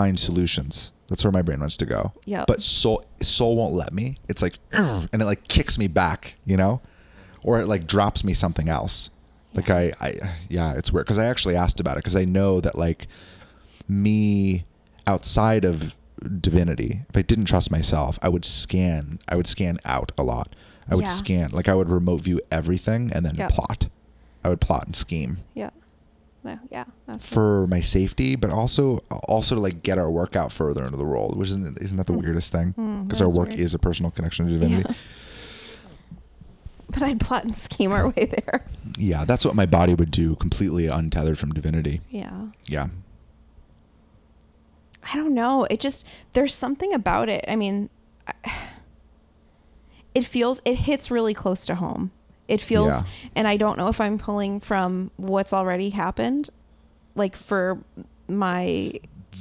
find solutions. That's where my brain wants to go. Yeah. But soul soul won't let me. It's like and it like kicks me back, you know, or it like drops me something else. Like I, I yeah, it's weird because I actually asked about it because I know that like me outside of divinity, if I didn't trust myself, I would scan. I would scan out a lot. I would Yeah. scan like I would remote view everything and then Yep. plot. I would plot and scheme Yeah. Yeah. For my safety, but also also to like get our work out further into the world, which isn't isn't that the weirdest thing? Hmm, Because that our work weird. is a personal connection to divinity. Yeah. But I'd plot and scheme our way there. Yeah, that's what my body would do, completely untethered from divinity. Yeah. Yeah, I don't know. It just there's something about it. I mean, I- it feels it hits really close to home. It feels, Yeah. and I don't know if I'm pulling from what's already happened, like for my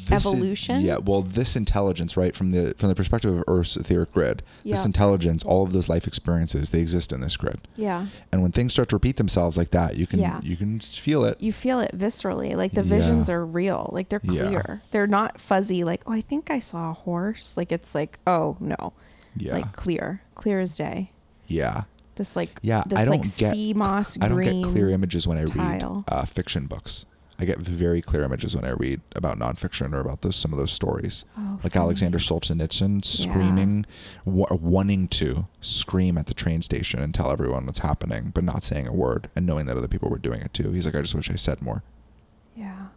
This is- evolution. yeah, well, this intelligence, right, from the from the perspective of Earth's etheric grid, this intelligence, all of those life experiences, they exist in this grid. Yeah. And when things start to repeat themselves like that, you can Yeah. you can feel it. You feel it viscerally. Like the Yeah. visions are real. Like they're Yeah. clear. They're not fuzzy. Like oh, I think I saw a horse. Like it's like oh no, Yeah, like clear, clear as day. yeah, This like yeah. this I don't like get sea moss green. I don't get clear images when I tile. read uh, fiction books. I get very clear images when I read about nonfiction or about those some of those stories. Oh, like funny. Alexander Solzhenitsyn screaming, wa- wanting to scream at the train station and tell everyone what's happening, but not saying a word and knowing that other people were doing it too. He's like, I just wish I said more. Yeah.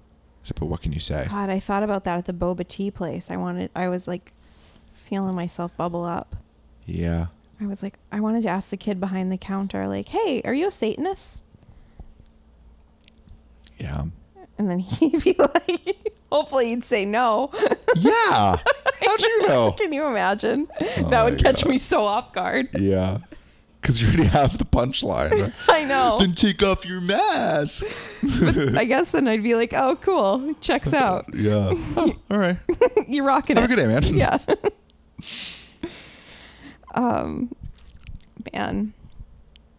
Said, but what can you say? God, I thought about that at the boba tea place. I wanted. I was like feeling myself bubble up. Yeah. I was like, I wanted to ask the kid behind the counter, like, "Hey, are you a Satanist?" Yeah. And then he'd be like, hopefully he'd say no. Yeah. How'd you know? Can you imagine? Oh that would catch God. me so off guard. Yeah. Because you already have the punchline. I know. then take off your mask. I guess then I'd be like, oh, cool. Checks out. Yeah. Oh, all right. You're rocking Have a good day, man. Yeah. Um, man.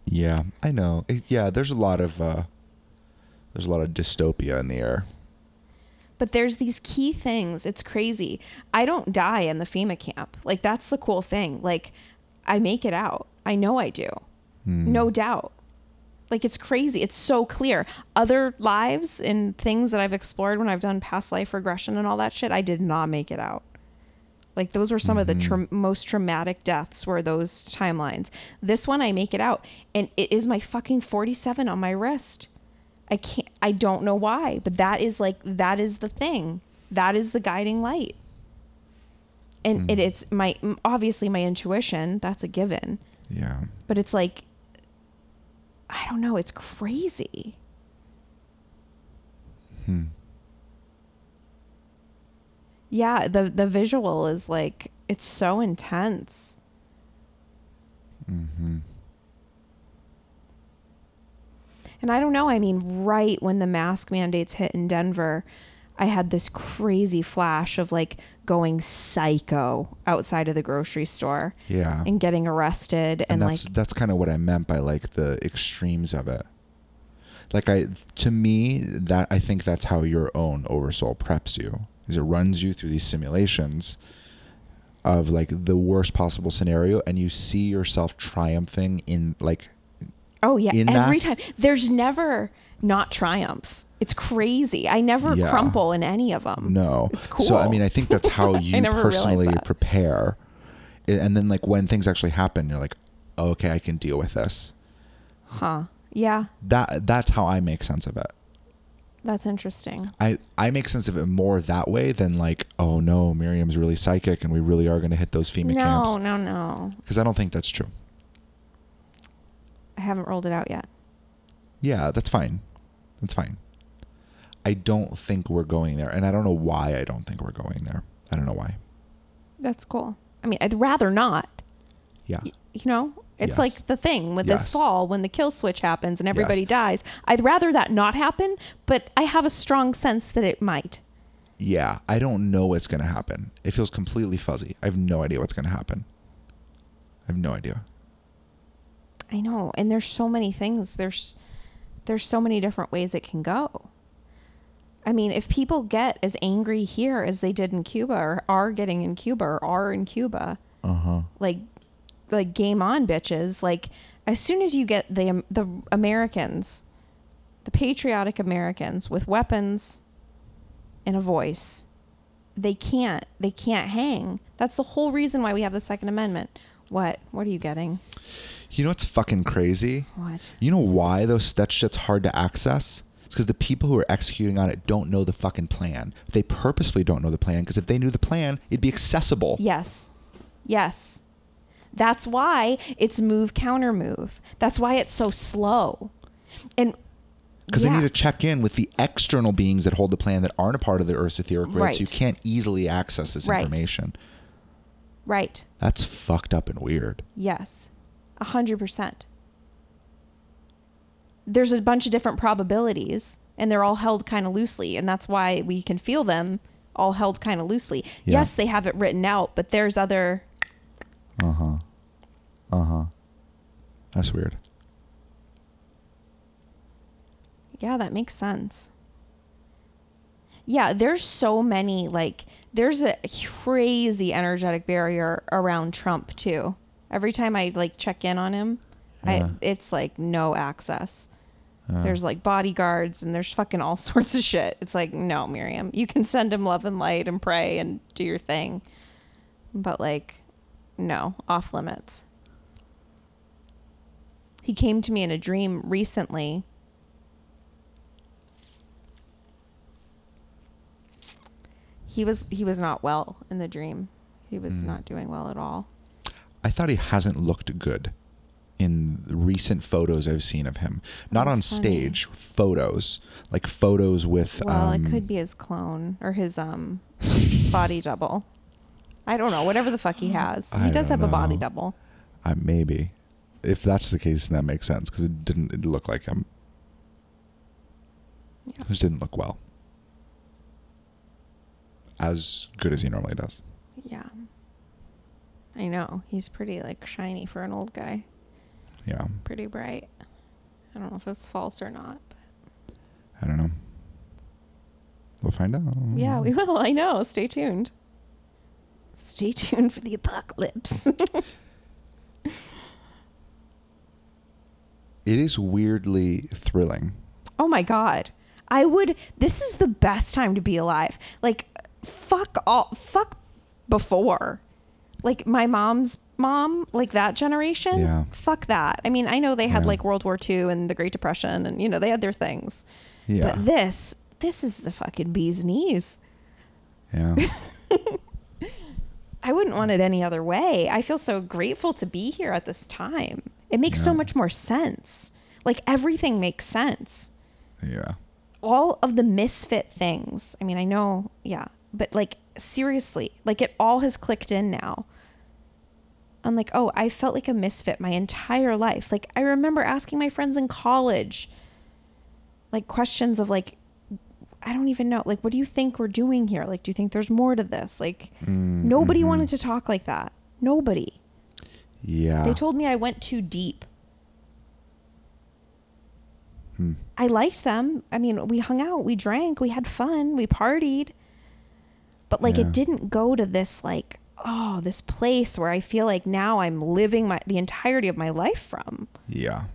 Yeah, I know. It- yeah, there's a lot of uh there's a lot of dystopia in the air. But there's these key things. It's crazy. I don't die in the FEMA camp. Like, that's the cool thing. Like, I make it out. I know I do. Hmm. No doubt. Like, it's crazy. It's so clear. Other lives and things that I've explored when I've done past life regression and all that shit, I did not make it out. Like, those were some of the tra- most traumatic deaths, were those timelines. This one, I make it out. And it is my fucking 47 on my wrist. I can't I don't know why, but that is like that is the thing. That is the guiding light. And it, it's my obviously my intuition, that's a given. Yeah. But it's like I don't know, it's crazy. Hmm. Yeah, the the visual is like it's so intense. Mm-hmm. And I don't know, I mean, right when the mask mandates hit in Denver, I had this crazy flash of like going psycho outside of the grocery store Yeah. and getting arrested and, and that's like that's kind of what I meant by like the extremes of it. Like I, to me, that I think that's how your own oversoul preps you, is it runs you through these simulations of like the worst possible scenario, and you see yourself triumphing in like Oh yeah, in every that- time. There's never not triumph. It's crazy. I never Yeah. crumple in any of them. no. It's cool. So I mean, I think that's how you personally prepare, and then like when things actually happen, you're like, okay, I can deal with this. Huh. Yeah, That that's how I make sense of it. That's interesting. I, I make sense of it more that way than like, oh no, Miriam's really psychic and we really are going to hit those FEMA no, camps. no, no. no. Because I don't think that's true. I haven't rolled it out yet. Yeah, that's fine. That's fine. I don't think we're going there. And I don't know why I don't think we're going there. I don't know why. That's cool. I mean, I'd rather not. Yeah. Y- You know, it's Yes. like the thing with this fall when the kill switch happens and everybody Yes. dies. I'd rather that not happen, but I have a strong sense that it might. Yeah. I don't know what's going to happen. It feels completely fuzzy. I have no idea what's going to happen. I have no idea. I know, and there's so many things. There's there's so many different ways it can go. I mean, if people get as angry here as they did in Cuba or are getting in Cuba or are in Cuba, Uh huh. like like game on bitches, like as soon as you get the the Americans, the patriotic Americans with weapons and a voice, they can't they can't hang. That's the whole reason why we have the second amendment. What? What are you getting? You know what's fucking crazy? What? You know why those that shit's hard to access? It's because the people who are executing on it don't know the fucking plan. They purposefully don't know the plan because if they knew the plan, it'd be accessible. Yes. Yes. That's why it's move counter move. That's why it's so slow. And Because yeah. they need to check in with the external beings that hold the plan that aren't a part of the Earth's etheric grid, Right. so you can't easily access this Right. information. right. That's fucked up and weird. Yes. A hundred percent. There's a bunch of different probabilities and they're all held kind of loosely, and that's why we can feel them all held kind of loosely. Yeah. Yes, they have it written out, but there's other Uh huh. Uh huh. That's weird. Yeah, that makes sense. Yeah, there's so many like there's a crazy energetic barrier around Trump too. Every time I like check in on him, Yeah. I it's like no access. Uh, There's like bodyguards and there's fucking all sorts of shit. It's like no, Miriam, you can send him love and light and pray and do your thing. But like no, off limits. He came to me in a dream recently he was he was not well in the dream. He was Mm. not doing well at all. I thought he hasn't looked good in recent photos I've seen of him. Not Oh, on funny. stage, photos. Like photos with Well, um, it could be his clone or his um body double. I don't know. Whatever the fuck he has, he I does don't have a body know. double. Uh, maybe. If that's the case, then that makes sense because it didn't it look like him. Yeah. It just didn't look well. As good as he normally does. Yeah, I know. He's pretty like shiny for an old guy. Yeah. Pretty bright. I don't know if it's false or not. But I don't know. We'll find out. yeah, we will. I know. Stay tuned. Stay tuned for the apocalypse. It is weirdly thrilling. Oh my god. I would this is the best time to be alive. Like fuck all fuck before. Like my mom's mom, like that generation. Yeah. Fuck that. I mean, I know they had Yeah. like World War II and the Great Depression and you know, they had their things. Yeah. But this this is the fucking bee's knees. yeah. I wouldn't want it any other way. I feel so grateful to be here at this time. It makes so much more sense. Like everything makes sense. Yeah. All of the misfit things. I mean, I know, yeah, but like seriously, like it all has clicked in now. I'm like, oh, I felt like a misfit my entire life. Like I remember asking my friends in college like questions of like I don't even know. Like what do you think we're doing here? Like do you think there's more to this? Like Mm, nobody mhm. wanted to talk like that. Nobody. Yeah. They told me I went too deep. Hmm. I liked them. I mean, we hung out, we drank, we had fun, we partied. But like Yeah. it didn't go to this like oh, this place where I feel like now I'm living my the entirety of my life from. Yeah.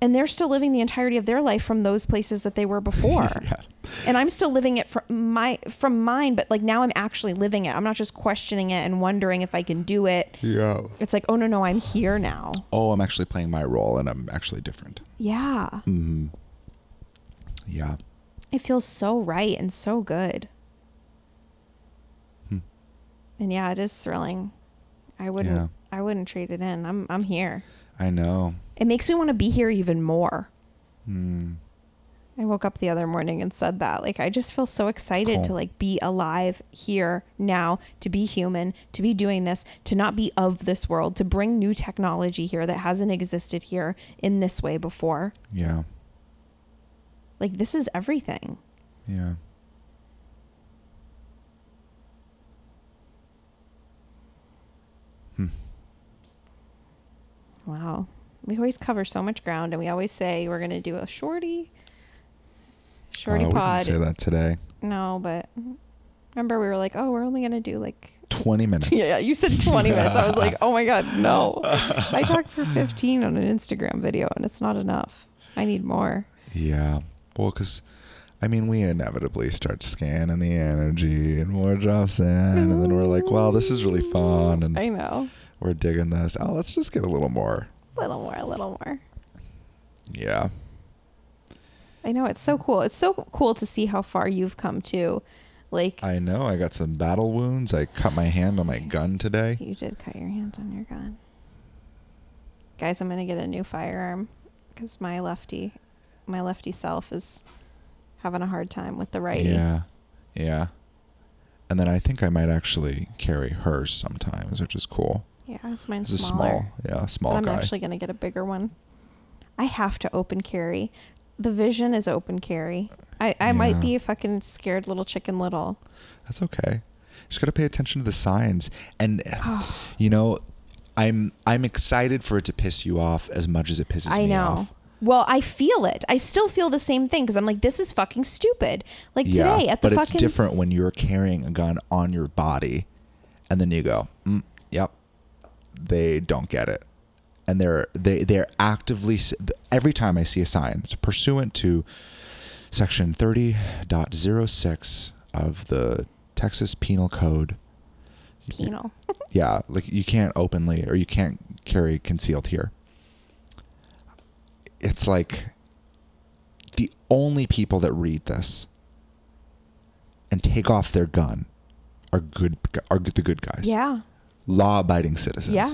And they're still living the entirety of their life from those places that they were before. yeah. And I'm still living it from my from mine, but like now I'm actually living it. I'm not just questioning it and wondering if I can do it. Yeah. It's like, oh no, no, I'm here now. Oh, I'm actually playing my role and I'm actually different. Yeah. Mm-hmm. Yeah. It feels so right and so good. Hmm. And yeah, it is thrilling. I wouldn't Yeah. I wouldn't trade it in. I'm I'm here. I know. It makes me want to be here even more. Mm. I woke up the other morning and said that. Like I just feel so excited Cool. to like be alive here now, to be human, to be doing this, to not be of this world, to bring new technology here that hasn't existed here in this way before. Yeah. Like this is everything. Yeah. Hmm. Wow. We always cover so much ground and we always say we're going to do a shorty shorty Oh, we pod. didn't say that today. No, but remember we were like, "Oh, we're only going to do like 20 minutes. Yeah, you said 20 minutes. I was like, "Oh my god, no." I talked for 15 on an Instagram video and it's not enough. I need more. Yeah. Well, because, I mean, we inevitably start scanning the energy and more drops in. And then we're like, "Wow, this is really fun. And I know. We're digging this. Oh, let's just get a little more. A little more, a little more. Yeah. I know it's so cool. It's so cool to see how far you've come too. Like I know. I got some battle wounds. I cut my hand on my gun today. You did cut your hand on your gun. Guys, I'm going to get a new firearm because my lefty, my lefty self is having a hard time with the righty. Yeah. Yeah. And then I think I might actually carry hers sometimes, which is cool. Yeah, it's mine's It's a smaller. small, yeah, small but I'm guy. actually going to get a bigger one. I have to open carry. The vision is open carry. I, I might be a fucking scared little chicken little. That's okay. Just got to pay attention to the signs. And uh, you know, I'm I'm excited for it to piss you off as much as it pisses I me know. off. Well, I feel it. I still feel the same thing because I'm like, this is fucking stupid. Like today at the but fucking. it's different when you're carrying a gun on your body, and then you go, mm, "Yep, they don't get it," and they're they they're actively every time I see a sign, it's pursuant to section 30.06 of the Texas Penal Code. Penal. Yeah, like you can't openly or you can't carry concealed here. It's like the only people that read this and take off their gun are good are the good guys. Yeah. Law-abiding citizens. Yeah.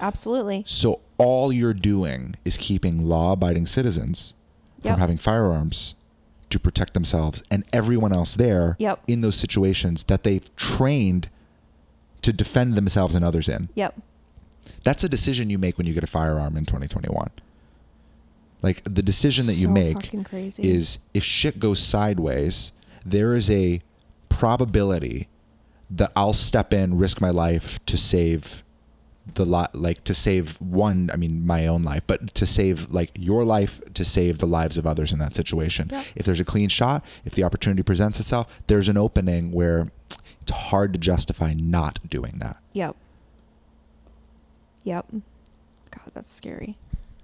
Absolutely. So all you're doing is keeping law-abiding citizens Yep. from having firearms to protect themselves and everyone else there Yep. in those situations that they've trained to defend themselves and others in. Yep. That's a decision you make when you get a firearm in 2021. Like the decision that you So make is if shit goes sideways, there is a probability that I'll step in, risk my life to save the lot like to save one i mean my own life but to save like your life to save the lives of others in that situation Yep. if there's a clean shot if the opportunity presents itself there's an opening where it's hard to justify not doing that Yep. Yep. God, that's scary.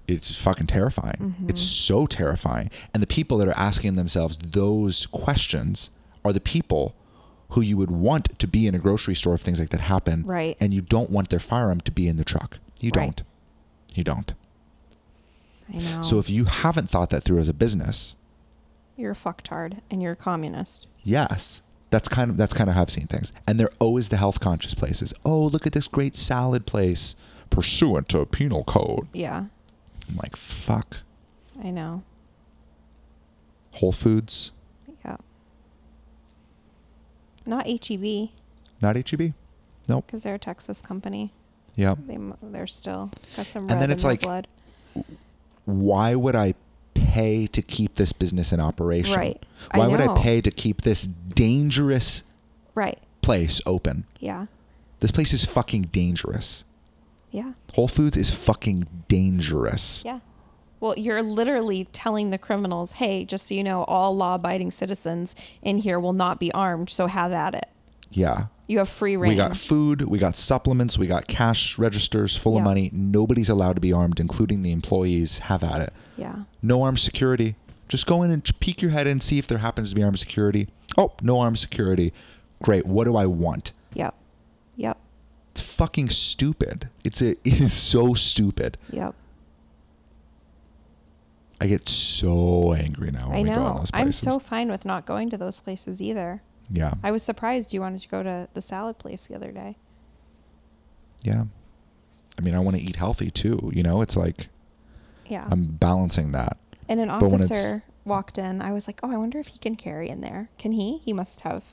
It's fucking terrifying. It's mm-hmm. so terrifying. And the people that are asking themselves those questions are the people who you would want to be in a grocery store if things like that happen. Right. And you don't want their firearm to be in the truck. You Right. don't. You don't. I know. So if you haven't thought that through as a business, you're a fucktard and you're a communist. yes, That's kind of that's kind of how I've seen things. And they're always the health conscious places. Oh, look at this great salad place pursuant to penal code. Yeah, I'm like, fuck. I know. Whole Foods, Yeah. Not HEB not HEB. Nope. because they're a Texas company. Yeah. They, they're still got some red And then it's like- blood. Why would I pay to keep this business in operation? Right. I Why would I pay to keep this dangerous Right. place open? Yeah. This place is fucking dangerous. Yeah. Whole Foods is fucking dangerous. Yeah. Well, you're literally telling the criminals, hey, just so you know, all law abiding citizens in here will not be armed, so have at it. Yeah. You have free reign. We got food, we got supplements, we got cash registers full Yeah. of money. Nobody's allowed to be armed, including the employees. Have at it. yeah. No armed security. Just go in and peek your head in, and see if there happens to be armed security. Oh, no armed security. Great. What do I want? Yep. Yep. It's fucking stupid. It's a it is so stupid. Yep. I get so angry now when I we go in know. I'm so fine with not going to those places either. yeah. I was surprised you wanted to go to the salad place the other day. yeah. I mean, I want to eat healthy too. You know, it's like Yeah. I'm balancing that. and an but when it's- officer walked in. I was like, oh, I wonder if he can carry in there. Can he? He must have.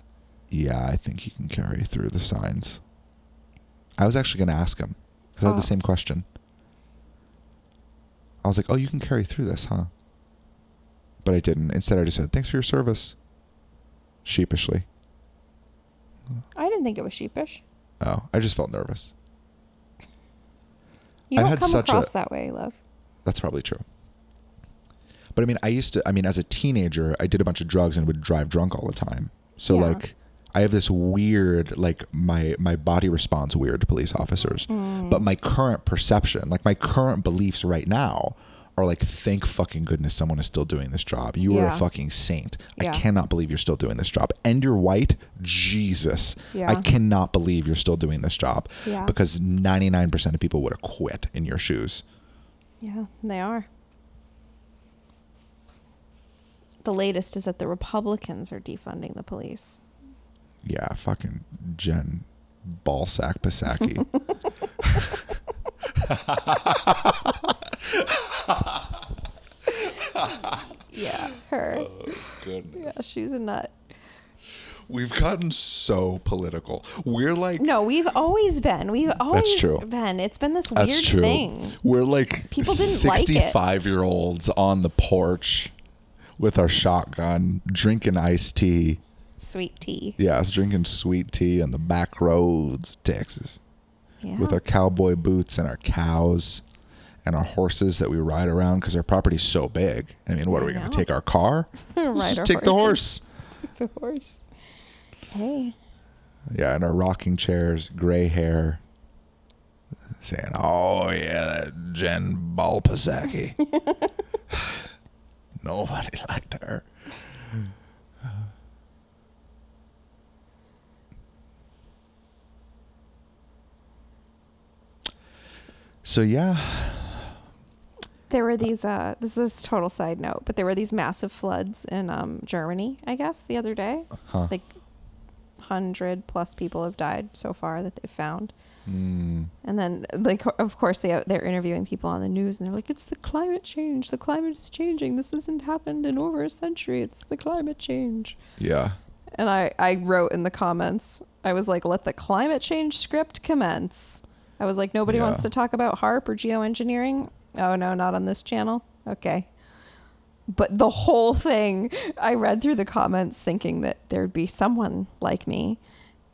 Yeah, I think he can carry through the signs. I was actually going to ask him because I had Oh. the same question. I was like, "Oh, you can carry through this, huh?" But I didn't. Instead, I just said, "Thanks for your service." Sheepishly. I didn't think it was sheepish. Oh, I just felt nervous. You I've don't had come such a- across that way, love. That's probably true. But I mean, I used to. I mean, as a teenager, I did a bunch of drugs and would drive drunk all the time. So Yeah. like, I have this weird, like my my body responds weird to police officers. Mm. But my current perception, like my current beliefs right now, are like, thank fucking goodness someone is still doing this job. You are a fucking saint. Yeah. I cannot believe you're still doing this job. And you're white, Jesus. Yeah. I cannot believe you're still doing this job. Yeah. Because 99% of people would have quit in your shoes. Yeah, they are. The latest is that the Republicans are defunding the police. Yeah, fucking Jen Ballsack Pasaki. Yeah, her. Oh, goodness. Yeah, she's a nut. We've gotten so political. We're like No, we've always been. We've always true. been. It's been this weird that's true. thing. We're like People didn't like it. 65 year olds on the porch with our shotgun, drinking iced tea. Sweet tea. Yeah, I was drinking sweet tea on the back roads of Texas Yeah. with our cowboy boots and our cows and our horses that we ride around because our property's so big. I mean, what are we going to take our car? Ride just our take the horse. Take the horse. Hey. Yeah, and our rocking chairs, gray hair, saying, "Oh yeah, that Jen Balpasaki." Nobody liked her. So yeah, There were these uh this is a total side note, but there were these massive floods in um Germany, I guess, the other day. huh? Like hundred plus people have died so far that they've found. Mm, And then, like, of course, they they're interviewing people on the news, and they're like, "It's the climate change. The climate is changing. This hasn't happened in over a century. It's the climate change." yeah, And I I wrote in the comments, I was like, "Let the climate change script commence." I was like, "Nobody wants to talk about HAARP or geoengineering." Oh no, not on this channel. Okay. But the whole thing, I read through the comments thinking that there'd be someone like me.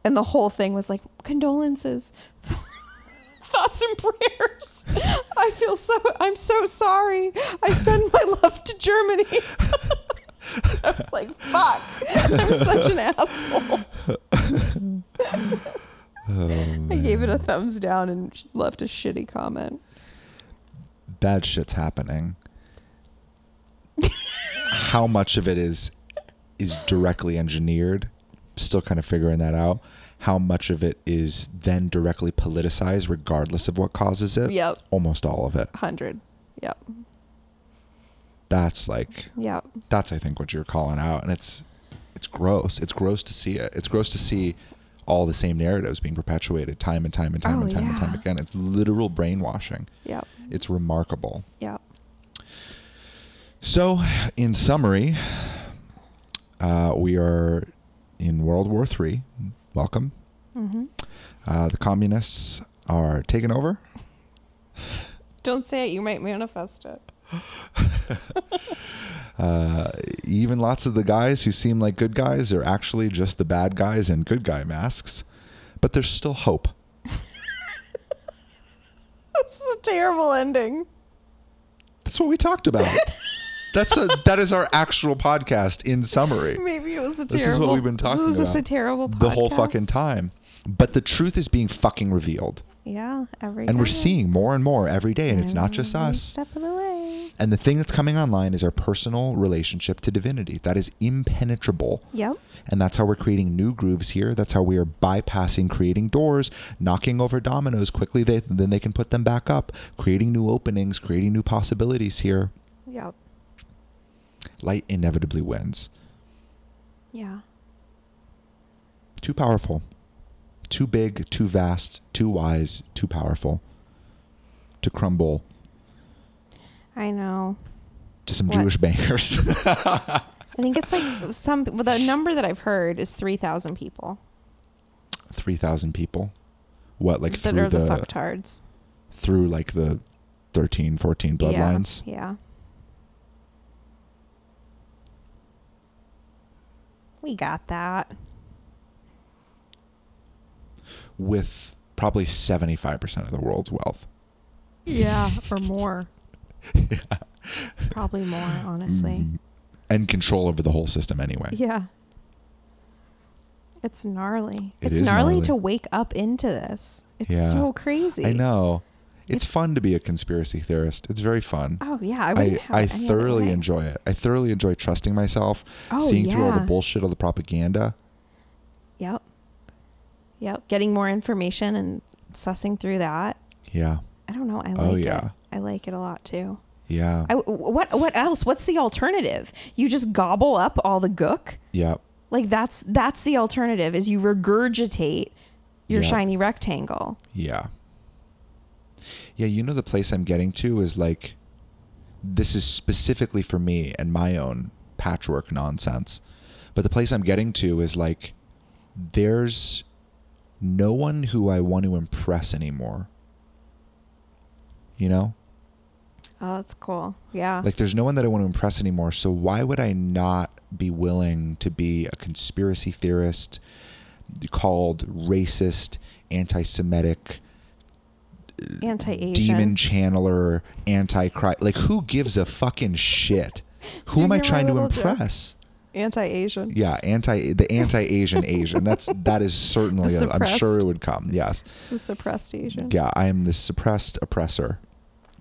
And the whole thing was like, condolences, thoughts and prayers. I feel so, I'm so sorry. I send my love to Germany. I was like, fuck, I'm such an asshole. Oh, I gave it a thumbs down and left a shitty comment. bad shit's happening. How much of it is is directly engineered? Still kind of figuring that out. How much of it is then directly politicized, regardless of what causes it? Yep. Almost all of it. 100. Yep. That's like Yep. that's I think what you're calling out, and it's It's gross. It's gross to see it. It's gross to see all the same narratives being perpetuated time and time and time Oh, and time and time again. It's literal brainwashing. Yep. It's remarkable. Yep. So, in summary, uh, we are in World War III. Welcome. hmm Uh, the communists are taking over. Don't say it. You might manifest it. Uh, even lots of the guys who seem like good guys are actually just the bad guys in good guy masks. But there's still hope. This is a terrible ending. That's what we talked about. That's a that is our actual podcast in summary. Maybe it was a terrible. This is what we've been talking about. This is a terrible. The whole fucking time. But the truth is being fucking revealed. Yeah, every. And we're seeing more and more every day and it's not just us. Step of the way. And the thing that's coming online is our personal relationship to divinity. That is impenetrable. Yep. And that's how we're creating new grooves here. That's how we are bypassing creating doors, knocking over dominoes quickly. They, then they can put them back up, creating new openings, creating new possibilities here. Yep. Light inevitably wins. Yeah. Too powerful. Too big, too vast, too wise, too powerful to crumble I know. to some What? Jewish bankers. I think it's like some. Well, the number that I've heard is three thousand people 3,000 people. What, like that through are the, the, fucktards. through like the 13, 14 bloodlines? Yeah. yeah. We got that. With probably 75% of the world's wealth. Yeah, or more. yeah. Probably more, honestly. Mm, And control over the whole system anyway. Yeah. It's gnarly. It it's gnarly, gnarly. to wake up into this. It's Yeah. so crazy. I know. It's, It's- fun to be a conspiracy theorist. It's very fun. Oh yeah, I I, I it any other thoroughly enjoy it. I thoroughly enjoy trusting myself, Oh, seeing through all the bullshit, all the propaganda. Yep. Yep. Getting more information and sussing through that. Yeah. I don't know. I oh, like Oh, it. yeah. I like it a lot too. Yeah. I, what what else? What's the alternative? You just gobble up all the gook? yeah. Like that's that's the alternative is you regurgitate your Yeah. shiny rectangle. Yeah. Yeah, you know the place I'm getting to is like this is specifically for me and my own patchwork nonsense. But the place I'm getting to is like there's no one who I want to impress anymore. You know? Oh, that's cool. Yeah. Like there's no one that I want to impress anymore. So why would I not be willing to be a conspiracy theorist called racist, anti-Semitic, Anti-Asian. demon channeler, anti-Christ? Like who gives a fucking shit? Who am I trying to impress? joke? Anti-Asian. Yeah, anti the anti-Asian Asian. That's that is certainly. A, I'm sure it would come. Yes. The suppressed Asian. Yeah, I am the suppressed oppressor,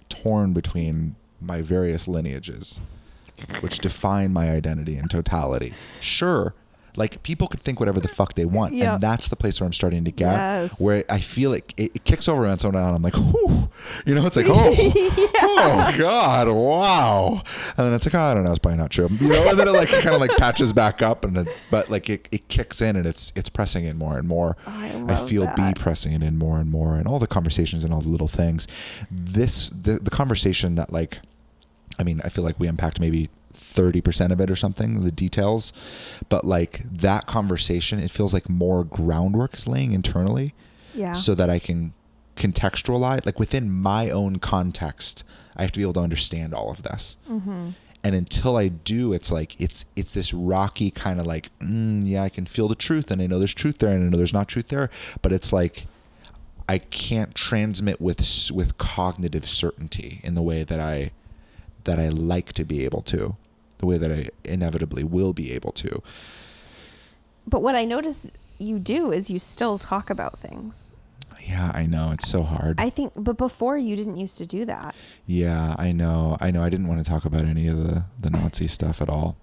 torn between my various lineages, which define my identity in totality. Sure, like people can think whatever the fuck they want, Yeah. and that's the place where I'm starting to get, Yes. where I feel it, it, it kicks over on someone, and I'm like, whew, you know, it's like, oh, oh God, wow, and then it's like, oh, I don't know, it's probably not true, you know, and then it like kind of like patches back up, and then, but like it, it kicks in, and it's it's pressing in more and more. Oh, I I love feel that. B pressing it in more and more, and all the conversations and all the little things. This the the conversation that like, I mean, I feel like we unpacked maybe thirty percent of it or something, the details, but like that conversation, it feels like more groundwork is laying internally, Yeah. so that I can contextualize, like within my own context, I have to be able to understand all of this. mm-hmm. And until I do, it's like it's it's this rocky kind of like, mm, yeah, I can feel the truth, and I know there's truth there, and I know there's not truth there, but it's like I can't transmit with with cognitive certainty in the way that I that I like to be able to, the way that I inevitably will be able to. But what I notice you do is you still talk about things. Yeah, I know it's so hard. I think, but before you didn't used to do that. yeah, I know, I know. I didn't want to talk about any of the the Nazi stuff at all.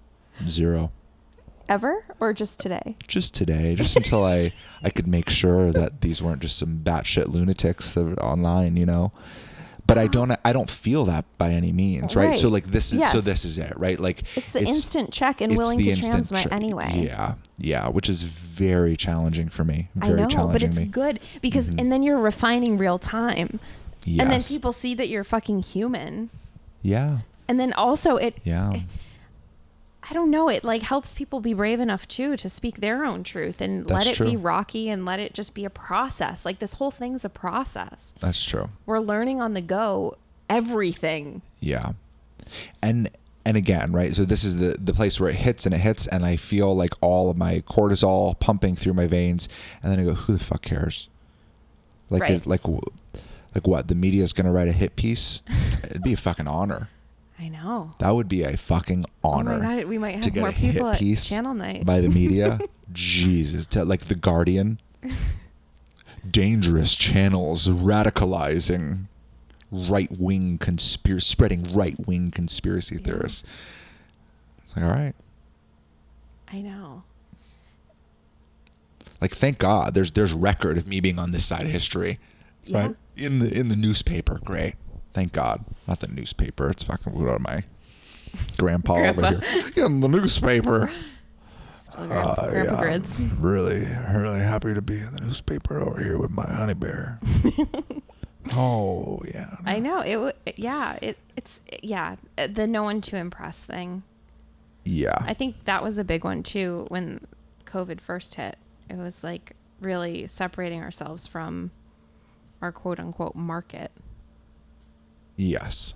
Zero. Ever or just today? just today, just until I I could make sure that these weren't just some batshit lunatics that are online, you know. But I don't I don't feel that by any means, right? So like this is so this is it, right? Like It's the instant check and willing to transmit anyway. Yeah, yeah, which is very challenging for me. I know, challenging but it's me. Mm-hmm. good because, and then you're refining real time. And then people see that you're fucking human. Yeah, And then also it, yeah, I don't know, it like helps people be brave enough too to speak their own truth and let That's it be rocky and let it just be a process. Like this whole thing's a process. that's true. We're learning on the go everything. Yeah. And and again, right? So this is the the place where it hits and it hits and I feel like all of my cortisol pumping through my veins and then I go, who the fuck cares? Like Right. is, like like what? The media's going to write a hit piece? It'd be a fucking honor. I know. That would be a fucking honor. Oh my god, we might have to get more a hit people at piece channel night. by the media. Jesus, to, like the Guardian. Dangerous channels radicalizing right wing conspiracy, spreading right wing conspiracy Yeah. theorists. It's like, all right, I know. like thank God, there's there's record of me being on this side of history, Yeah. right? In the in the newspaper, great. Thank God, not the newspaper. It's fucking what am I? Grandpa over Grandpa. here in the newspaper. Grandpa yeah, Grids. I'm really, really happy to be in the newspaper over here with my honey bear. oh yeah. I know it. w- Yeah, it. It's yeah. uh, The no one to impress thing. Yeah. I think that was a big one too when COVID first hit. It was like really separating ourselves from our quote unquote market yes.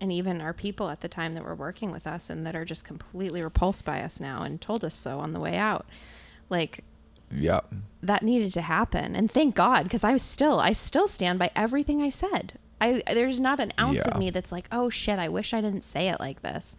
and even our people at the time that were working with us and that are just completely repulsed by us now and told us so on the way out. Like Yeah. that needed to happen and thank god because i was still i still stand by everything i said i there's not an ounce Yeah. of me that's like oh shit i wish i didn't say it like this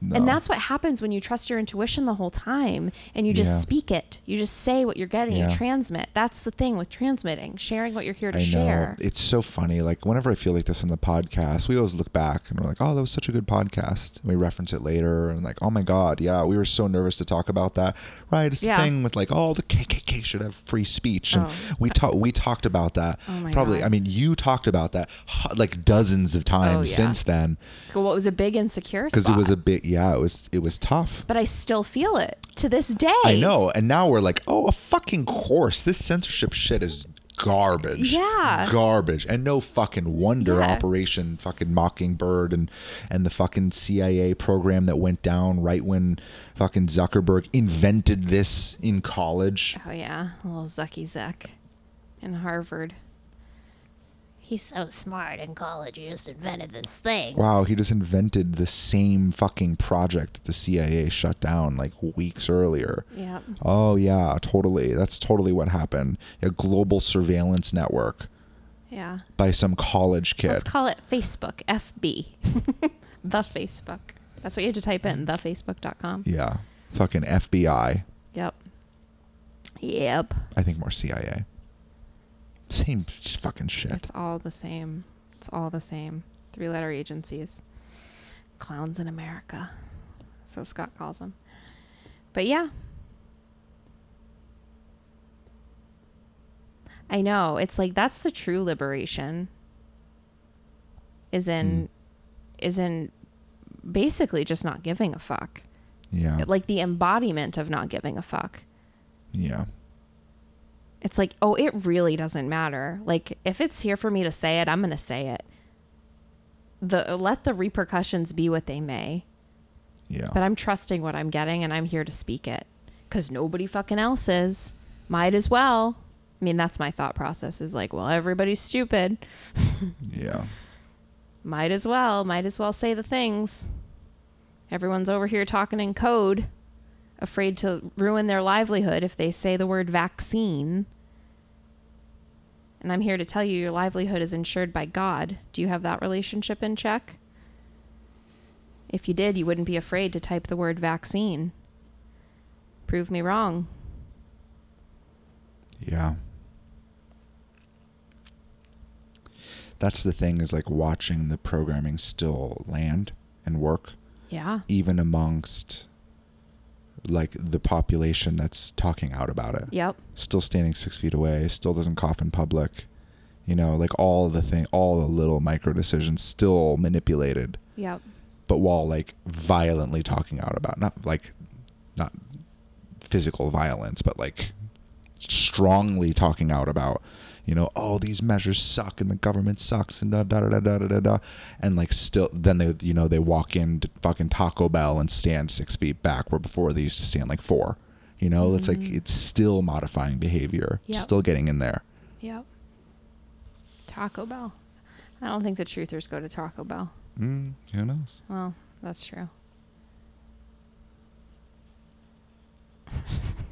No. and that's what happens when you trust your intuition the whole time and you just Yeah. speak it you just say what you're getting Yeah. you transmit that's the thing with transmitting sharing what you're here to I know. share It's so funny. Like whenever I feel like this on the podcast, we always look back and we're like, "Oh, that was such a good podcast." And we reference it later and like, "Oh my god, yeah, we were so nervous to talk about that." Right? It's Yeah. the thing with like, "Oh, the KKK should have free speech." And Oh. we talked we talked about that. Oh Probably God. I mean, you talked about that like dozens of oh, times yeah. since then Well, what was a big insecure because it was a spot. Yeah, it was it was tough. but i still feel it to this day I know. And now we're like, oh, a fucking course. This censorship shit is garbage. Yeah. Garbage. And no fucking wonder Yeah. Operation fucking Mockingbird and and the fucking CIA program that went down right when fucking Zuckerberg invented this in college. oh yeah little zucky zuck in harvard He's so smart in college. He just invented this thing. Wow, he just invented the same fucking project that the CIA shut down like weeks earlier. yeah Oh yeah, totally. That's totally what happened. A global surveillance network yeah by some college kid. Let's call it Facebook, FB. the Facebook. That's what you have to type in, thefacebook.com. Yeah. Fucking FBI. Yep. Yep. I think more CIA. Same fucking shit. It's all the same. It's all the same. Three letter agencies. Clowns in America. So Scott calls them. But yeah. I know. It's like that's the true liberation. Is in mm. is in basically just not giving a fuck. Yeah. Like the embodiment of not giving a fuck. Yeah. It's like, oh, it really doesn't matter. Like if it's here for me to say it, I'm going to say it. The let the repercussions be what they may. Yeah. But I'm trusting what I'm getting and I'm here to speak it cuz nobody fucking else is. Might as well. I mean, that's my thought process is like, well, everybody's stupid. yeah. Might as well, might as well say the things. Everyone's over here talking in code, afraid to ruin their livelihood if they say the word vaccine. And I'm here to tell you your livelihood is insured by God. Do you have that relationship in check? If you did, you wouldn't be afraid to type the word vaccine. Prove me wrong. Yeah. That's the thing is like watching the programming still land and work Yeah. even amongst like the population that's talking out about it. Yep. Still standing six feet away, still doesn't cough in public. You know, like all the thing, all the little micro decisions still manipulated, Yep. but while like violently talking out about not like not physical violence, but like strongly talking out about, you know, oh these measures suck and the government sucks and da da da da da da da, and like still then they you know they walk into fucking Taco Bell and stand six feet back where before they used to stand like four. You know, it's like it's still modifying behavior, Yep. still getting in there. Yep. Taco Bell. I don't think the truthers go to Taco Bell. Mm, who knows? Well, that's true.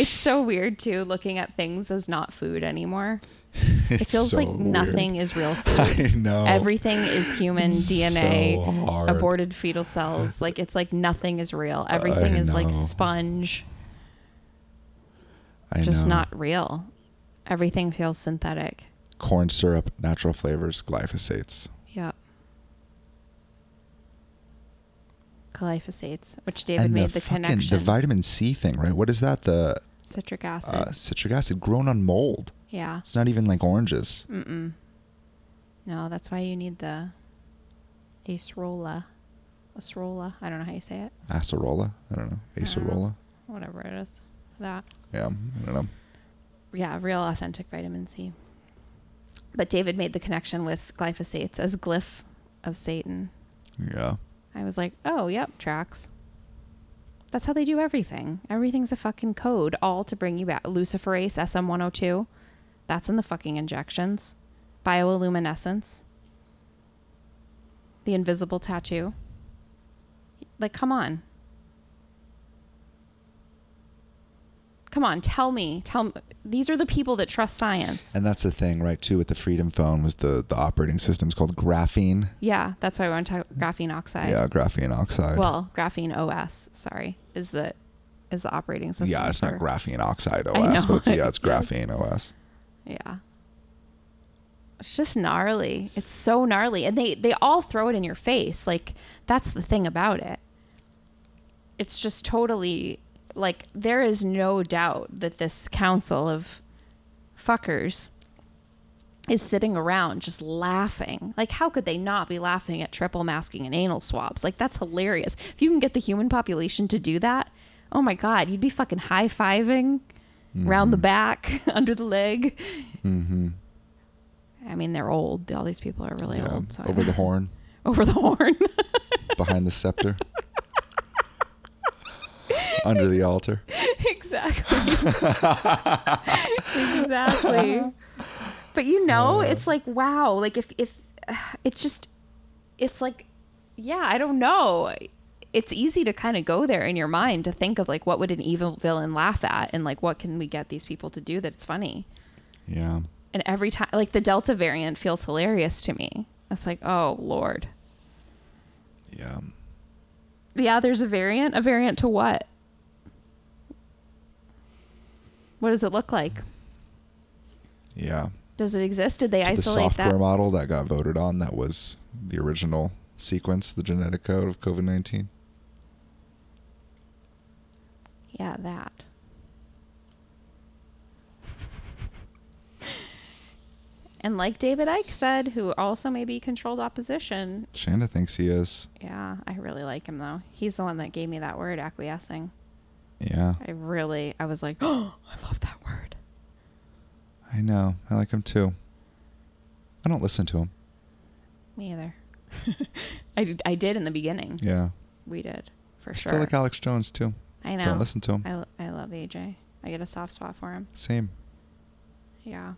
it's so weird too looking at things as not food anymore. It feels so like weird. nothing is real food. I know. Everything is human It's DNA, so aborted fetal cells. Like it's like nothing is real. Everything I is like sponge, I just know. not real. Everything feels synthetic. corn syrup, natural flavors, glyphosates. Yep. Glyphosates, which David and made the, the, connection. the vitamin C thing, right? What is that? The Citric acid. uh, citric acid grown on mold. yeah. It's not even like oranges. Mm-mm. No, that's why you need the acerola. Acerola. I don't know how you say it. Acerola. I don't know. I don't know. Acerola. Whatever it is. That. Yeah, I don't know. Yeah, real authentic vitamin C. But David made the connection with glyphosates as glyph of Satan. Yeah. I was like, oh, yep, tracks. That's how they do everything. Everything's a fucking code, all to bring you back. Luciferase, SM102, that's in the fucking injections. Bioluminescence, the invisible tattoo. Like, come on. Come on, tell me. Tell me. These are the people that trust science. And that's the thing, right? Too with the Freedom Phone was the the operating system's called graphene. yeah, that's why I went to graphene oxide. yeah, graphene oxide. Well, graphene OS, sorry, is the is the operating system. yeah, it's not graphene oxide OS, but it's yeah, it's graphene OS. Yeah. It's just gnarly. It's so gnarly. And they they all throw it in your face. Like that's the thing about it. It's just totally like there is no doubt that this council of fuckers is sitting around just laughing. Like how could they not be laughing at triple masking and anal swabs? Like that's hilarious. If you can get the human population to do that, oh my god, you'd be fucking high-fiving round the back, under the leg. Mm-hmm. I mean, they're old. All these people are really Yeah. old. So Over the horn, over the horn. behind the scepter, under the altar. exactly. exactly. But you know, uh-huh. it's like wow. Like if if it's just, it's like, yeah. I don't know. It's easy to kind of go there in your mind to think of like what would an evil villain laugh at and like what can we get these people to do that's funny. Yeah. And every time, like the Delta variant feels hilarious to me. It's like, oh lord. Yeah. Yeah, there's a variant. A variant to what? What does it look like? Yeah. Does it exist? Did they To the isolate software that? model that got voted on that was the original sequence, the genetic code of COVID nineteen. Yeah, that. and like David Icke said, who also may be controlled opposition. Shanda thinks he is. Yeah, I really like him though. He's the one that gave me that word, acquiescing. Yeah. I really, I was like, oh, I love that word. I know. I like him too. I don't listen to him. Me either. I, did, I did in the beginning. Yeah. We did, for I sure. Still like Alex Jones too. I know. Don't listen to him. I, I love AJ. I get a soft spot for him. Same. Yeah.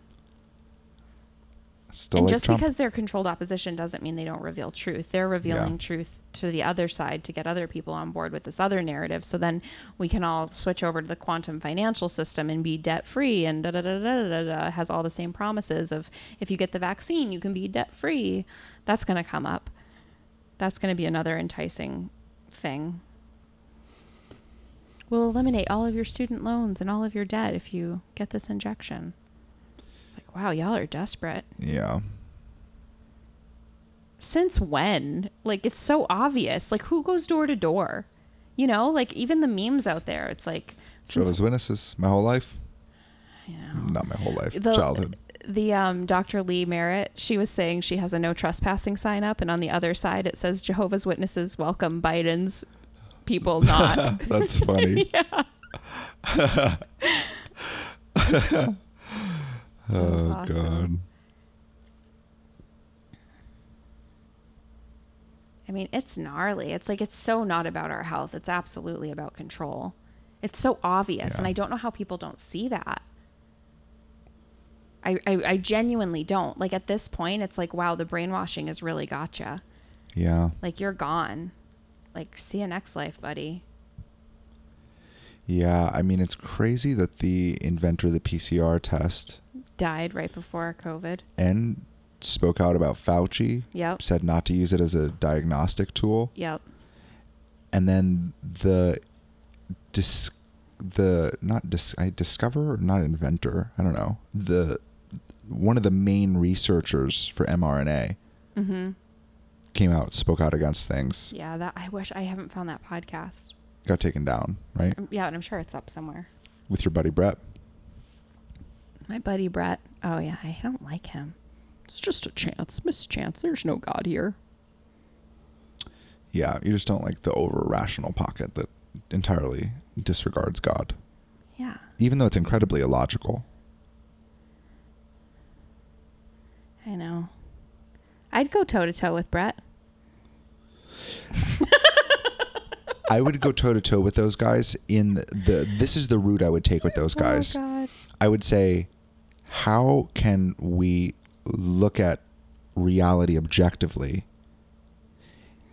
Still and like just Trump. because they're controlled opposition doesn't mean they don't reveal truth. They're revealing Yeah. truth to the other side to get other people on board with this other narrative. So then we can all switch over to the quantum financial system and be debt free and da da da da da da. Has all the same promises of if you get the vaccine, you can be debt free. That's going to come up. That's going to be another enticing thing. We'll eliminate all of your student loans and all of your debt if you get this injection. It's like, wow, y'all are desperate yeah. since when? Like it's so obvious. Like who goes door to door? You know, like even the memes out there. It's like Jehovah's Witnesses. My whole life. Yeah. Not my whole life, The- childhood. The um, Dr. Lee Merritt, she was saying she has a no trespassing sign up, and on the other side it says Jehovah's Witnesses welcome Biden's people not. That's funny. yeah. Oh awesome. god. I mean, it's gnarly. It's like it's so not about our health. It's absolutely about control. It's so obvious, and I don't know how people don't see that. I, I I genuinely don't. Like at this point, it's like, wow, the brainwashing has really gotcha. Yeah. Like you're gone. Like see you next life, buddy. Yeah, I mean it's crazy that the inventor of the PCR test Died right before COVID. and spoke out about Fauci, Yep. said not to use it as a diagnostic tool, Yep. and then the dis the not dis I discover or not inventor, I don't know. The one of the main researchers for mRNA Mm-hmm. came out, spoke out against things, Yeah. That I wish I haven't found that podcast. got taken down, right? Um, Yeah, and I'm sure it's up somewhere. With your buddy Bret. My buddy Bret. Oh yeah, I don't like him. It's just a chance, mischance. There's no God here. Yeah, you just don't like the over rational pocket that entirely disregards God. Yeah. Even though it's incredibly illogical. I know. I'd go toe to toe with Bret. I would go toe to toe with those guys in the this is the route I would take with those oh, guys. Oh God. I would say how can we look at reality objectively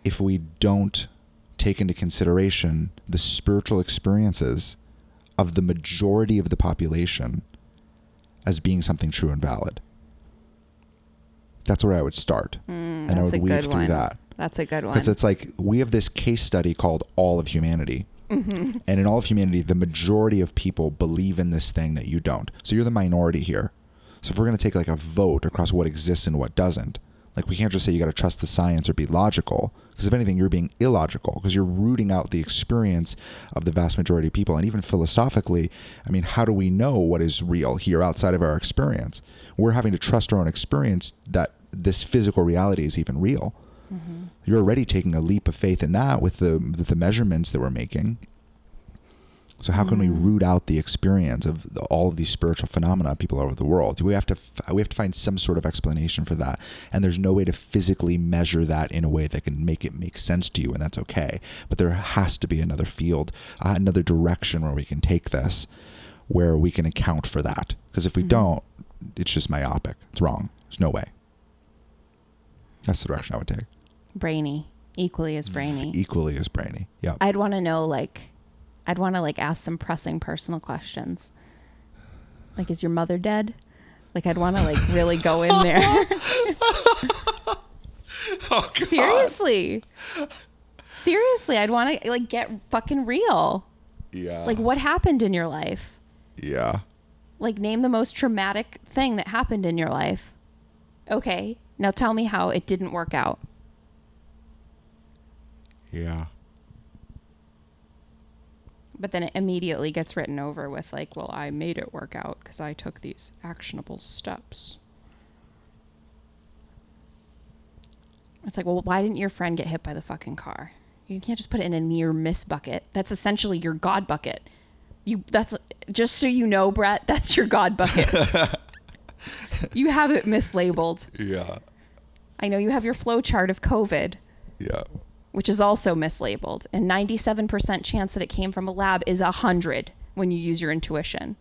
if we don't take into consideration the spiritual experiences of the majority of the population as being something true and valid? That's where I would start. and I Mm, would weave through one. that. That's a good one. Because it's like we have this case study called All of Humanity. Mm-hmm. And in all of humanity, the majority of people believe in this thing that you don't. So you're the minority here. So if we're going to take like a vote across what exists and what doesn't, like we can't just say you got to trust the science or be logical. Because if anything, you're being illogical because you're rooting out the experience of the vast majority of people. And even philosophically, I mean, how do we know what is real here outside of our experience? We're having to trust our own experience that this physical reality is even real Mm-hmm. you're already taking a leap of faith in that with the with the measurements that we're making. So how can we mm. root out the experience of the, all of these spiritual phenomena people all over the world? We have to f- we have to find some sort of explanation for that, and there's no way to physically measure that in a way that can make it make sense to you, and that's okay. But there has to be another field, uh, another direction where we can take this, where we can account for that. Because if we mm. don't, it's just myopic. It's wrong. There's no way. That's the direction I would take brainy. Equally as brainy. equally as brainy. Yep. I'd want to know like I'd want to like ask some pressing personal questions. Like is your mother dead? Like I'd want to like really go in there. Oh, Seriously. Seriously, I'd want to like get fucking real. yeah. Like what happened in your life? Yeah. Like name the most traumatic thing that happened in your life. Okay. Now tell me how it didn't work out. Yeah. But then it immediately gets written over with like, well, I made it work out because I took these actionable steps. It's like, well, why didn't your friend get hit by the fucking car? You can't just put it in a near miss bucket. That's essentially your God bucket. You that's just so you know, Bret, that's your God bucket. you have it mislabeled. Yeah. I know you have your flow chart of COVID, Yeah. Which is also mislabeled. And 97% chance that it came from a lab is 100 when you use your intuition.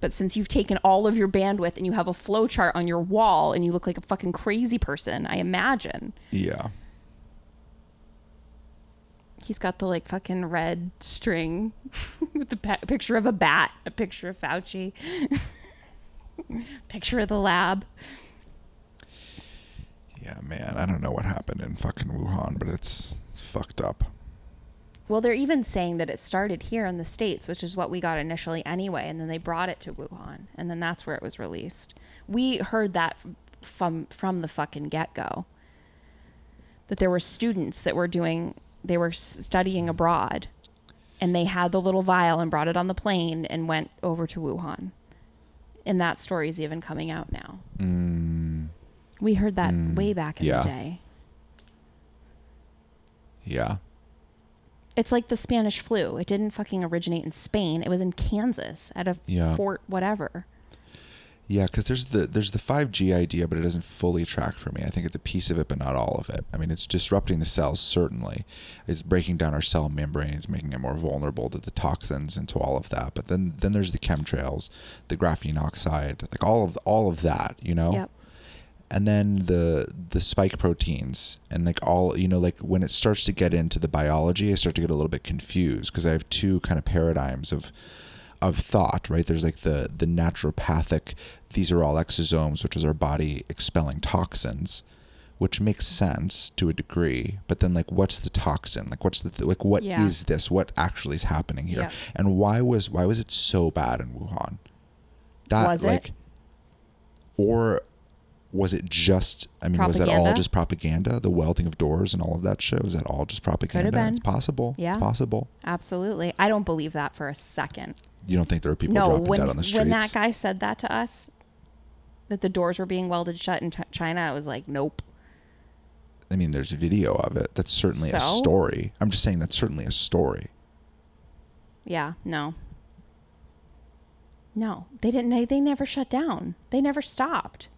But since you've taken all of your bandwidth and you have a flow chart on your wall and you look like a fucking crazy person, I imagine. Yeah. He's got the like fucking red string with the pa- picture of a bat, a picture of Fauci, picture of the lab. Yeah, man. I don't know what happened in fucking Wuhan, but it's fucked up. Well, they're even saying that it started here in the States, which is what we got initially anyway. And then they brought it to Wuhan. And then that's where it was released. We heard that from, from the fucking get go. That there were students that were doing, they were studying abroad. And they had the little vial and brought it on the plane and went over to Wuhan. And that story is even coming out now. Mm, We heard that Mm, way back in yeah. the day. yeah. It's like the Spanish flu. It didn't fucking originate in Spain. It was in Kansas at a Yeah. fort whatever. Yeah, because there's the there's the 5G idea, but it doesn't fully track for me. I think it's a piece of it, but not all of it. I mean, it's disrupting the cells certainly. It's breaking down our cell membranes, making it more vulnerable to the toxins and to all of that. But then then there's the chemtrails, the graphene oxide, like all of all of that, you know. Yep. And then the the spike proteins and like all you know like when it starts to get into the biology, I start to get a little bit confused because I have two kind of paradigms of of thought, right? There's like the the naturopathic. These are all exosomes, which is our body expelling toxins, which makes sense to a degree. But then, like, what's the toxin? Like, what's the th- like? What is Yeah. this? What actually is happening here? Yeah. And why was why was it so bad in Wuhan? That Was it? like, or was it just? I mean, was that all just propaganda? The welding of doors and all of that shit was that all just propaganda? Could have been. It's possible. Yeah. It's possible. Absolutely. I don't believe that for a second. You don't think there are people no, dropping when dead on the streets? when that guy said that to us, that the doors were being welded shut in Ch- China, I was like, nope. I mean, there's video of it. That's certainly a story. I'm just saying that's certainly a story. Yeah, no. No, they didn't. They, they never shut down. They never stopped.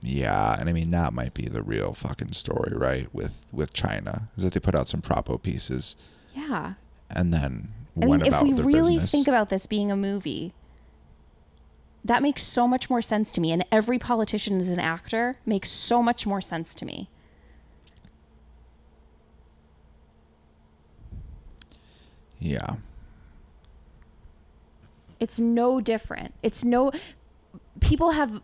Yeah, and I mean that might be the real fucking story, right? With with China, is that they put out some propo pieces Yeah. and then went about the business. I mean, if we really business. think about this being a movie, that makes so much more sense to me. And every politician is an actor makes so much more sense to me. yeah, It's no different. It's no. People have.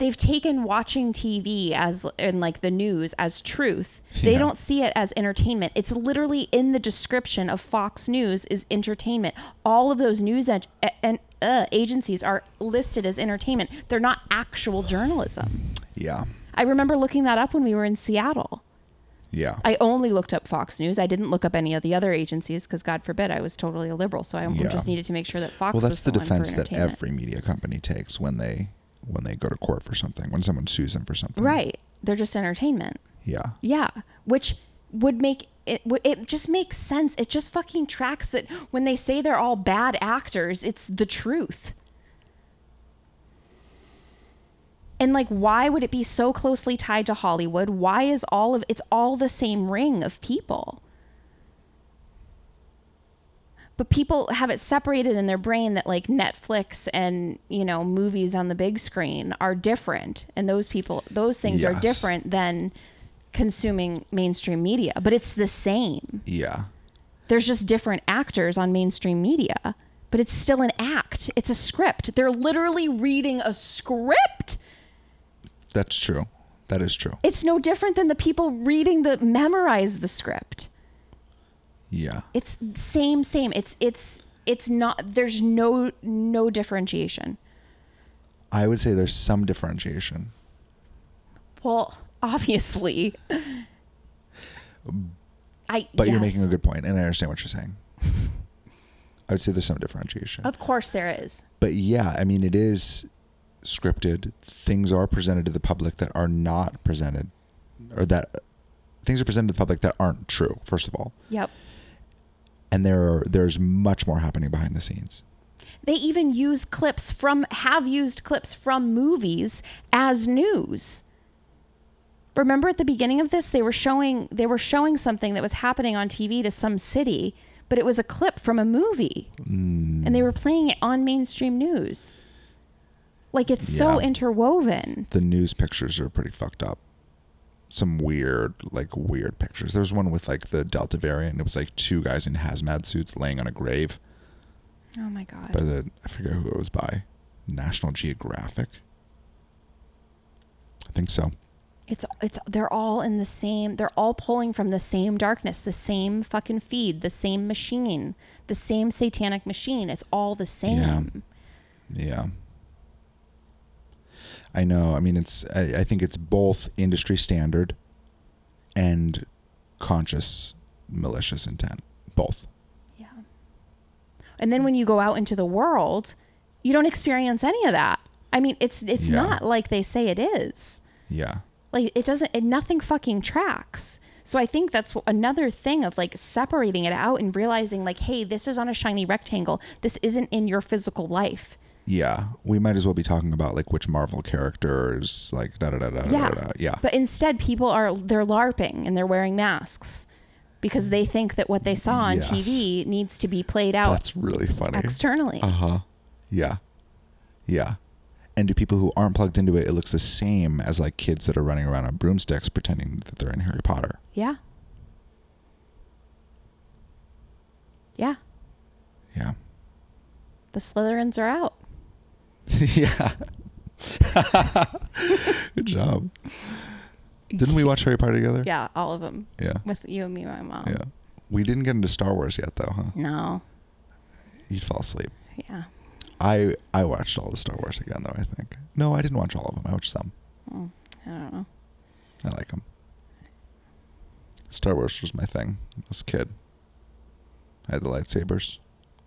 They've taken watching TV as and like the news as truth. They don't see it as entertainment. It's literally in the description of Fox News is entertainment. All of those news a- and uh, agencies are listed as entertainment. They're not actual journalism. yeah, I remember looking that up when we were in Seattle. yeah, I only looked up Fox News. I didn't look up any of the other agencies because, God forbid, I was totally a liberal. So I Yeah. just needed to make sure that Fox well, was that's the the, defense that every media company takes when they when they go to court for something. When someone sues them for something, Right. They're just entertainment. Yeah, Yeah. Which would make it, would- it just makes sense. It just fucking tracks that when they say they're all bad actors, it's the truth. And like, why would it be so closely tied to Hollywood? Why is all of it's all the same ring of people? But people have it separated in their brain that like Netflix and you know movies on the big screen are different, and those people those things are different than consuming mainstream media. But it's the same yeah, there's just different actors on mainstream media, but it's still an act. It's a script. They're literally reading a script. that's true. That is true. It's no different than the people reading the memorize the script. Yeah, It's same same. It's it's it's not there's no no differentiation. I would say there's some differentiation. Well, obviously. I But you're making a good point, and I understand what you're saying. I would say there's some differentiation. Of course there is. but yeah, I mean, it is scripted. Things are presented to the public that are not presented, or that things are presented to the public that aren't true. First of all, Yep. And there are, there's much more happening behind the scenes. They even use clips from have used clips from movies as news. Remember at the beginning of this they were showing they were showing something that was happening on TV to some city, but it was a clip from a movie. Mm. And they were playing it on mainstream news. Like it's so interwoven. The news pictures are pretty fucked up. Some weird, like weird pictures. There was one with like the Delta variant. It was like two guys in hazmat suits laying on a grave Oh my god. by the I forget who it was by, National Geographic. I think so. It's it's they're all in the same they're all pulling from the same darkness, the same fucking feed, the same machine, the same satanic machine. It's all the same. Yeah. I know. I mean, it's. I, I think it's both industry standard and conscious malicious intent. Both. Yeah. And then when you go out into the world, you don't experience any of that. I mean, it's it's Yeah. not like they say it is. Yeah. Like it doesn't. It, nothing fucking tracks. So I think that's another thing of like separating it out and realizing like, hey, this is on a shiny rectangle. This isn't in your physical life. Yeah. We might as well be talking about like which Marvel characters, like da da da da Yeah. da da. Yeah. But instead, people are they're larping and they're wearing masks because they think that what they saw on Yes. TV needs to be played out That's really funny. externally. Uh huh. Yeah. Yeah. And to people who aren't plugged into it, it looks the same as like kids that are running around on broomsticks pretending that they're in Harry Potter. yeah. Yeah. Yeah. The Slytherins are out. yeah. Good job. Didn't we watch Harry Potter together? Yeah, all of them Yeah. with you and me, and my mom. Yeah. We didn't get into Star Wars yet, though, huh? No. You'd fall asleep. Yeah. I I watched all the Star Wars again, though. I think. No, I didn't watch all of them. I watched some. Mm, I don't know. I like them. Star Wars was my thing. As a kid. I had the lightsabers.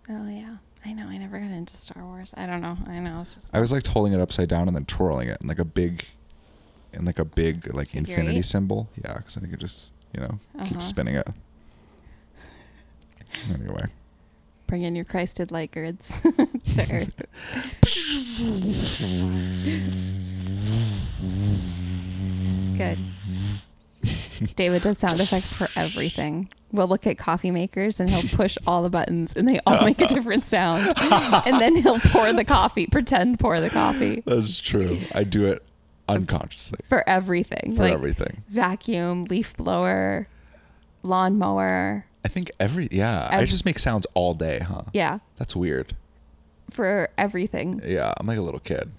Oh yeah. I know. I never got into Star Wars. I don't know. I know. It's just. I was like holding it upside down and then twirling it in like a big, in like a big like Figure infinity eight? symbol. Yeah, because then you could just you know keep Uh-huh. spinning it. Anyway. Bring in your Christed light grids to Earth. Good. David does sound effects for everything. We'll look at coffee makers and he'll push all the buttons and they all make a different sound. And then he'll pour the coffee, pretend pour the coffee That's true. I do it unconsciously for everything. for like everything. vacuum, leaf blower, lawnmower. I think every yeah. I just make sounds all day, huh? Yeah, That's weird. for everything. Yeah, I'm like a little kid.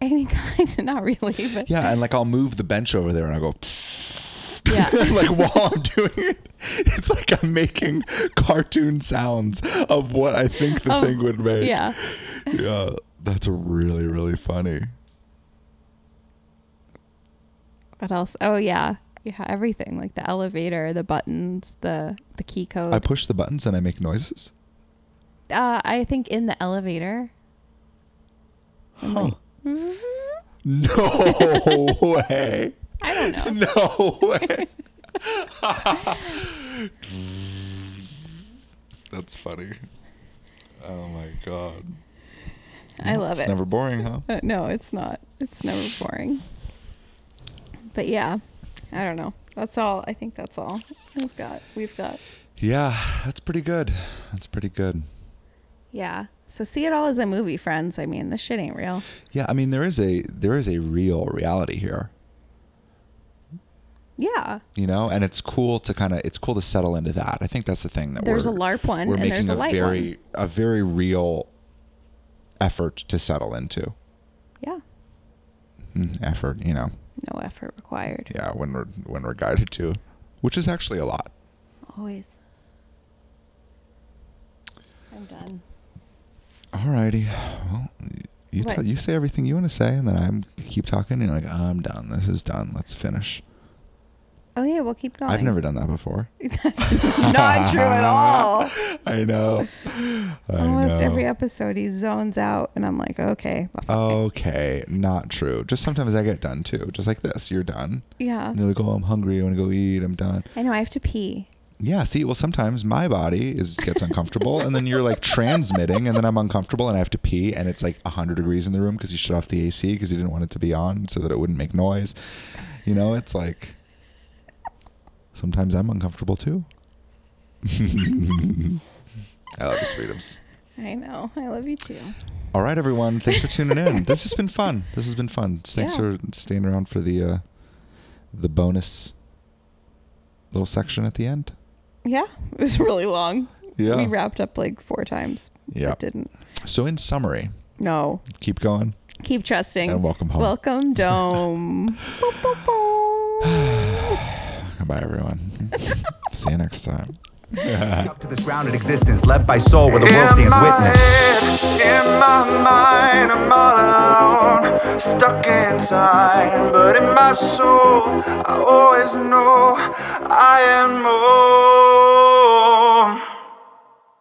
Mean, kind not really, but Yeah, and like I'll move the bench over there and I'll go yeah. like while I'm doing it. It's like I'm making cartoon sounds of what I think the Oh, thing would make. yeah. Yeah. That's really, really funny. What else? Oh yeah, yeah, everything like the elevator, the buttons, the the key code. I push the buttons and I make noises. uh, I think in the elevator. Huh. like, No way. I don't know. No way. That's funny. Oh my god. I love it's it. It's never boring, huh? Uh, no, it's not. It's never boring. But yeah, I don't know. That's all. I think that's all we've got. We've got. Yeah, that's pretty good. That's pretty good. Yeah. So see it all as a movie, friends. I mean, this shit ain't real. Yeah, I mean there is a there is a real reality here. Yeah. you know and it's cool to kind of it's cool to settle into that i think that's the thing that There's a LARP one we're and making there's a a light very a very real effort to settle into Yeah. Mm, effort you know No effort required. yeah when we're when we're guided to which is actually a lot Always. I'm done. Alrighty well you tell you say everything you want to say and then i'm keep talking and you're like i'm done this is done let's finish Oh yeah, we'll keep going. i've never done that before That's not true at all. i know I Almost know. every episode he zones out, and I'm like, okay, well, okay not true just sometimes i get done too just like this you're done yeah. And you're like, oh, I'm hungry. I want to go eat. I'm done. I know I have to pee. Yeah. See, well, sometimes my body is gets uncomfortable, and then you're like transmitting, and then I'm uncomfortable, and I have to pee, and it's like 100 degrees in the room because you shut off the AC because you didn't want it to be on so that it wouldn't make noise. You know, it's like sometimes I'm uncomfortable too. I love his freedoms. I know. I love you too. All right, everyone. Thanks for tuning in. This has been fun. This has been fun. Thanks Yeah. for staying around for the uh, the bonus little section at the end. Yeah, it was really long. Yeah. We wrapped up like four times. Yeah. Didn't. So, in summary, No. keep going Keep trusting. and welcome home. Welcome, Dome. Boop, boop, boop. Goodbye, everyone. See you next time. Up to this grounded existence led by soul where the world stands witness. head, in my mind, I'm all alone, stuck in time. But in my soul, I always know I am more.